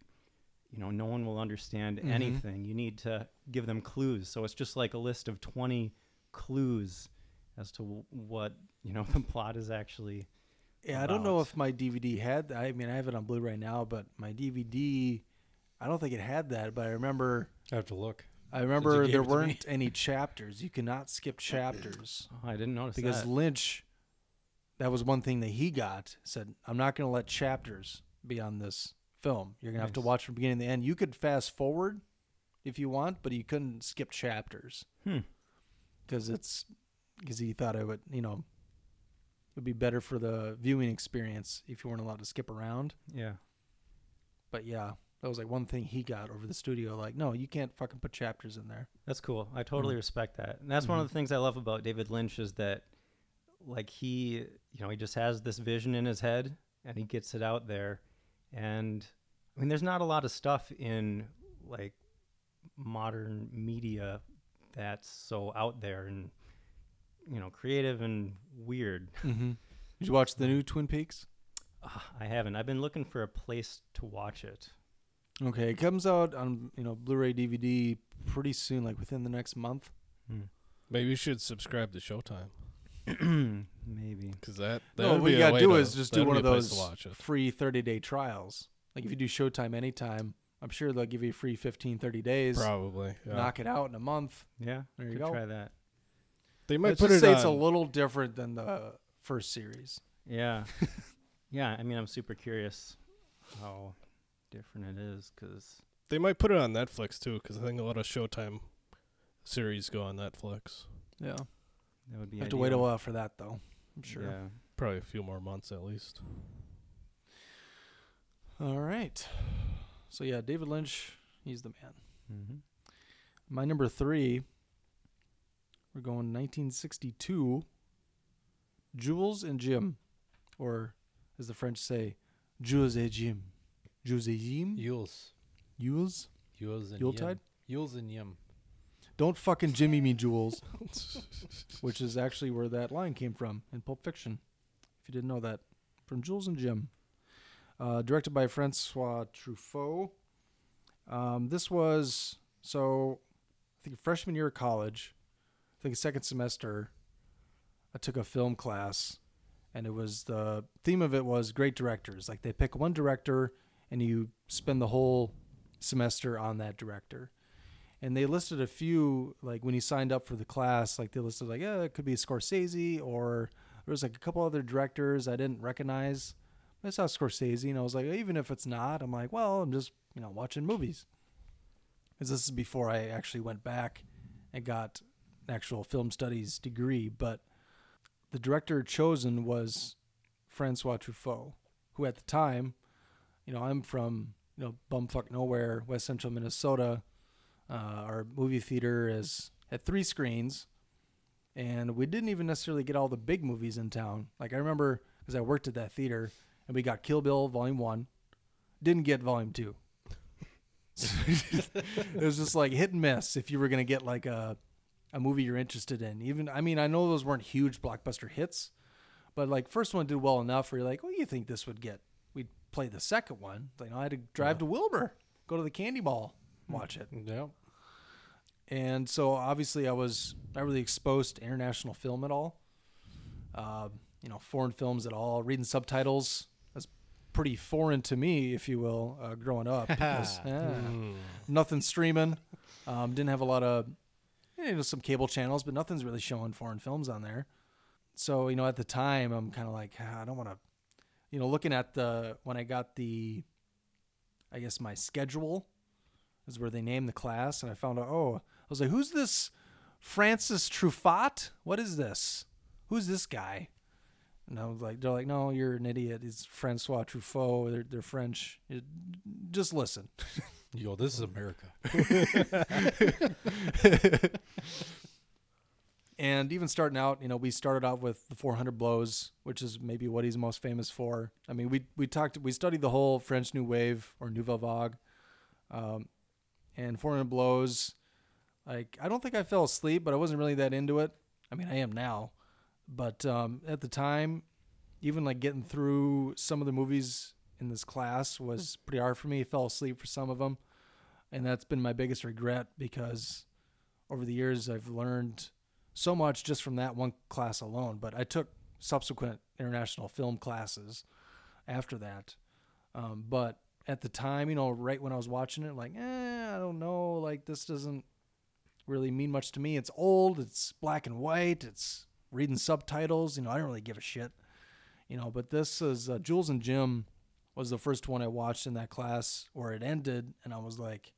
you know, no one will understand mm-hmm. anything. You need to give them clues. So it's just like a list of 20 clues as to what, you know, the plot is actually. Yeah, I don't know if my DVD had. I mean, I have it on Blu-ray now, but my DVD, I don't think it had that. But I remember, I have to look. I remember there it to me. weren't any chapters. You cannot skip chapters Oh, I didn't notice that. because that. Lynch. That was one thing that he got. Said, "I'm not going to let chapters be on this film. You're going to have to watch from beginning to end. You could fast forward if you want, but you couldn't skip chapters Hmm. because it's because he thought it would, you know, it would be better for the viewing experience if you weren't allowed to skip around. Yeah. But yeah, that was like one thing he got over the studio. Like, no, you can't fucking put chapters in there. That's cool. I totally mm-hmm. respect that. And that's one of mm-hmm. the things I love about David Lynch is that like he, you know, he just has this vision in his head and he gets it out there. And I mean there's not a lot of stuff in like modern media that's so out there and you know, creative and weird. Mm-hmm. Did you watch the new Twin Peaks? Ah, I haven't. I've been looking for a place to watch it. Okay, it comes out on you know Blu-ray DVD pretty soon, like within the next month. Maybe you should subscribe to Showtime Maybe. because that. No, that'd what be you gotta do to- is just do one of a place to those free 30-day trials. Like if you do Showtime anytime, I'm sure they'll give you a free 15, 30 days. Probably. Yeah. Knock it out in a month. Yeah. There you could go. try that. They might Let's put just it say on. it's a little different than the first series. Yeah. yeah, I mean I'm super curious how different it is cuz they might put it on Netflix too because I think a lot of Showtime series go on Netflix. Yeah, that would be have to wait a ideal. while for that though. I'm sure. Yeah. Probably a few more months at least. All right. So yeah, David Lynch, he's the man. hmm My number three, we're going 1962. Jules and Jim, or as the French say, Jules et Jim. Jules et Jim? Yules. Jules? Yules and Yuletide? Yules and Yim. Don't fucking Jimmy me Jules. Which is actually where that line came from in Pulp Fiction. If you didn't know that. From Jules and Jim. Uh, directed by Francois Truffaut. Um, this was, so, I think freshman year of college, I think second semester, I took a film class, and it was the theme of it was great directors. Like they pick one director, and you spend the whole semester on that director. And they listed a few like when you signed up for the class like they listed like yeah it could be scorsese or there was like a couple other directors i didn't recognize. I saw scorsese and i was like even if it's not i'm like well i'm just you know watching movies. Because this is before i actually went back and got actual film studies degree but the director chosen was francois truffaut who at the time you know i'm from you know bumfuck nowhere west central minnesota uh, our movie theater is had three screens, and we didn't even necessarily get all the big movies in town. Like I remember, because I worked at that theater, and we got Kill Bill Volume One, didn't get Volume Two. It was just like hit and miss if you were gonna get like a a movie you're interested in. Even I mean, I know those weren't huge blockbuster hits, but like first one did well enough where you're like, well, you think this would get? We'd play the second one. You know, I had to drive to Willmar, go to the Kandi Mall, watch it. Yep. And so obviously I was not really exposed to international film at all. Uh, you know, foreign films at all. Reading subtitles was pretty foreign to me, if you will, uh, growing up. Because, yeah, Nothing streaming. Um, didn't have a lot of, you know, some cable channels, but nothing's really showing foreign films on there. So, you know, at the time, I'm kind of like, "Ah, I don't want to you know, looking at the when I got the, I guess my schedule, is where they named the class, and I found out. Oh, I was like, who's this Francis Truffaut? What is this? Who's this guy? And I was like, they're like, no, you're an idiot. It's Francois Truffaut. They're, they're French. Just listen. You go, this is America. and even starting out, you know, we started out with the 400 blows, which is maybe what he's most famous for. I mean, we we talked, we studied the whole French New Wave or Nouvelle Vague, um, and 400 blows. Like, I don't think I fell asleep, but I wasn't really that into it. I mean, I am now, but um, at the time, even like getting through some of the movies in this class was pretty hard for me. I fell asleep for some of them, and that's been my biggest regret because over the years I've learned so much just from that one class alone. But I took subsequent international film classes after that. Um, but at the time, you know, right when I was watching it, like, eh, I don't know, like this doesn't really mean much to me. It's old, it's black and white, it's reading subtitles. You know, I don't really give a shit. You know, but this is uh, Jules and Jim was the first one I watched in that class where it ended, and I was like,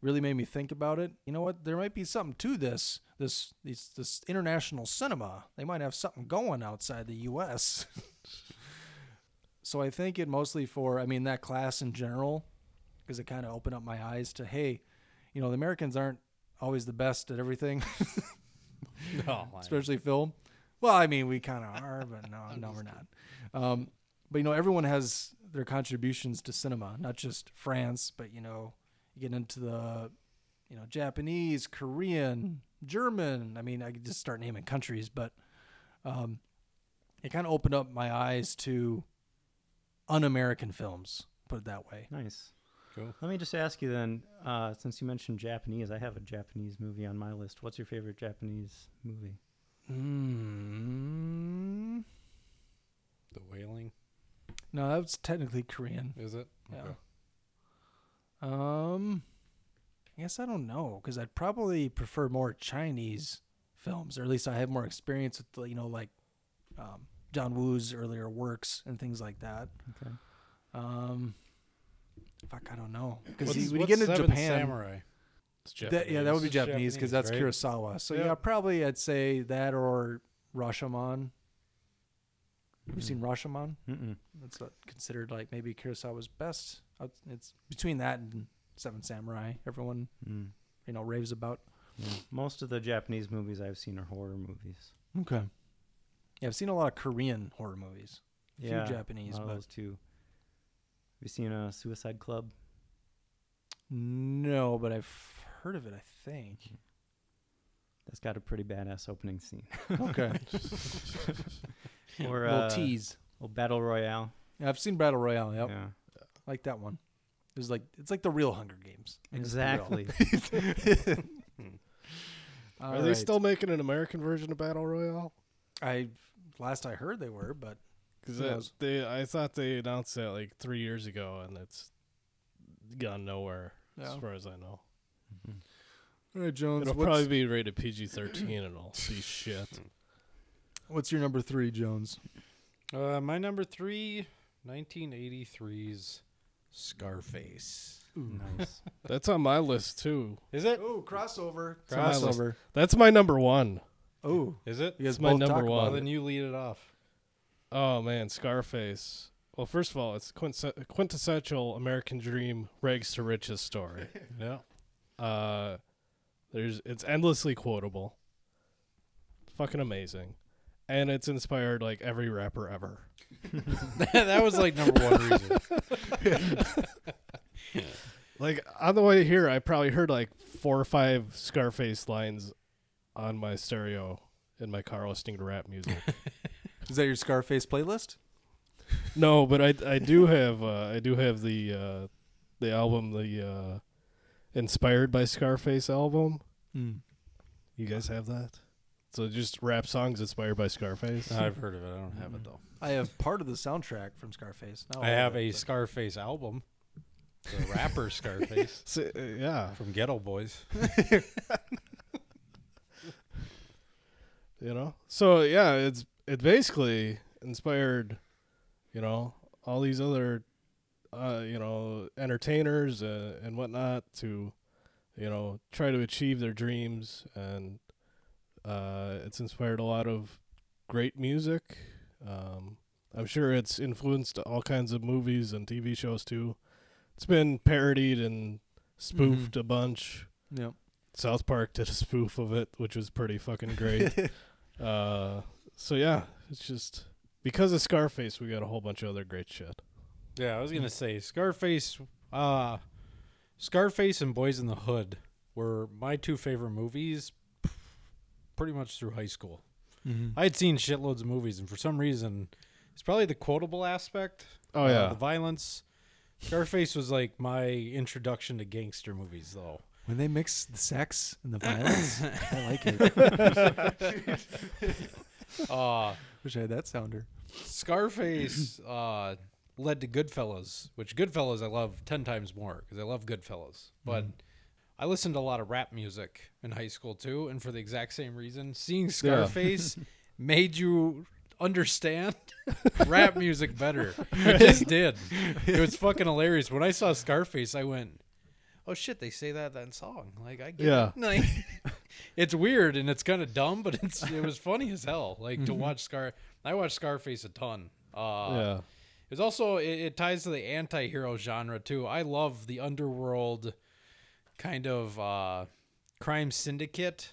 really made me think about it. You know what? There might be something to this. This this, this international cinema. They might have something going outside the U.S. so I think it mostly for I mean that class in general, because it kind of opened up my eyes to hey, you know the Americans aren't always the best at everything, No, especially film. Well, I mean we kind of are, but no, no, we're not. Um, but you know everyone has their contributions to cinema, not just France, but you know you get into the you know Japanese, Korean, German. I mean, I could just start naming countries, but um, it kind of opened up my eyes to un-American films. Put it that way. Nice. Cool. Let me just ask you then, uh, since you mentioned Japanese, I have a Japanese movie on my list. What's your favorite Japanese movie? Mm, The Wailing, no, that's technically Korean. is it? Yeah. Okay. Um, I guess I don't know because I'd probably prefer more Chinese films, or at least I have more experience with the, you know like um, John Woo's earlier works and things like that. Okay. Um, fuck, I don't know because What's- when you get into Seventh Japan, Samurai? It's that, yeah, that would be Japanese because that's Japanese, Kurosawa. So Yeah. yeah, probably I'd say that or Rashomon. Have you seen Rashomon? Mm-mm. That's uh, considered like maybe Kurosawa's best. Uh, It's between that and Seven Samurai. Everyone Mm. you know raves about. Yeah. Most of the Japanese movies I've seen are horror movies. Okay. Yeah, I've seen a lot of Korean horror movies. A few Japanese, a lot of but those too. Have you seen a Suicide Club? no, but I've heard of it. I think. That's got a pretty badass opening scene. Okay. or little uh, tease. Oh, Battle Royale. Yeah, I've seen Battle Royale. Yep, Yeah, like that one. It's like it's like the real Hunger Games. Like, it's the real. exactly. Hmm. All Are they still making an American version of Battle Royale? I last I heard they were, but Because they, I thought they announced that like three years ago, and it's gone nowhere as far as I know. Mm-hmm. all right, Jones. It'll probably be rated PG thirteen, and I'll see shit. Hmm. What's your number three, Jones? Uh, my number three, 1983's Scarface. nice. That's on my list too. Is it? Oh, crossover. It's on my list. Crossover. That's my number one. Oh, Is it? you guys It's my both number talk one. Well, about then you lead it off. Oh man, Scarface. Well, first of all, it's quintess- quintessential American dream, rags to riches story. Yeah. Uh, there's it's endlessly quotable. Fucking amazing, and it's inspired like every rapper ever. that was like number one reason. Like on the way here, I probably heard like four or five Scarface lines on my stereo in my car listening to rap music. Is that your Scarface playlist? no, but I I do have uh, I do have the uh, the album the uh, inspired by Scarface album. Mm. You guys have that? So just rap songs inspired by Scarface. I've heard of it. I don't have it though. I have part of the soundtrack from Scarface. Not I all have it, a but- Scarface album. The rapper Scarface So, uh, yeah, from Geto Boys. you know. So yeah, it's it basically inspired you know, all these other, uh, you know, entertainers uh, and whatnot to, you know, try to achieve their dreams, and uh, it's inspired a lot of great music. Um, I'm sure it's influenced all kinds of movies and TV shows too. It's been parodied and spoofed a bunch. Yep. South Park did a spoof of it, which was pretty fucking great. uh, so yeah, it's just because of Scarface, we got a whole bunch of other great shit. Yeah, I was gonna say Scarface. Uh, Scarface and Boys in the Hood were my two favorite movies, pretty much through high school. Mhm. I had seen shitloads of movies, and for some reason, it's probably the quotable aspect. Oh, uh, yeah. the violence. Scarface was like my introduction to gangster movies, though. When they mix the sex and the violence, I like it. Uh, Wish I had that sounder. Scarface uh, led to Goodfellas, which Goodfellas I love ten times more because I love Goodfellas. But I listened to a lot of rap music in high school too, and for the exact same reason, seeing Scarface made you understand rap music better. It just did. It was fucking hilarious. When I saw Scarface, I went, "Oh shit, they say that in that song." Like I get Yeah. it. Like, it's weird and it's kind of dumb, but it's it was funny as hell. Like to Mhm. watch Scar. I watched Scarface a ton. Uh, Yeah. It's also it, it ties to the anti-hero genre too. I love the underworld kind of uh, crime syndicate,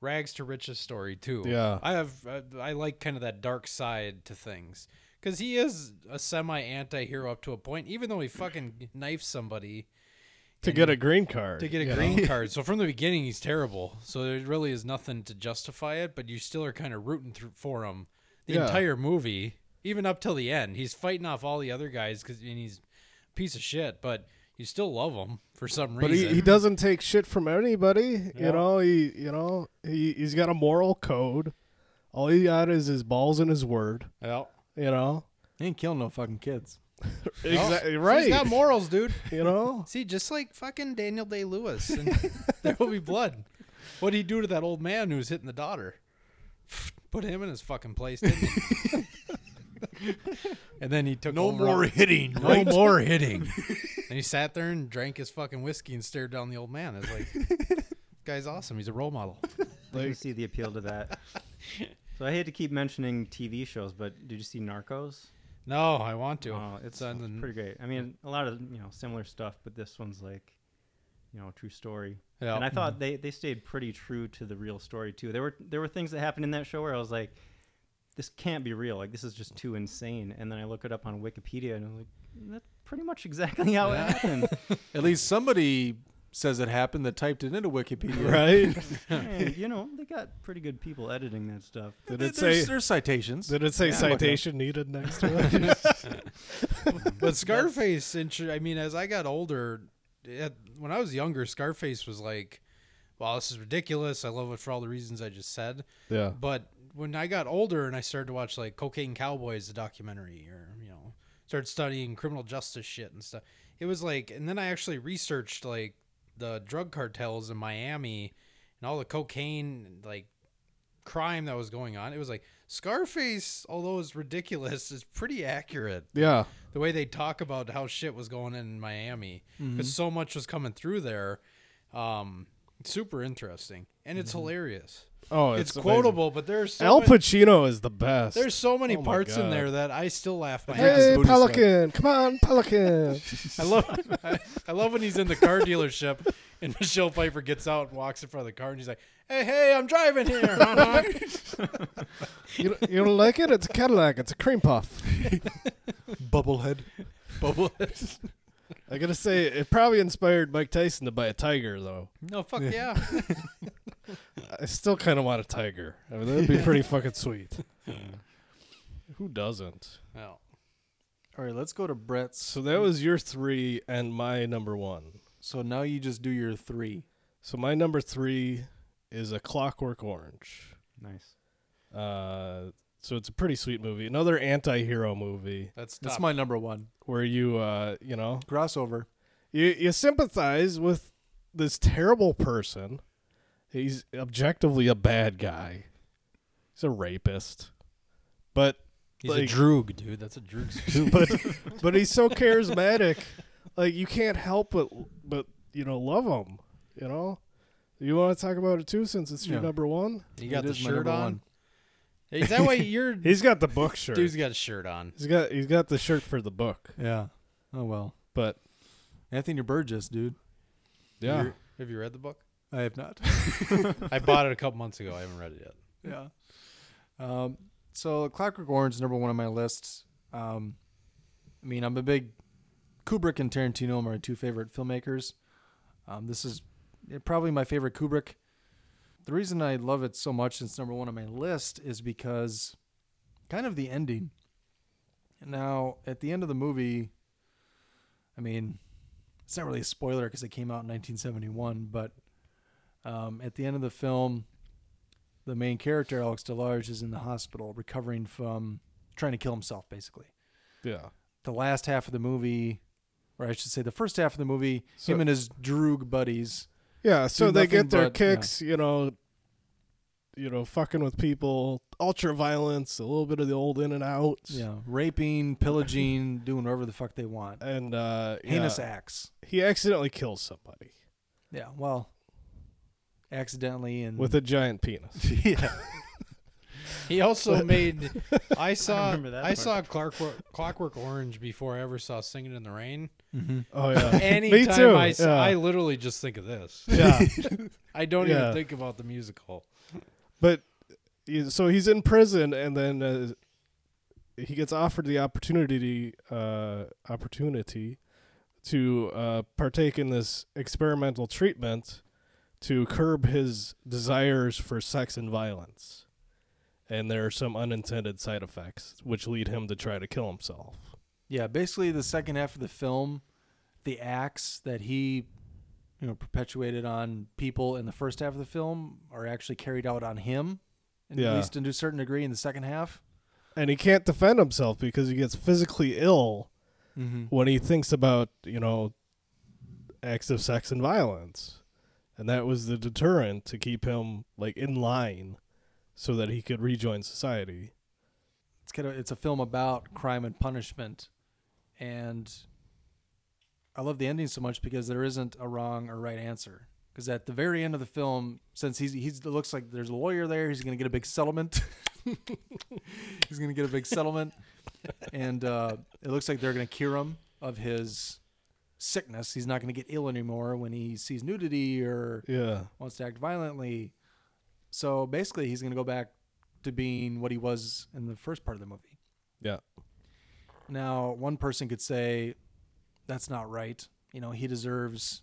rags to riches story too. Yeah. I have uh, I like kind of that dark side to things because he is a semi anti-hero up to a point, even though he fucking knifes somebody To get a green card, To get a green know? card. So from the beginning, he's terrible. So there really is nothing to justify it, but you still are kind of rooting through for him the Yeah. entire movie, even up till the end. He's fighting off all the other guys because he's a piece of shit, but you still love him for some But reason. he, he doesn't take shit from anybody. Yeah. You know, he you know he he's got a moral code. All he got is his balls and his word. Yeah. You know. He ain't killing no fucking kids. Exactly He's right. got morals, dude. You know. See, just like fucking Daniel Day Lewis, and there will be blood. What did he do to that old man who was hitting the daughter? Put him in his fucking place, didn't he? And then he took No over more all- hitting, No right? more hitting. and he sat there and drank his fucking whiskey and stared down the old man. It's like, guy's awesome. He's a role model. I can see the appeal to that. So I hate to keep mentioning TV shows, but did you see Narcos? No, I want to. Oh, it's, on it's pretty great. I mean, a lot of you know similar stuff, but this one's like, you know, a true story. Yeah. And I thought mm-hmm. they, they stayed pretty true to the real story too. There were there were things that happened in that show where I was like, this can't be real. Like this is just too insane. And then I look it up on Wikipedia and I'm like, that's pretty much exactly how it happened. At least somebody says it happened that typed it into Wikipedia. Right. Hey, you know, they got pretty good people editing that stuff. Did There- it say there's, there's citations. Did it say Yeah, look it up. citation needed next to it? but Scarface, intro- I mean, as I got older, it, when I was younger, Scarface was like, "Wow, this is ridiculous. I love it for all the reasons I just said." Yeah. But when I got older and I started to watch like Cocaine Cowboys, the documentary, or you know, started studying criminal justice shit and stuff, it was like, and then I actually researched like the drug cartels in Miami and all the cocaine like crime that was going on. It was like Scarface, although it's ridiculous, is pretty accurate. Yeah. The way they talk about how shit was going in Miami because Mhm. so much was coming through there. Um, super interesting and it's hilarious. Oh, it's, it's quotable, but there's so Al many- Pacino is the best. There's so many Oh my parts in there that I still laugh my ass Hey. Pelican! Come on, Pelican! I love I, I love when he's in the car dealership and Michelle Pfeiffer gets out and walks in front of the car and he's like, "Hey, hey, I'm driving here." you, you don't like it? It's a Cadillac. It's a cream puff. Bubblehead. Bubblehead. I gotta say, it probably inspired Mike Tyson to buy a tiger, though. no, fuck yeah. I still kind of want a tiger. I mean, that'd be pretty fucking sweet. Who doesn't? Well, All right, let's go to Brett's. So that was your three and my number one. So now you just do your three. So my number three is a Clockwork Orange. Nice. Uh, so it's a pretty sweet movie. Another anti-hero movie that's That's top. my number one. where you, uh, you know, Crossover. you you sympathize with this terrible person. He's objectively a bad guy. He's a rapist, but He's Like- a droog, dude. That's a droog. but but he's so charismatic. Like you can't help but but you know love him. You know. You want to talk about it too, since it's your Yeah. number one. You got It the shirt on. one. Is that why you're? He's got the book shirt. Dude's got a shirt on. He's got he's got the shirt for the book. Yeah. Oh well. But Anthony Burgess, dude. yeah, You're- Have you read the book? I have not. I bought it a couple months ago. I haven't read it yet. yeah. Um, so Clockwork Orange is number one on my list. Um, I mean, I'm a big Kubrick and Tarantino are my two favorite filmmakers. Um, this is probably my favorite Kubrick. The reason I love it so much, it's number one on my list, is because kind of the ending. Now, at the end of the movie, I mean, it's not really a spoiler because it came out in 1971, but um, at the end of the film, the main character, Alex DeLarge, is in the hospital recovering from trying to kill himself, basically. yeah. The last half of the movie, or I should say the first half of the movie, So- him and his droog buddies. Yeah, so they get their but- yeah. kicks, you know, you know, fucking with people, ultra violence, a little bit of the old in and outs. Yeah, raping, pillaging, doing whatever the fuck they want. And uh Heinous yeah, acts. he accidentally kills somebody Yeah, well, accidentally and with a giant penis. yeah, He also made. I saw. I, remember that part. saw Clockwork, Clockwork Orange before I ever saw Singing in the Rain. Oh yeah. Anytime too, I, s- yeah. I literally just think of this. yeah. I don't Yeah. even think about the musical. But so he's in prison, and then uh, he gets offered the opportunity uh, opportunity to uh, partake in this experimental treatment to curb his desires for sex and violence. And there are some unintended side effects which lead him to try to kill himself. yeah. Basically, the second half of the film, the acts that he, you know, perpetuated on people in the first half of the film are actually carried out on him, at Yeah. least to a certain degree in the second half. And he can't defend himself because he gets physically ill Mm-hmm. when he thinks about you know acts of sex and violence and that was the deterrent to keep him like in line so that he could rejoin society. It's kind of it's a film about crime and punishment. And i love the ending so much because there isn't a wrong or right answer. Because at the very end of the film since he's he's it looks like there's a lawyer there he's going to get a big settlement. He's going to get a big settlement. And uh, it looks like they're going to cure him of his sickness he's not going to get ill anymore when he sees nudity or yeah wants to act violently. So basically, he's going to go back to being what he was in the first part of the movie. yeah Now, one person could say that's not right. You know, he deserves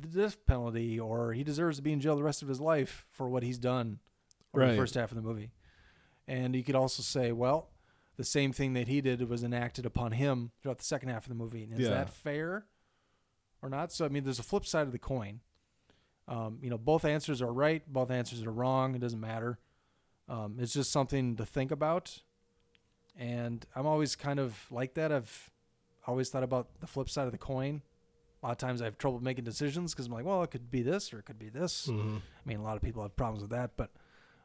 the death penalty or he deserves to be in jail the rest of his life for what he's done in Right. the first half of the movie. And you could also say, well, the same thing that he did was enacted upon him throughout the second half of the movie. And is Yeah. that fair or not? So, I mean, there's a flip side of the coin. Um, you know, both answers are right, both answers are wrong. It doesn't matter. Um, it's just something to think about. And I'm always kind of like that. I've always thought about the flip side of the coin. A lot of times I have trouble making decisions because I'm like, well, it could be this or it could be this. Mhm. I mean, a lot of people have problems with that, but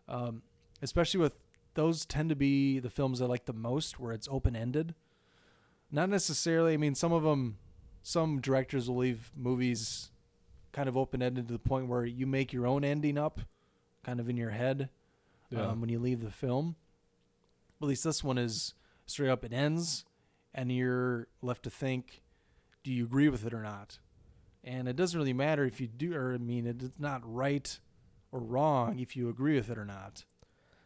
um, especially with those tend to be the films I like the most where it's open ended. Not necessarily. I mean, some of them, some directors will leave movies kind of open ended to the point where you make your own ending up, kind of in your head, Yeah. um, when you leave the film. At least this one is straight up. It ends, and you're left to think, do you agree with it or not? And it doesn't really matter if you do, or I mean, it's not right or wrong if you agree with it or not.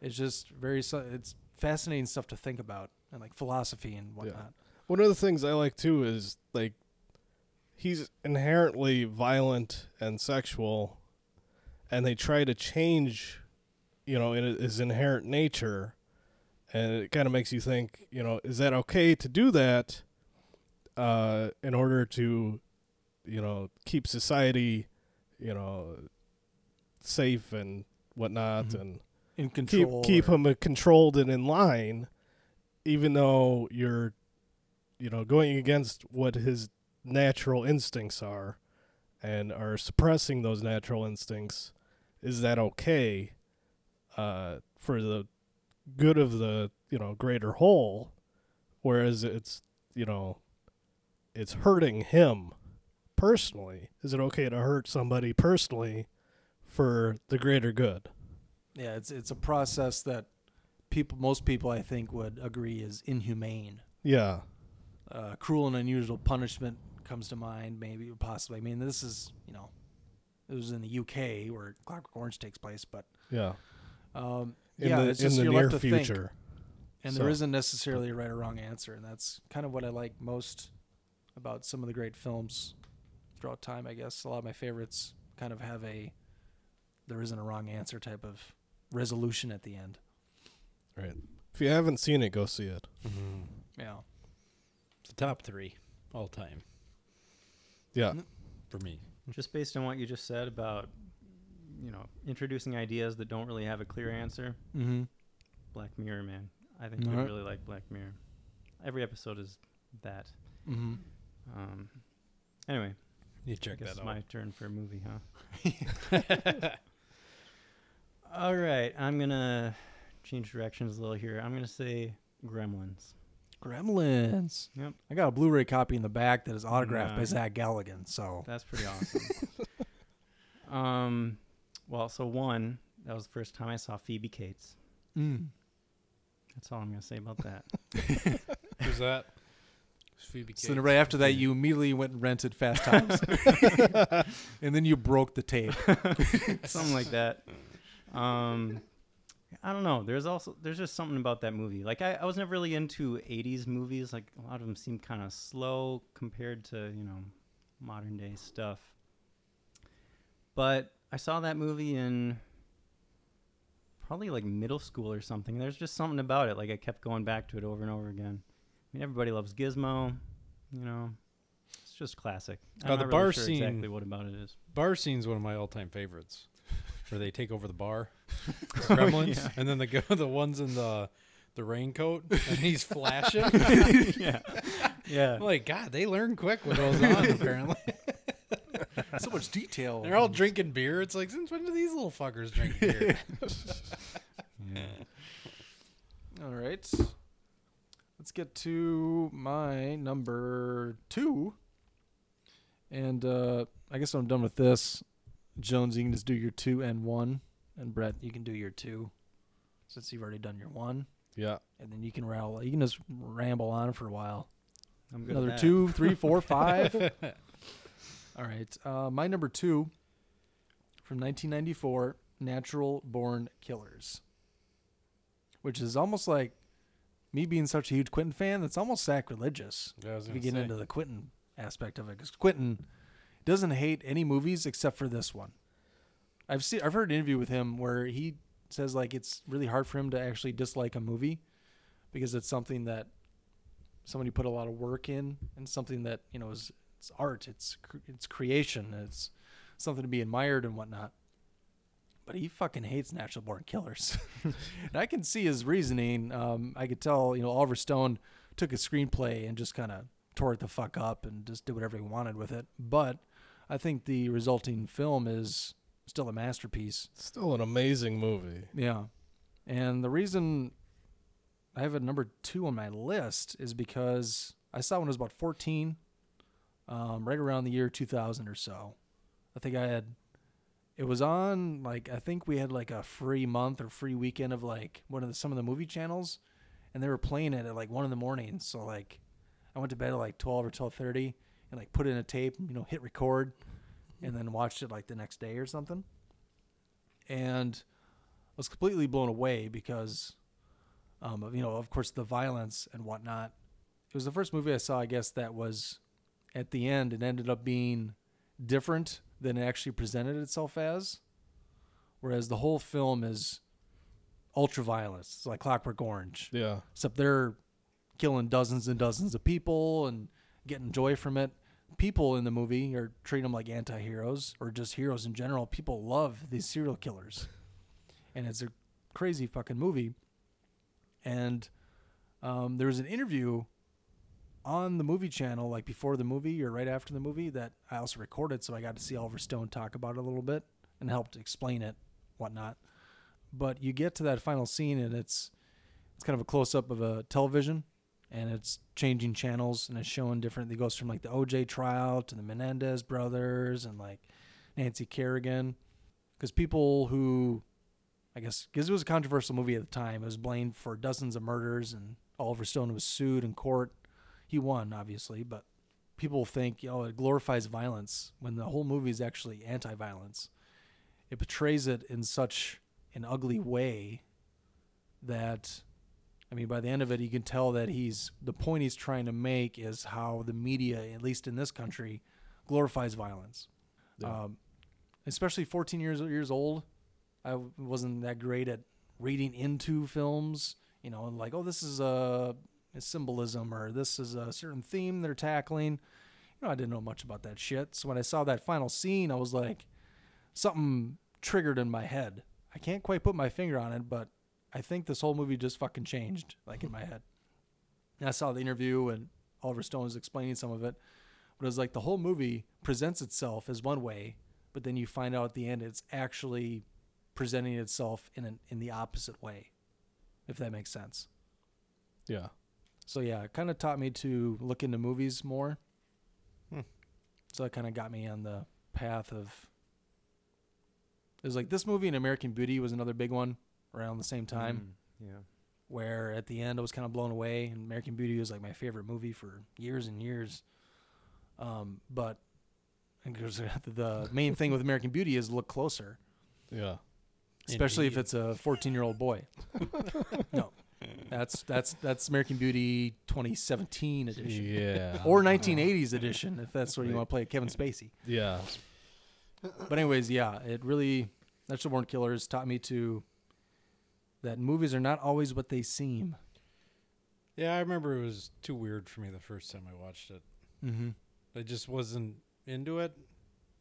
It's just very it's fascinating stuff to think about, and like philosophy and whatnot. one of the things i like too is like he's inherently violent and sexual and they try to change you know in his inherent nature and it kind of makes you think you know is that okay to do that uh in order to you know keep society you know safe and whatnot Mhm. and In keep control. keep or- him controlled and in line even though you're you know going against what his natural instincts are and are suppressing those natural instincts is that okay uh for the good of the you know greater whole, whereas it's you know it's hurting him personally. Is it okay to hurt somebody personally for the greater good? Yeah, it's it's a process that people, most people, I think, would agree is inhumane. Yeah. Uh, cruel and unusual punishment comes to mind, maybe possibly. I mean, this is you know, it was in the UK where Clockwork Orange takes place, but Yeah. um, In yeah, the it's in just the you're near left to think. future. And So- there isn't necessarily a right or wrong answer, and that's kind of what I like most about some of the great films throughout time. I guess a lot of my favorites kind of have a there isn't a wrong answer type of resolution at the end. Right. If you haven't seen it, go see it. Yeah. It's the top three all time Yeah. for me. Just based on what you just said about, you know, introducing ideas that don't really have a clear answer. Mm-hmm. Black Mirror, man. I think you Alright. really like Black Mirror. Every episode is that. Mm-hmm. Um. Anyway, You I check guess that it's out. my turn for a movie, huh? All right, I'm gonna change directions a little here. I'm gonna say Gremlins. Gremlins. Yep. I got a Blu-ray copy in the back that is autographed by Nice. Zach Galligan. So That's pretty awesome. um, well, so one, that was the first time I saw Phoebe Cates. Mm. That's all I'm gonna say about that. Who's that? Phoebe So then right after that, you immediately went and rented Fast Times, and then you broke the tape. something like that. Um, I don't know. There's also there's just something about that movie. Like I, I was never really into '80s movies. Like a lot of them seem kind of slow compared to you know modern day stuff. But I saw that movie in probably like middle school or something. There's just something about it. Like I kept going back to it over and over again. I mean, everybody loves Gizmo. You know, it's just classic. I'm Uh, the bar really sure scene- exactly what about it is. Bar scene's one of my all-time favorites, where they take over the bar, Gremlins, yeah. and then the go the ones in the the raincoat, and he's flashing. yeah, yeah. I'm like God, they learn quick what goes on. Apparently, so much detail. they're all drinking beer. It's like since when do these little fuckers drink beer? All right. Let's get to my number two. And uh, I guess I'm done with this, Jones, you can just do your two and one. And Brett, you can do your two since you've already done your one. Yeah. And then you can rattle. You can just ramble on for a while. I'm good. Another two, three, four, five. All right. Uh, my number two from 1994 Natural Born Killers, which is almost like me being such a huge Quentin fan, that's almost sacrilegious Yeah, I was if you gonna get say. into the Quentin aspect of it. Because Quentin doesn't hate any movies except for this one. I've seen, I've heard an interview with him where he says like it's really hard for him to actually dislike a movie because it's something that somebody put a lot of work in and something that you know is it's art, it's it's creation, it's something to be admired and whatnot. But he fucking hates natural born killers, and I can see his reasoning. Um, I could tell, you know, Oliver Stone took a screenplay and just kind of tore it the fuck up and just did whatever he wanted with it. But I think the resulting film is still a masterpiece. Still an amazing movie. Yeah. And the reason I have a number two on my list is because I saw when I was about 14, um, right around the year 2000 or so. I think I had, it was on, like, I think we had like a free month or free weekend of like one of the, some of the movie channels, and they were playing it at like one in the morning. So, like, I went to bed at like 12 or 12.30 and like put in a tape, you know, hit record, and then watched it like the next day or something. And I was completely blown away because, um, you know, of course, the violence and whatnot. It was the first movie I saw, I guess, that was at the end. It ended up being different than it actually presented itself as. Whereas the whole film is ultra violence. It's like Clockwork Orange. Yeah. Except they're killing dozens and dozens of people and getting joy from it. People in the movie are treating them like anti-heroes or just heroes in general. People love these serial killers, and it's a crazy fucking movie. And um, there was an interview on the movie channel, like before the movie or right after the movie, that I also recorded, so I got to see Oliver Stone talk about it a little bit and helped explain it, whatnot. But you get to that final scene, and it's it's kind of a close up of a television, and it's changing channels and it's showing different. It goes from like the OJ trial to the Menendez brothers and like Nancy Kerrigan, because people who, I guess, because it was a controversial movie at the time, it was blamed for dozens of murders, and Oliver Stone was sued in court. He won, obviously, but people think, you know it glorifies violence when the whole movie is actually anti-violence. It portrays it in such an ugly way that I mean, by the end of it, you can tell that he's the point he's trying to make is how the media, at least in this country, glorifies violence. Um, especially 14 years years old, I wasn't that great at reading into films. You know, and like, oh, this is a, a symbolism or this is a certain theme they're tackling. You know, I didn't know much about that shit. So when I saw that final scene, I was like, something triggered in my head. I can't quite put my finger on it, but I think this whole movie just fucking changed, like in my head. And I saw the interview and Oliver Stone was explaining some of it, but it was like the whole movie presents itself as one way, but then you find out at the end it's actually presenting itself in an, in the opposite way, if that makes sense. Yeah. So yeah, it kind of taught me to look into movies more. Hmm. So it kind of got me on the path of. It was like this movie and American Beauty was another big one around the same time. Mm, yeah. Where at the end I was kind of blown away, and American Beauty was like my favorite movie for years and years. Um, but and 'cause the main thing with American Beauty is look closer, Yeah. especially if it's a 14 year old boy. no, that's that's that's American Beauty 2017 edition. Yeah. or 1980s edition if that's what you want to play Kevin Spacey. yeah. But anyways, yeah, it really Natural Born Killers taught me to that movies are not always what they seem. Yeah, I remember it was too weird for me the first time I watched it. Mm-hmm. I just wasn't into it.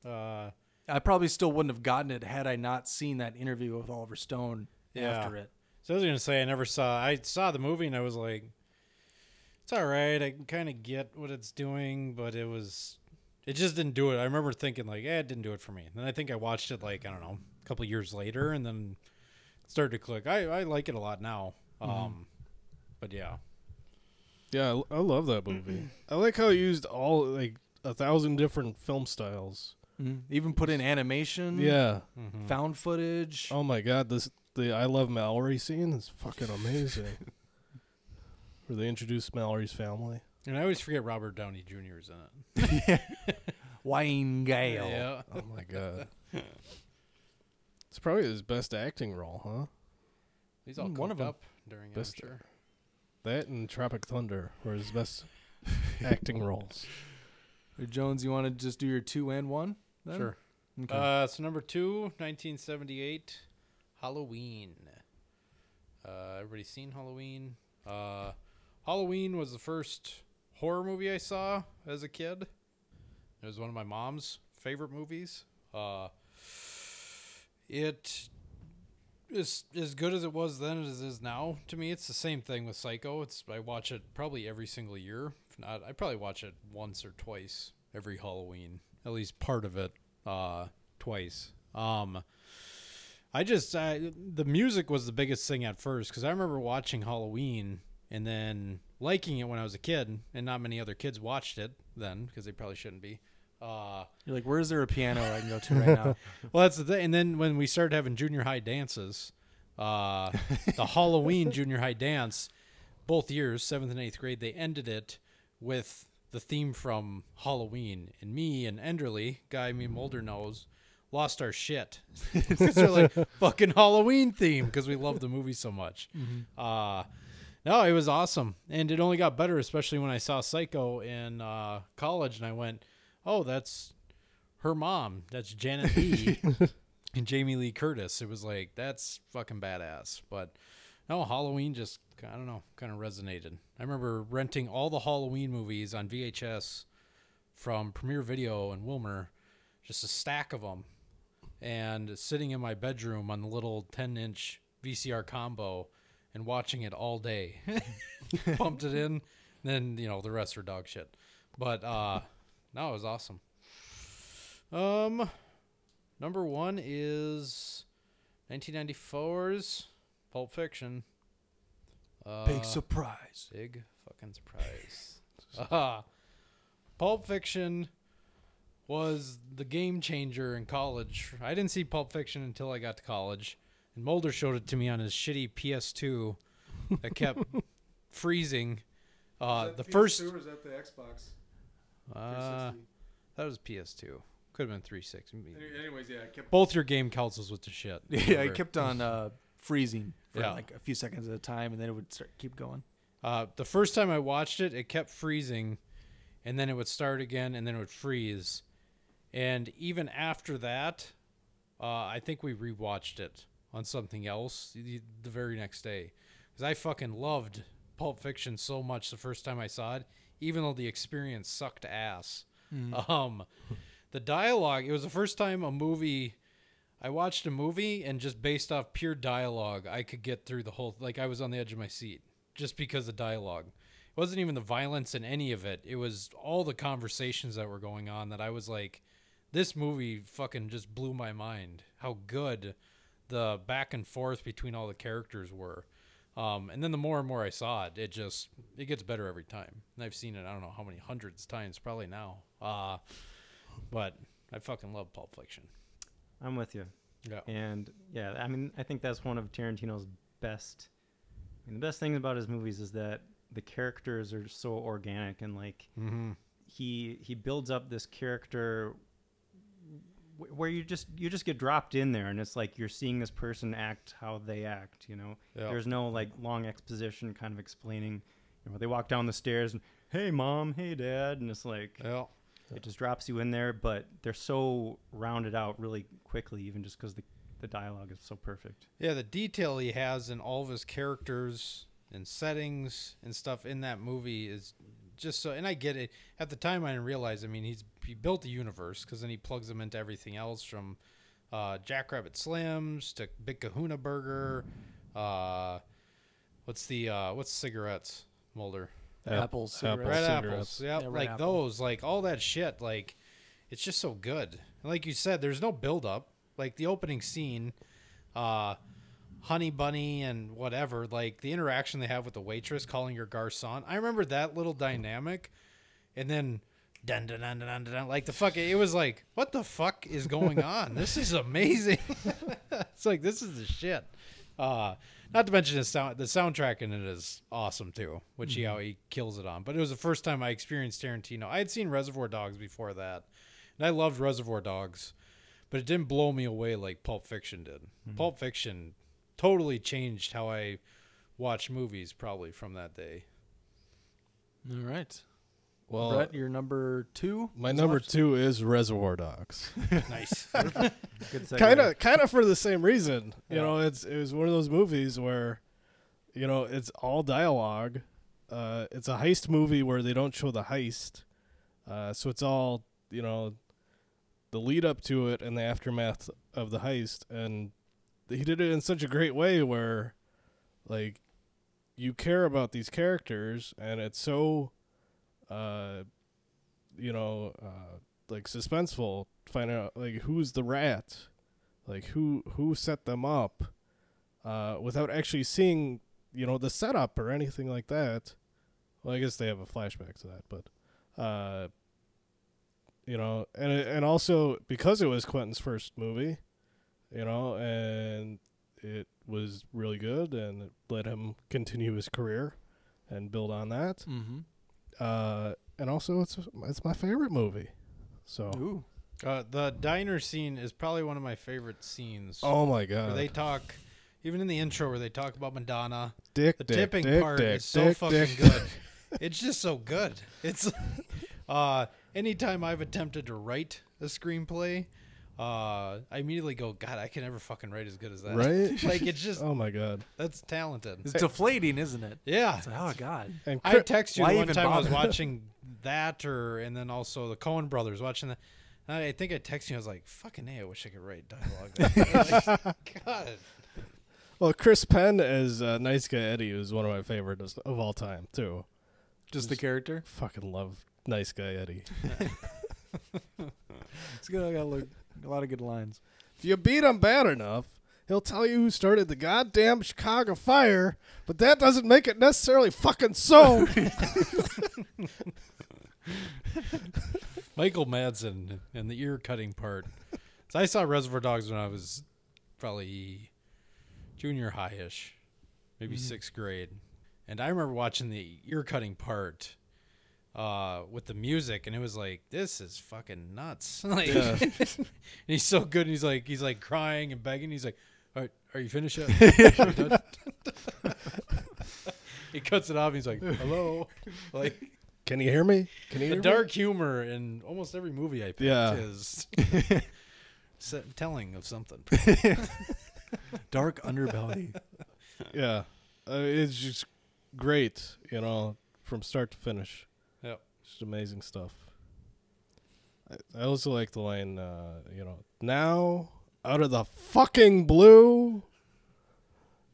Uh, I probably still wouldn't have gotten it had I not seen that interview with Oliver Stone Yeah. after it. so I was gonna say I never saw. I saw the movie and I was like, it's all right. I can kind of get what it's doing, but it was, it just didn't do it. I remember thinking like, eh, it didn't do it for me. And then I think I watched it like I don't know, a couple years later, and then started to click. I I like it a lot now. Um, but yeah, Yeah, I, I love that movie. I like how it used all like a thousand different film styles. Mhm. Even put in animation, Yeah. found footage. Oh my god, this the I love Mallory scene is fucking amazing. Where they introduce Mallory's family. and I always forget Robert Downey Jr. is in it. Wayne Gale. Yeah. Oh my god. it's probably his best acting role, huh? He's all Mm, one of one 'em. up during it, Best- I'm sure. That and Tropic Thunder were his best acting roles. Hey, Jones, you want to just do your two and one? Then? Sure. Okay. Uh, so number two, 1978, Halloween. Uh, everybody seen Halloween? Uh, Halloween was the first horror movie I saw as a kid. It was one of my mom's favorite movies. Uh, it is as good as it was then as it is now. To me, it's the same thing with Psycho. It's I watch it probably every single year. If not, I probably watch it once or twice every Halloween. At least part of it, uh, twice. Um, I just I, the music was the biggest thing at first because I remember watching Halloween and then liking it when I was a kid, and not many other kids watched it then because they probably shouldn't be. Uh, You're like, where's there a piano I can go to right now? well, that's the thing. And then when we started having junior high dances, uh, the Halloween junior high dance, both years, seventh and eighth grade, they ended it with the theme from Halloween. And me and Enderly, guy me Mulder knows, lost our shit. They're like fucking Halloween theme because we love the movie so much. Uh, no, it was awesome, and it only got better, especially when I saw Psycho in uh, college, and I went, "Oh, that's her mom. That's Janet Leigh and Jamie Lee Curtis." It was like that's fucking badass. But no, Halloween just I don't know, kind of resonated. I remember renting all the Halloween movies on VHS from Premiere Video in Willmar, just a stack of them, and sitting in my bedroom on the little 10-inch VCR combo and watching it all day. Pumped it in, then you know the rest are dog shit. But uh no, it was awesome. Um number 1 is 1994's Pulp Fiction. Uh, Big surprise. Big fucking surprise. uh, Pulp Fiction was the game changer in college. I didn't see Pulp Fiction until I got to college, and Mulder showed it to me on his shitty PS2 that kept freezing. Uh, the first, was at the Xbox. Uh, that was PS2. Could have been 360. Anyways, yeah, I kept. Both your game consoles with the shit. Yeah, I kept on uh, freezing for Yeah. like a few seconds at a time, and then it would start keep going. Uh, the first time I watched it, it kept freezing, and then it would start again, and then it would freeze. And even after that, uh, I think we rewatched it on something else the, the very next day because I fucking loved Pulp Fiction so much the first time I saw it, even though the experience sucked ass. Um, the dialogue. It was the first time a movie. I watched a movie and just based off pure dialogue, I could get through the whole. Like I was on the edge of my seat just because of dialogue. It wasn't even the violence in any of it. It was all the conversations that were going on that I was like, this movie fucking just blew my mind. How good the back and forth between all the characters were. Um, and then the more and more I saw it, it just it gets better every time. And I've seen it I don't know how many hundreds of times probably now. Uh, but I fucking love Pulp Fiction. I'm with you. Yeah. And yeah, I mean, I think that's one of Tarantino's best. I mean, the best thing about his movies is that the characters are so organic and like Mm-hmm. he he builds up this character where you just you just get dropped in there and it's like you're seeing this person act how they act you know Yeah. there's no like long exposition kind of explaining you know they walk down the stairs and hey mom hey dad and it's like Yeah. it just drops you in there but they're so rounded out really quickly even just because the, the dialogue is so perfect Yeah, the detail he has in all of his characters and settings and stuff in that movie is just so. And I get it. At the time, I didn't realize. I mean, he's he built the universe because then he plugs them into everything else from uh, Jackrabbit Slims to Big Kahuna Burger. Uh, what's the uh, what's cigarettes, Mulder? Apple cigarettes. Red cigarettes. apples. Yep, Yeah, red like apple. those, like all that shit. Like it's just so good. And like you said, there's no build up. Like the opening scene, uh, Honey Bunny and whatever, like the interaction they have with the waitress calling her garçon. I remember that little dynamic, and then. Dun, dun, dun, dun, dun, dun, like the fuck it was like what the fuck is going on? This is amazing. It's like this is the shit. Uh not to mention the sound the soundtrack in it is awesome too which he how he kills it on. But it was the first time i experienced tarantino. I had seen reservoir dogs before that and i loved reservoir dogs but it didn't blow me away like pulp fiction did. Pulp fiction totally changed how i watch movies probably from that day. All right. Well, Brett, your number two. my number watched? two is Reservoir Dogs. nice good kind of kind of for the same reason you Yeah. know it's it was one of those movies where you know it's all dialogue uh it's a heist movie where they don't show the heist uh so it's all you know the lead up to it and the aftermath of the heist and he did it in such a great way where like you care about these characters and it's so uh you know uh like suspenseful Find out like who's the rat? Like who who set them up uh without actually seeing you know the setup or anything like that. Well i guess they have a flashback to that but uh you know and and also because it was quentin's first movie you know and it was really good and it let him continue his career and build on that. Mm-hmm. Uh and also it's it's my favorite movie so Ooh. uh, the diner scene is probably one of my favorite scenes oh my where god they talk even in the intro where they talk about madonna dick the dick, tipping dick, part dick, is so dick, fucking dick. good. It's just so good. It's uh anytime I've attempted to write a screenplay, uh I immediately go, God, I can never fucking write as good as that. Right? like it's just oh my god that's talented. It's deflating, isn't it? Yeah. It's like, oh God. and I Chri- text you the one even time I was watching that or and then also the Coen brothers watching that. and I think I texted you. I was like, "Fucking a! I wish I could write dialogue." Like, God, well chris penn as uh, nice guy eddie is one of my favorites of all time too Just the character. fucking love nice guy eddie It's got, got a, lot- a lot of good lines. if you beat him bad enough He'll tell you who started the goddamn Chicago fire, but that doesn't make it necessarily fucking so. Michael Madsen and the ear cutting part. So I saw Reservoir Dogs when I was probably junior high ish, maybe mm-hmm. sixth grade. And I remember watching the ear cutting part uh, with the music, and it was like, this is fucking nuts. like, and he's so good. And he's like, he's like crying and begging. He's like, all right, are you finished yet? Are you done?" he cuts it off. He's like, hello. Like, Can you hear me? Can you the hear dark humor in almost every movie I picked Yeah. is telling of something. Dark underbelly. Yeah. Uh, it's just great, you know, from start to finish. Just amazing stuff. I, I also like the line, uh, you know, now out of the fucking blue,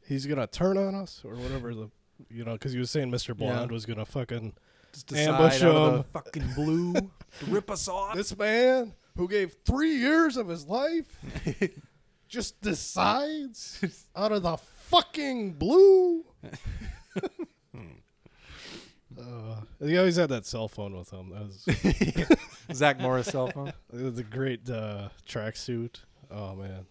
he's gonna turn on us or whatever the, you know, because he was saying Mr. Blonde Yeah. was gonna fucking Ambush out of him. the fucking blue to rip us off. this man who gave three years of his life just decides out of the fucking blue. uh, he always had that cell phone with him. That was Zach Morris cell phone. It was a great uh, tracksuit. Oh man.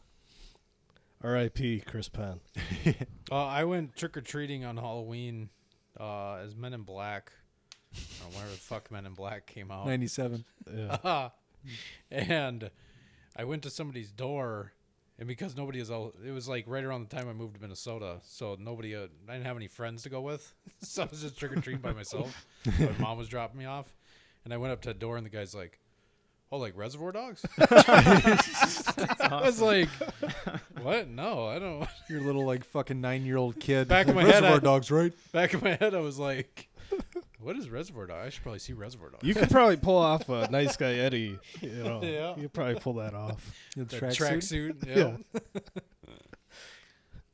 R.I.P. Chris Penn. Uh, I went trick or treating on Halloween uh, as Men in Black. Or whenever the fuck Men in Black came out. 97. Yeah. and I went to somebody's door, and because nobody is, all, it was like right around the time I moved to Minnesota, so nobody, uh, I didn't have any friends to go with, so I was just trick or treating by myself. My mom was dropping me off, and I went up to the door, and the guy's like, "Oh, like Reservoir Dogs?" I was like, "What? No, I don't." Your little like fucking nine year old kid. Back in my head, Reservoir I- Dogs, right? Back in my head, I was like, "What is Reservoir Dogs? I should probably see Reservoir Dogs." You could probably pull off a nice guy Eddie. You know, Yeah. you could probably pull that off. The The tracksuit. tracksuit. Yeah.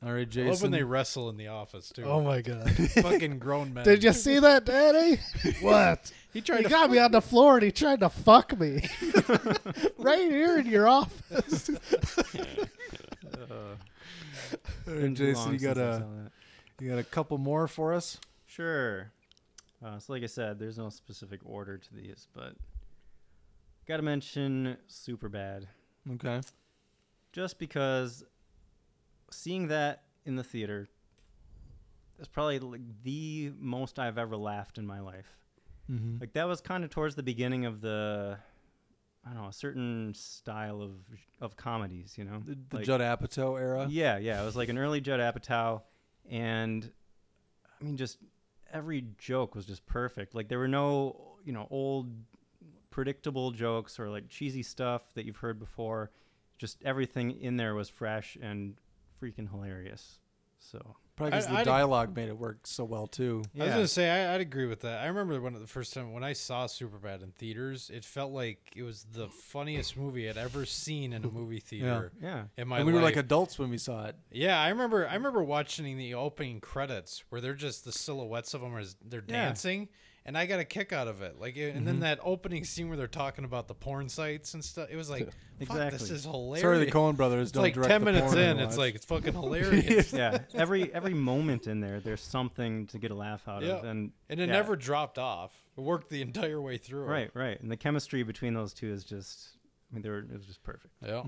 All right, I Jason. love when they wrestle in the office too. Oh my god! fucking grown men. Did you see that, Daddy? What? He tried He to got me on the floor and he tried to fuck me right here in your office. Uh, All right, Been too Jason, you got since I a saw that. you got a couple more for us. Sure. Uh, so, like I said, there's no specific order to these, but got to mention Superbad Okay. just because seeing that in the theater is probably like the most I've ever laughed in my life. Mm-hmm. Like that was kind of towards the beginning of the, I don't know, a certain style of of comedies, you know, The, the Like- Judd Apatow era. Yeah, yeah. It was like an early Judd Apatow, and I mean, just every joke was just perfect. Like there were no, you know, old predictable jokes or like cheesy stuff that you've heard before. Just everything in there was fresh and freaking hilarious. So Probably because the I'd- dialogue made it work so well too. I was gonna say I, I'd agree with that. I remember when the first time when I saw Superbad in theaters, it felt like it was the funniest movie I'd ever seen in a movie theater. yeah, In my and we were like adults when we saw it. Yeah, I remember. I remember watching the opening credits where they're just the silhouettes of them as they're Yeah. dancing, and I got a kick out of it. Like, and Mm-hmm. then that opening scene where they're talking about the porn sites and stuff. It was like, fuck, this is hilarious. Sorry, the Coen brothers It's don't like direct ten the minutes porn in, it's like it's fucking hilarious. yeah. Every every moment in there, there's something to get a laugh out of, and and it yeah. never dropped off. It worked the entire way through. Right, right. And the chemistry between those two is just, I mean, they were, it was just perfect. Yeah.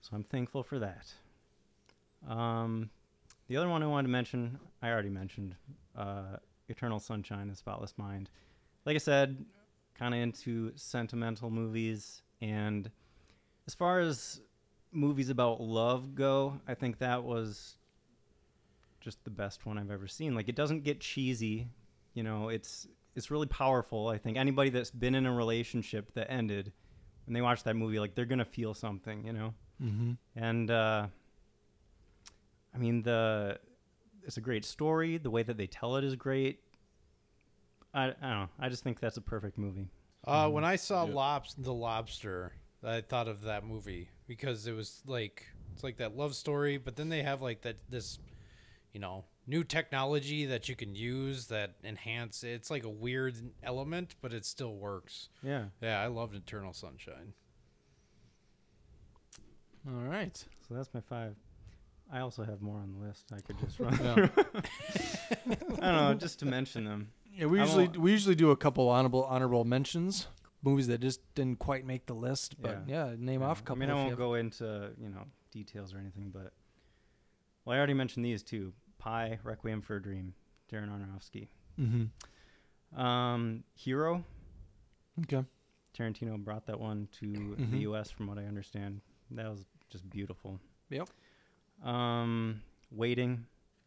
So I'm thankful for that. Um, the other one I wanted to mention, I already mentioned, uh, Eternal Sunshine of Spotless Mind. Like I said, kind of into sentimental movies, and as far as movies about love go, I think that was just the best one I've ever seen. Like it doesn't get cheesy, you know. It's it's really powerful. I think anybody that's been in a relationship that ended, when they watch that movie, like they're gonna feel something, you know. Mm-hmm. And uh, I mean the it's a great story. The way that they tell it is great. I, I don't know. I just think that's a perfect movie. Uh, when I saw Lobs- the Lobster, I thought of that movie because it was like it's like that love story, but then they have like that this, you know, new technology that you can use that enhance. It's like a weird element, but it still works. Yeah. Yeah, I loved Eternal Sunshine. All right. So that's my five. I also have more on the list. I could just run. Yeah. through. I don't know, just to mention them. Yeah, we I usually won't- we usually do a couple honorable honorable mentions, movies that just didn't quite make the list. But yeah, name Yeah. off a couple. I mean, I if you won't have- go into you know details or anything, but well, I already mentioned these two: Pi, Requiem for a Dream, Darren Aronofsky. Mhm. Um, Hero. Okay. Tarantino brought that one to Mhm. the U.S. From what I understand, that was just beautiful. Yep. Um, Waiting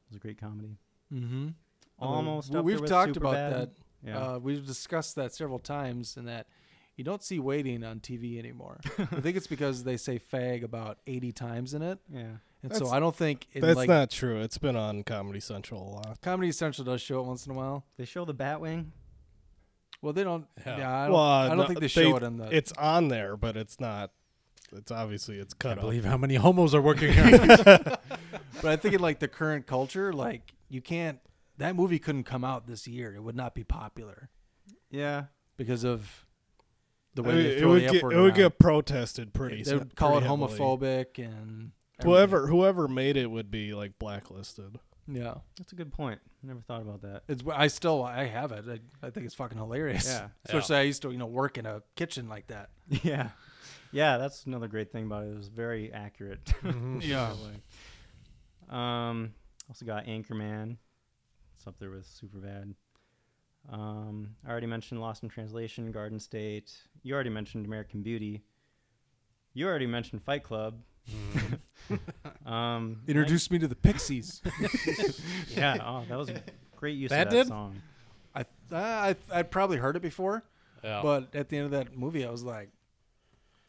was a great comedy. Mm-hmm. Almost up we've there with talked about Superbad. that. Yeah. Uh, we've discussed that several times, and that you don't see waiting on TV anymore. I think it's because they say "fag" about eighty times in it. Yeah. And so I don't think in That's like not true. It's been on Comedy Central a lot. Comedy Central does show it once in a while. They show the Batwing. Well, they don't. Yeah. Yeah, I don't, well, I don't no, think they show it in the. It's on there, but it's not. It's obviously it's cut Can't believe how many homos are working here. but I think in like the current culture, like you can't. That movie couldn't come out this year. It would not be popular Yeah. because of the I way mean, they it throw would the F get word it would get protested pretty. They would call it pretty heavily. homophobic and Whoever whoever made it would be like blacklisted. Yeah, That's a good point. Never thought about that. it's. I still I have it. I, I think it's fucking hilarious. Yeah. especially I used to you know work in a kitchen like that. Yeah. Yeah, that's another great thing about it. It was very accurate. Yeah. Um, also got Anchorman. It's up there with Superbad. Um, I already mentioned Lost in Translation, Garden State. You already mentioned American Beauty. You already mentioned Fight Club. um, Introduced me to the Pixies. Yeah, oh, that was a great use That of that did? song. I, uh, I I'd probably heard it before, Yeah. but at the end of that movie, I was like,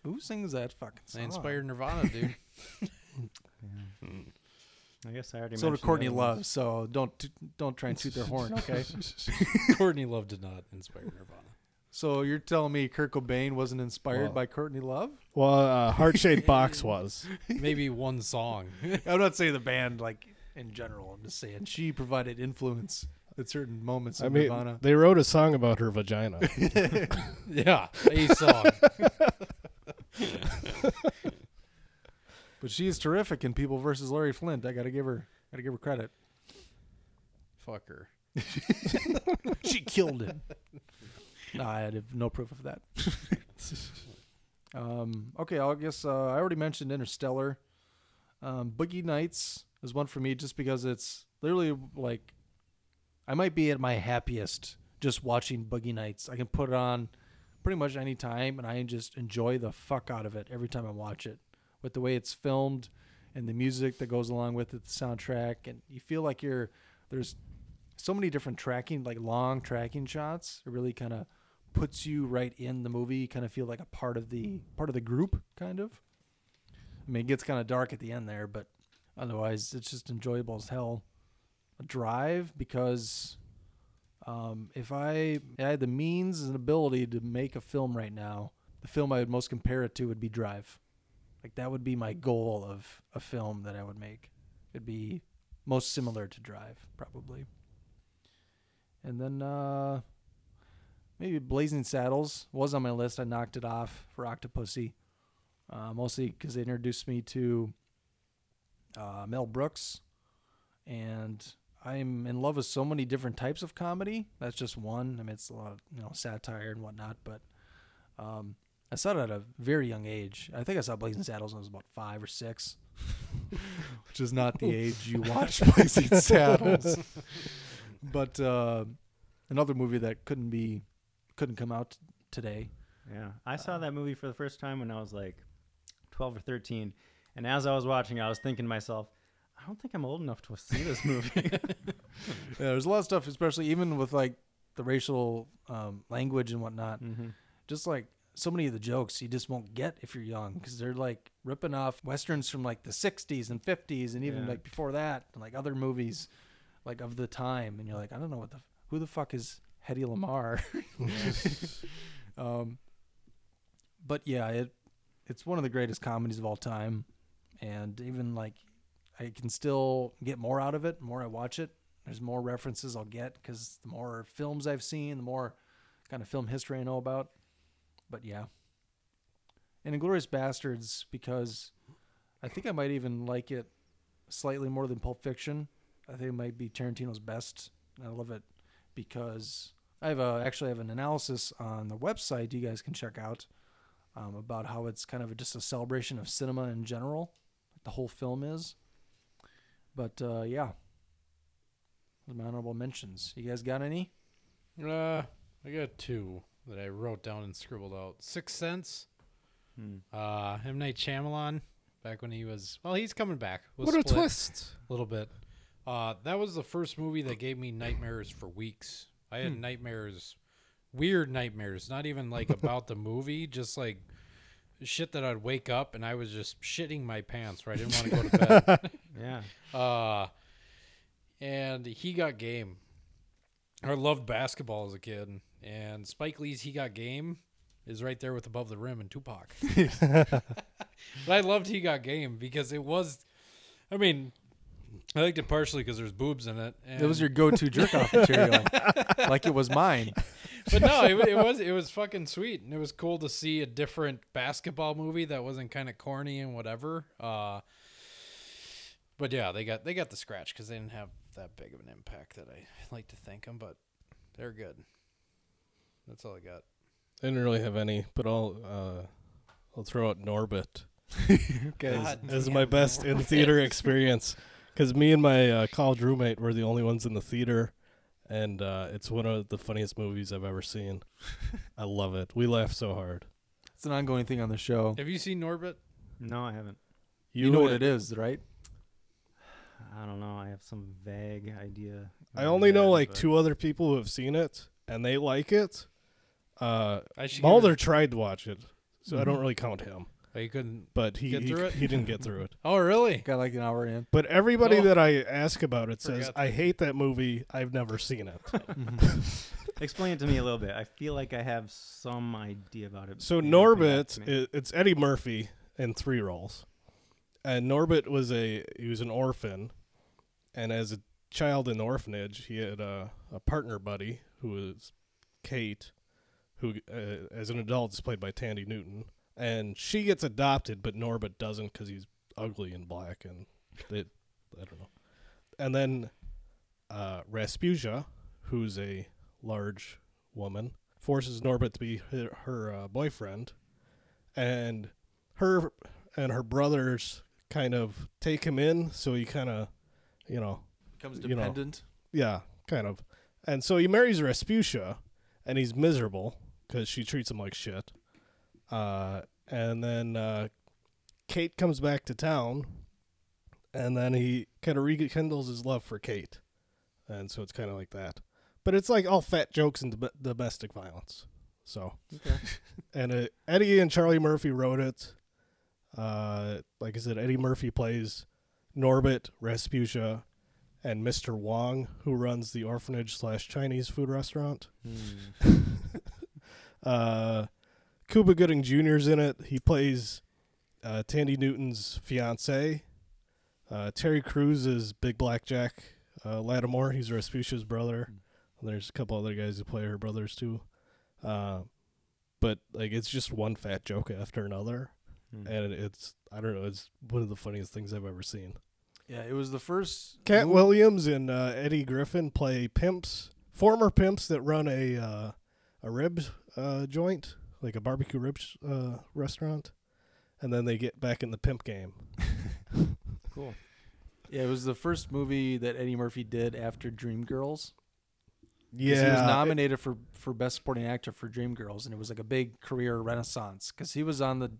"Who sings that fucking song?" They inspired Nirvana, dude. I guess I already So did mentioned the Courtney other Love. So don't t- don't try and toot their horn, okay? Courtney Love did not inspire Nirvana. so you're telling me Kurt Cobain wasn't inspired Well- by Courtney Love? Well, uh, Heart Shaped Box was. Maybe one song. I'm not saying the band like in general. I'm just saying she provided influence at certain moments I of mean, Nirvana. they wrote a song about her vagina. yeah, a song. But she is terrific in People versus Larry Flynt. I gotta give her gotta give her credit. Fuck her. she killed him. no, I have no proof of that. um, okay, I guess uh, I already mentioned Interstellar. Um, Boogie Nights is one for me just because it's literally like I might be at my happiest just watching Boogie Nights. I can put it on pretty much any time, and I just enjoy the fuck out of it every time I watch it. With the way it's filmed and the music that goes along with it, the soundtrack, and you feel like you're there's so many different tracking, like long tracking shots. It really kind of puts you right in the movie. You kind of feel like a part of the part of the group, kind of. I mean, it gets kind of dark at the end there, but otherwise, it's just enjoyable as hell. A drive because um, if I, I had the means and ability to make a film right now, the film I would most compare it to would be Drive. Like that would be my goal of a film that I would make. It'd be most similar to Drive, probably. And then uh, maybe Blazing Saddles was on my list. I knocked it off for Octopussy, uh, mostly because they introduced me to uh, Mel Brooks, and I'm in love with so many different types of comedy. That's just one. I mean, it's a lot of you know satire and whatnot, but um, I saw it at a very young age. I think I saw Blazing Saddles when I was about five or six, which is not the age you watch Blazing Saddles. But uh, another movie that couldn't be couldn't come out today. Yeah, I saw that movie for the first time when I was like 12 or 13, and as I was watching, I was thinking to myself, I don't think I'm old enough to see this movie. Yeah, there's a lot of stuff, especially even with like the racial um, language and whatnot. Mhm. Just like so many of the jokes you just won't get if you're young because they're like ripping off westerns from like the 60s and 50s and even Yeah. like before that and like other movies like of the time and you're like I don't know what the who the fuck is Hedy Lamarr. um, but yeah, it it's one of the greatest comedies of all time, and even like I can still get more out of it. The more I watch it, there's more references I'll get because the more films I've seen, the more kind of film history I know about. But yeah, and Inglourious Basterds because I think I might even like it slightly more than Pulp Fiction. I think it might be Tarantino's best. I love it because I have a actually have an analysis on the website you guys can check out um, about how it's kind of a, just a celebration of cinema in general. The whole film is. But uh, yeah, my honorable mentions. You guys got any? Uh, I got two that I wrote down and scribbled out. Sixth Sense. Hmm. Uh, M Night Shyamalan, back when he was well, he's coming back. We'll what a twist! A little bit. Uh, that was the first movie that gave me nightmares for weeks. I had Hmm. nightmares, weird nightmares. Not even like about the movie, just like shit that I'd wake up and I was just shitting my pants. Where I didn't want to go to bed. Yeah. Uh, and he got game. I loved basketball as a kid, and Spike Lee's "He Got Game" is right there with "Above the Rim" and Tupac. but I loved "He Got Game" because it was, I mean, I liked it partially because there's boobs in it. And, It was your go-to jerk off material, like it was mine. but no, it, it was it was fucking sweet, and it was cool to see a different basketball movie that wasn't kind of corny and whatever. Uh, but yeah, they got they got the scratch because they didn't have that big of an impact that I like to think them, but they're good. That's all I got. I didn't really have any, but I'll uh, I'll throw out Norbit Okay. God as my best in theater experience because me and my uh, college roommate were the only ones in the theater, and uh, it's one of the funniest movies I've ever seen. I love it. We laugh so hard. It's an ongoing thing on the show. Have you seen Norbit? No, I haven't. You, know what it is, right? I don't know. I have some vague idea. I my only know like but- two other people who have seen it, and they like it. Uh, I should give Mulder tried to watch it, so I Mm-hmm. don't really count him. Oh, you couldn't. But he Get he, it? he didn't get through it. Oh, really? Got like an hour in. But everybody Oh. that I ask about it says Forgot I hate that movie. I've never seen it. Explain it to me a little bit. I feel like I have some idea about it. So Maybe bring it Norbit, to me. i it's Eddie Murphy in three roles, and Norbit was a he was an orphan, and as a child in the orphanage, he had a, a partner buddy who was Kate, who uh, as an adult is played by Thandie Newton, and she gets adopted, but Norbit doesn't because he's ugly and black, and it I don't know, and then uh, Rasputia, who's a large woman, forces Norbit to be her, her uh, boyfriend, and her and her brothers kind of take him in, so he kind of, you know, Becomes You know. dependent. yeah, kind of, and so he marries Rasputia, and he's miserable because she treats him like shit. Uh, and then uh, Kate comes back to town, and then he kind of rekindles his love for Kate, and so it's kind of like that. But it's like all fat jokes and dom- domestic violence. So, and uh, Eddie and Charlie Murphy wrote it. Uh, like I said, Eddie Murphy plays Norbit, Rasputia, and Mr. Wong, who runs the orphanage slash Chinese food restaurant. Hmm. uh, Cuba Gooding Jr.'s in it. He plays uh, Thandie Newton's fiance. Uh, Terry Crews is Big Black Jack uh, Lattimore. He's Rasputia's brother. And there's a couple other guys who play her brothers too. Uh, but like it's just one fat joke after another, Hmm. and it's I don't know. It's one of the funniest things I've ever seen. Yeah, it was the first. Katt movie- Williams and uh, Eddie Griffin play pimps, former pimps that run a uh, a rib uh, joint, like a barbecue ribs uh, restaurant, and then they get back in the pimp game. Cool. Yeah, it was the first movie that Eddie Murphy did after Dreamgirls. Yeah, he was nominated for for best supporting actor for Dreamgirls, and it was like a big career renaissance because he was on the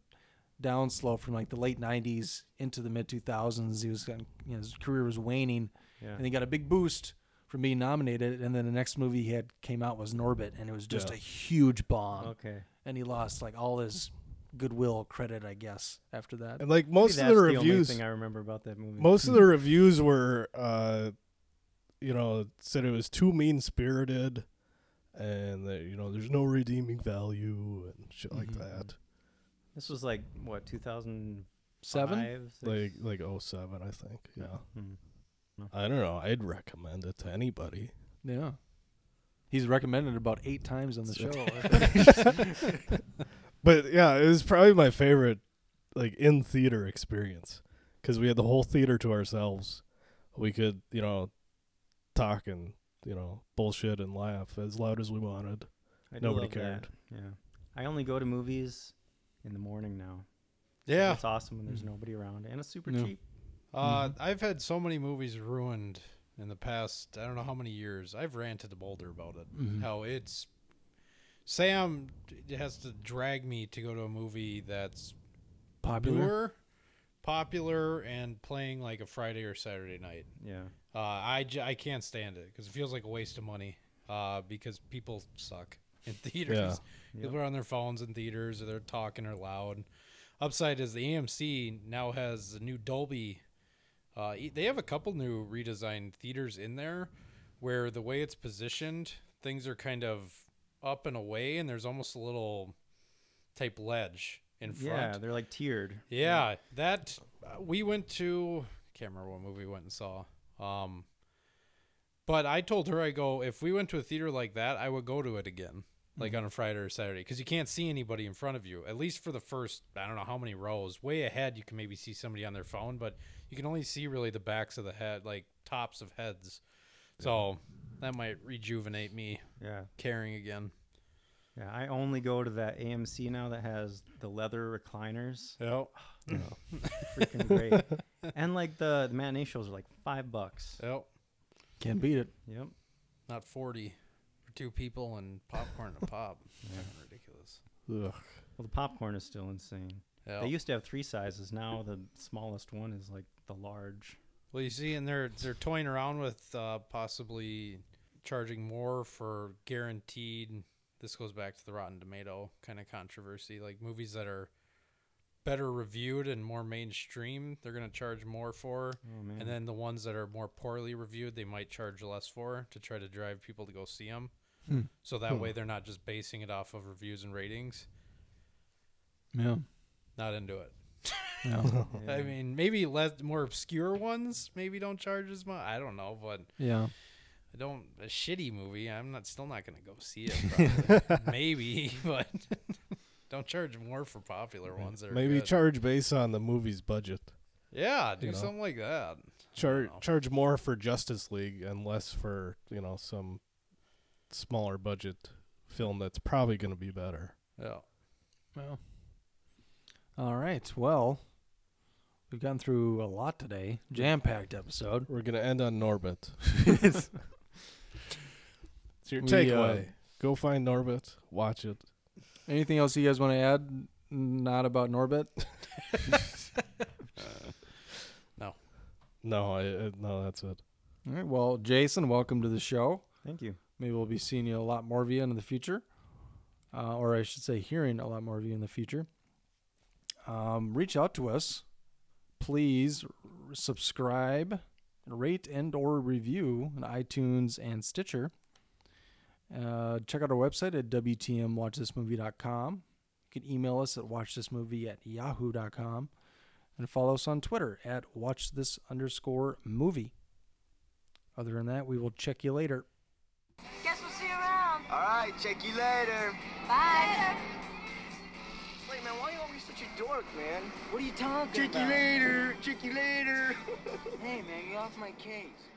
down slow from like the late '90s into the mid 2000s. He was, kind of- you know, his career was waning, Yeah. and he got a big boost from being nominated. And then the next movie he had came out was Norbit, and it was just Yeah. a huge bomb. Okay. And he lost like all his goodwill credit, I guess, after that. and like Maybe most of that's the only reviews, thing I remember about that movie. most of the reviews were, uh, you know, said it was too mean spirited, and that you know there's no redeeming value and shit like Mhm. that. This was like what 2007. Like like 07, I think. Yeah. Hmm. I don't know. I'd recommend it to anybody. Yeah. He's recommended about eight times on the show. But yeah, it was probably my favorite like in theater experience because we had the whole theater to ourselves. We could, you know, talk and you know bullshit and laugh as loud as we wanted. I Nobody cared. that, Yeah, I only go to movies in the morning now. Yeah. it's awesome when there's nobody around, and it's super Yeah. cheap. Uh, I've had so many movies ruined in the past. I don't know how many years. I've ranted to Mulder about it. Mhm. How it's Sam has to drag me to go to a movie that's Popular? newer, popular, and playing like a Friday or Saturday night. Yeah. Uh, I, j- I can't stand it because it feels like a waste of money. Uh, because people suck in theaters. Yeah. People are on their phones in theaters or they're talking or loud. Upside is the AMC now has a new Dolby. Uh, they have a couple new redesigned theaters in there, where the way it's positioned, things are kind of up and away, and there's almost a little type ledge in front. Yeah, they're like tiered. Yeah, that uh, we went to. I Can't remember what movie we went and saw. Um, but I told her I go if we went to a theater like that, I would go to it again, like Mm-hmm. on a Friday or Saturday, because you can't see anybody in front of you. At least for the first, I don't know how many rows. Way ahead, you can maybe see somebody on their phone, but you can only see really the backs of the head, like tops of heads. So that might rejuvenate me. Yeah. caring again. Yeah, I only go to that AMC now that has the leather recliners. Yep. freaking great. and like the, the matinee shows are like five bucks. Yep. Can't beat it. Yep. Not forty for two people and popcorn a pop. Yeah. Ridiculous. Ugh. Well, the popcorn is still insane. Yeah. They used to have three sizes. Now the smallest one is like the large. Well, you see, and they're they're toying around with uh, possibly charging more for guaranteed. This goes back to the Rotten Tomato kind of controversy. Like movies that are better reviewed and more mainstream, they're going to charge more for. Oh, man. And then the ones that are more poorly reviewed, they might charge less for to try to drive people to go see them. Hmm. So that Hmm. way they're not just basing it off of reviews and ratings. Yeah. Not into it. Yeah. I mean, maybe less more obscure ones maybe don't charge as much. I don't know, but Yeah. I don't a shitty movie. I'm not still not gonna go see it. maybe, but don't charge more for popular ones. That Maybe good. charge based on the movie's budget. Yeah, do you know. something like that. Charge charge more for Justice League and less for you know some smaller budget film that's probably going to be better. Yeah. Well. All right. Well, we've gone through a lot today. Jam packed episode. We're going to end on Norbit. It's- It's your We, takeaway. uh, Go find Norbit. Watch it. Anything else you guys want to add? Not about Norbit. no. No, I, I, no, that's it. All right. Well, Jason, welcome to the show. Thank you. Maybe we'll be seeing you a lot more of you in the future, uh, or I should say, hearing a lot more of you in the future. Um, reach out to us, please. subscribe, rate, and or review on iTunes and Stitcher. Uh, check out our website at wtmwatchthismovie.com. You can email us at watchthismovie at yahoo.com and follow us on Twitter at watchthis underscore movie. Other than that, we will check you later. Guess we'll see you around. All right, check you later. Bye. Wait, man, why are you always such a dork, man? What are you talking Check you later. Check you later. Hey, man, get off my case.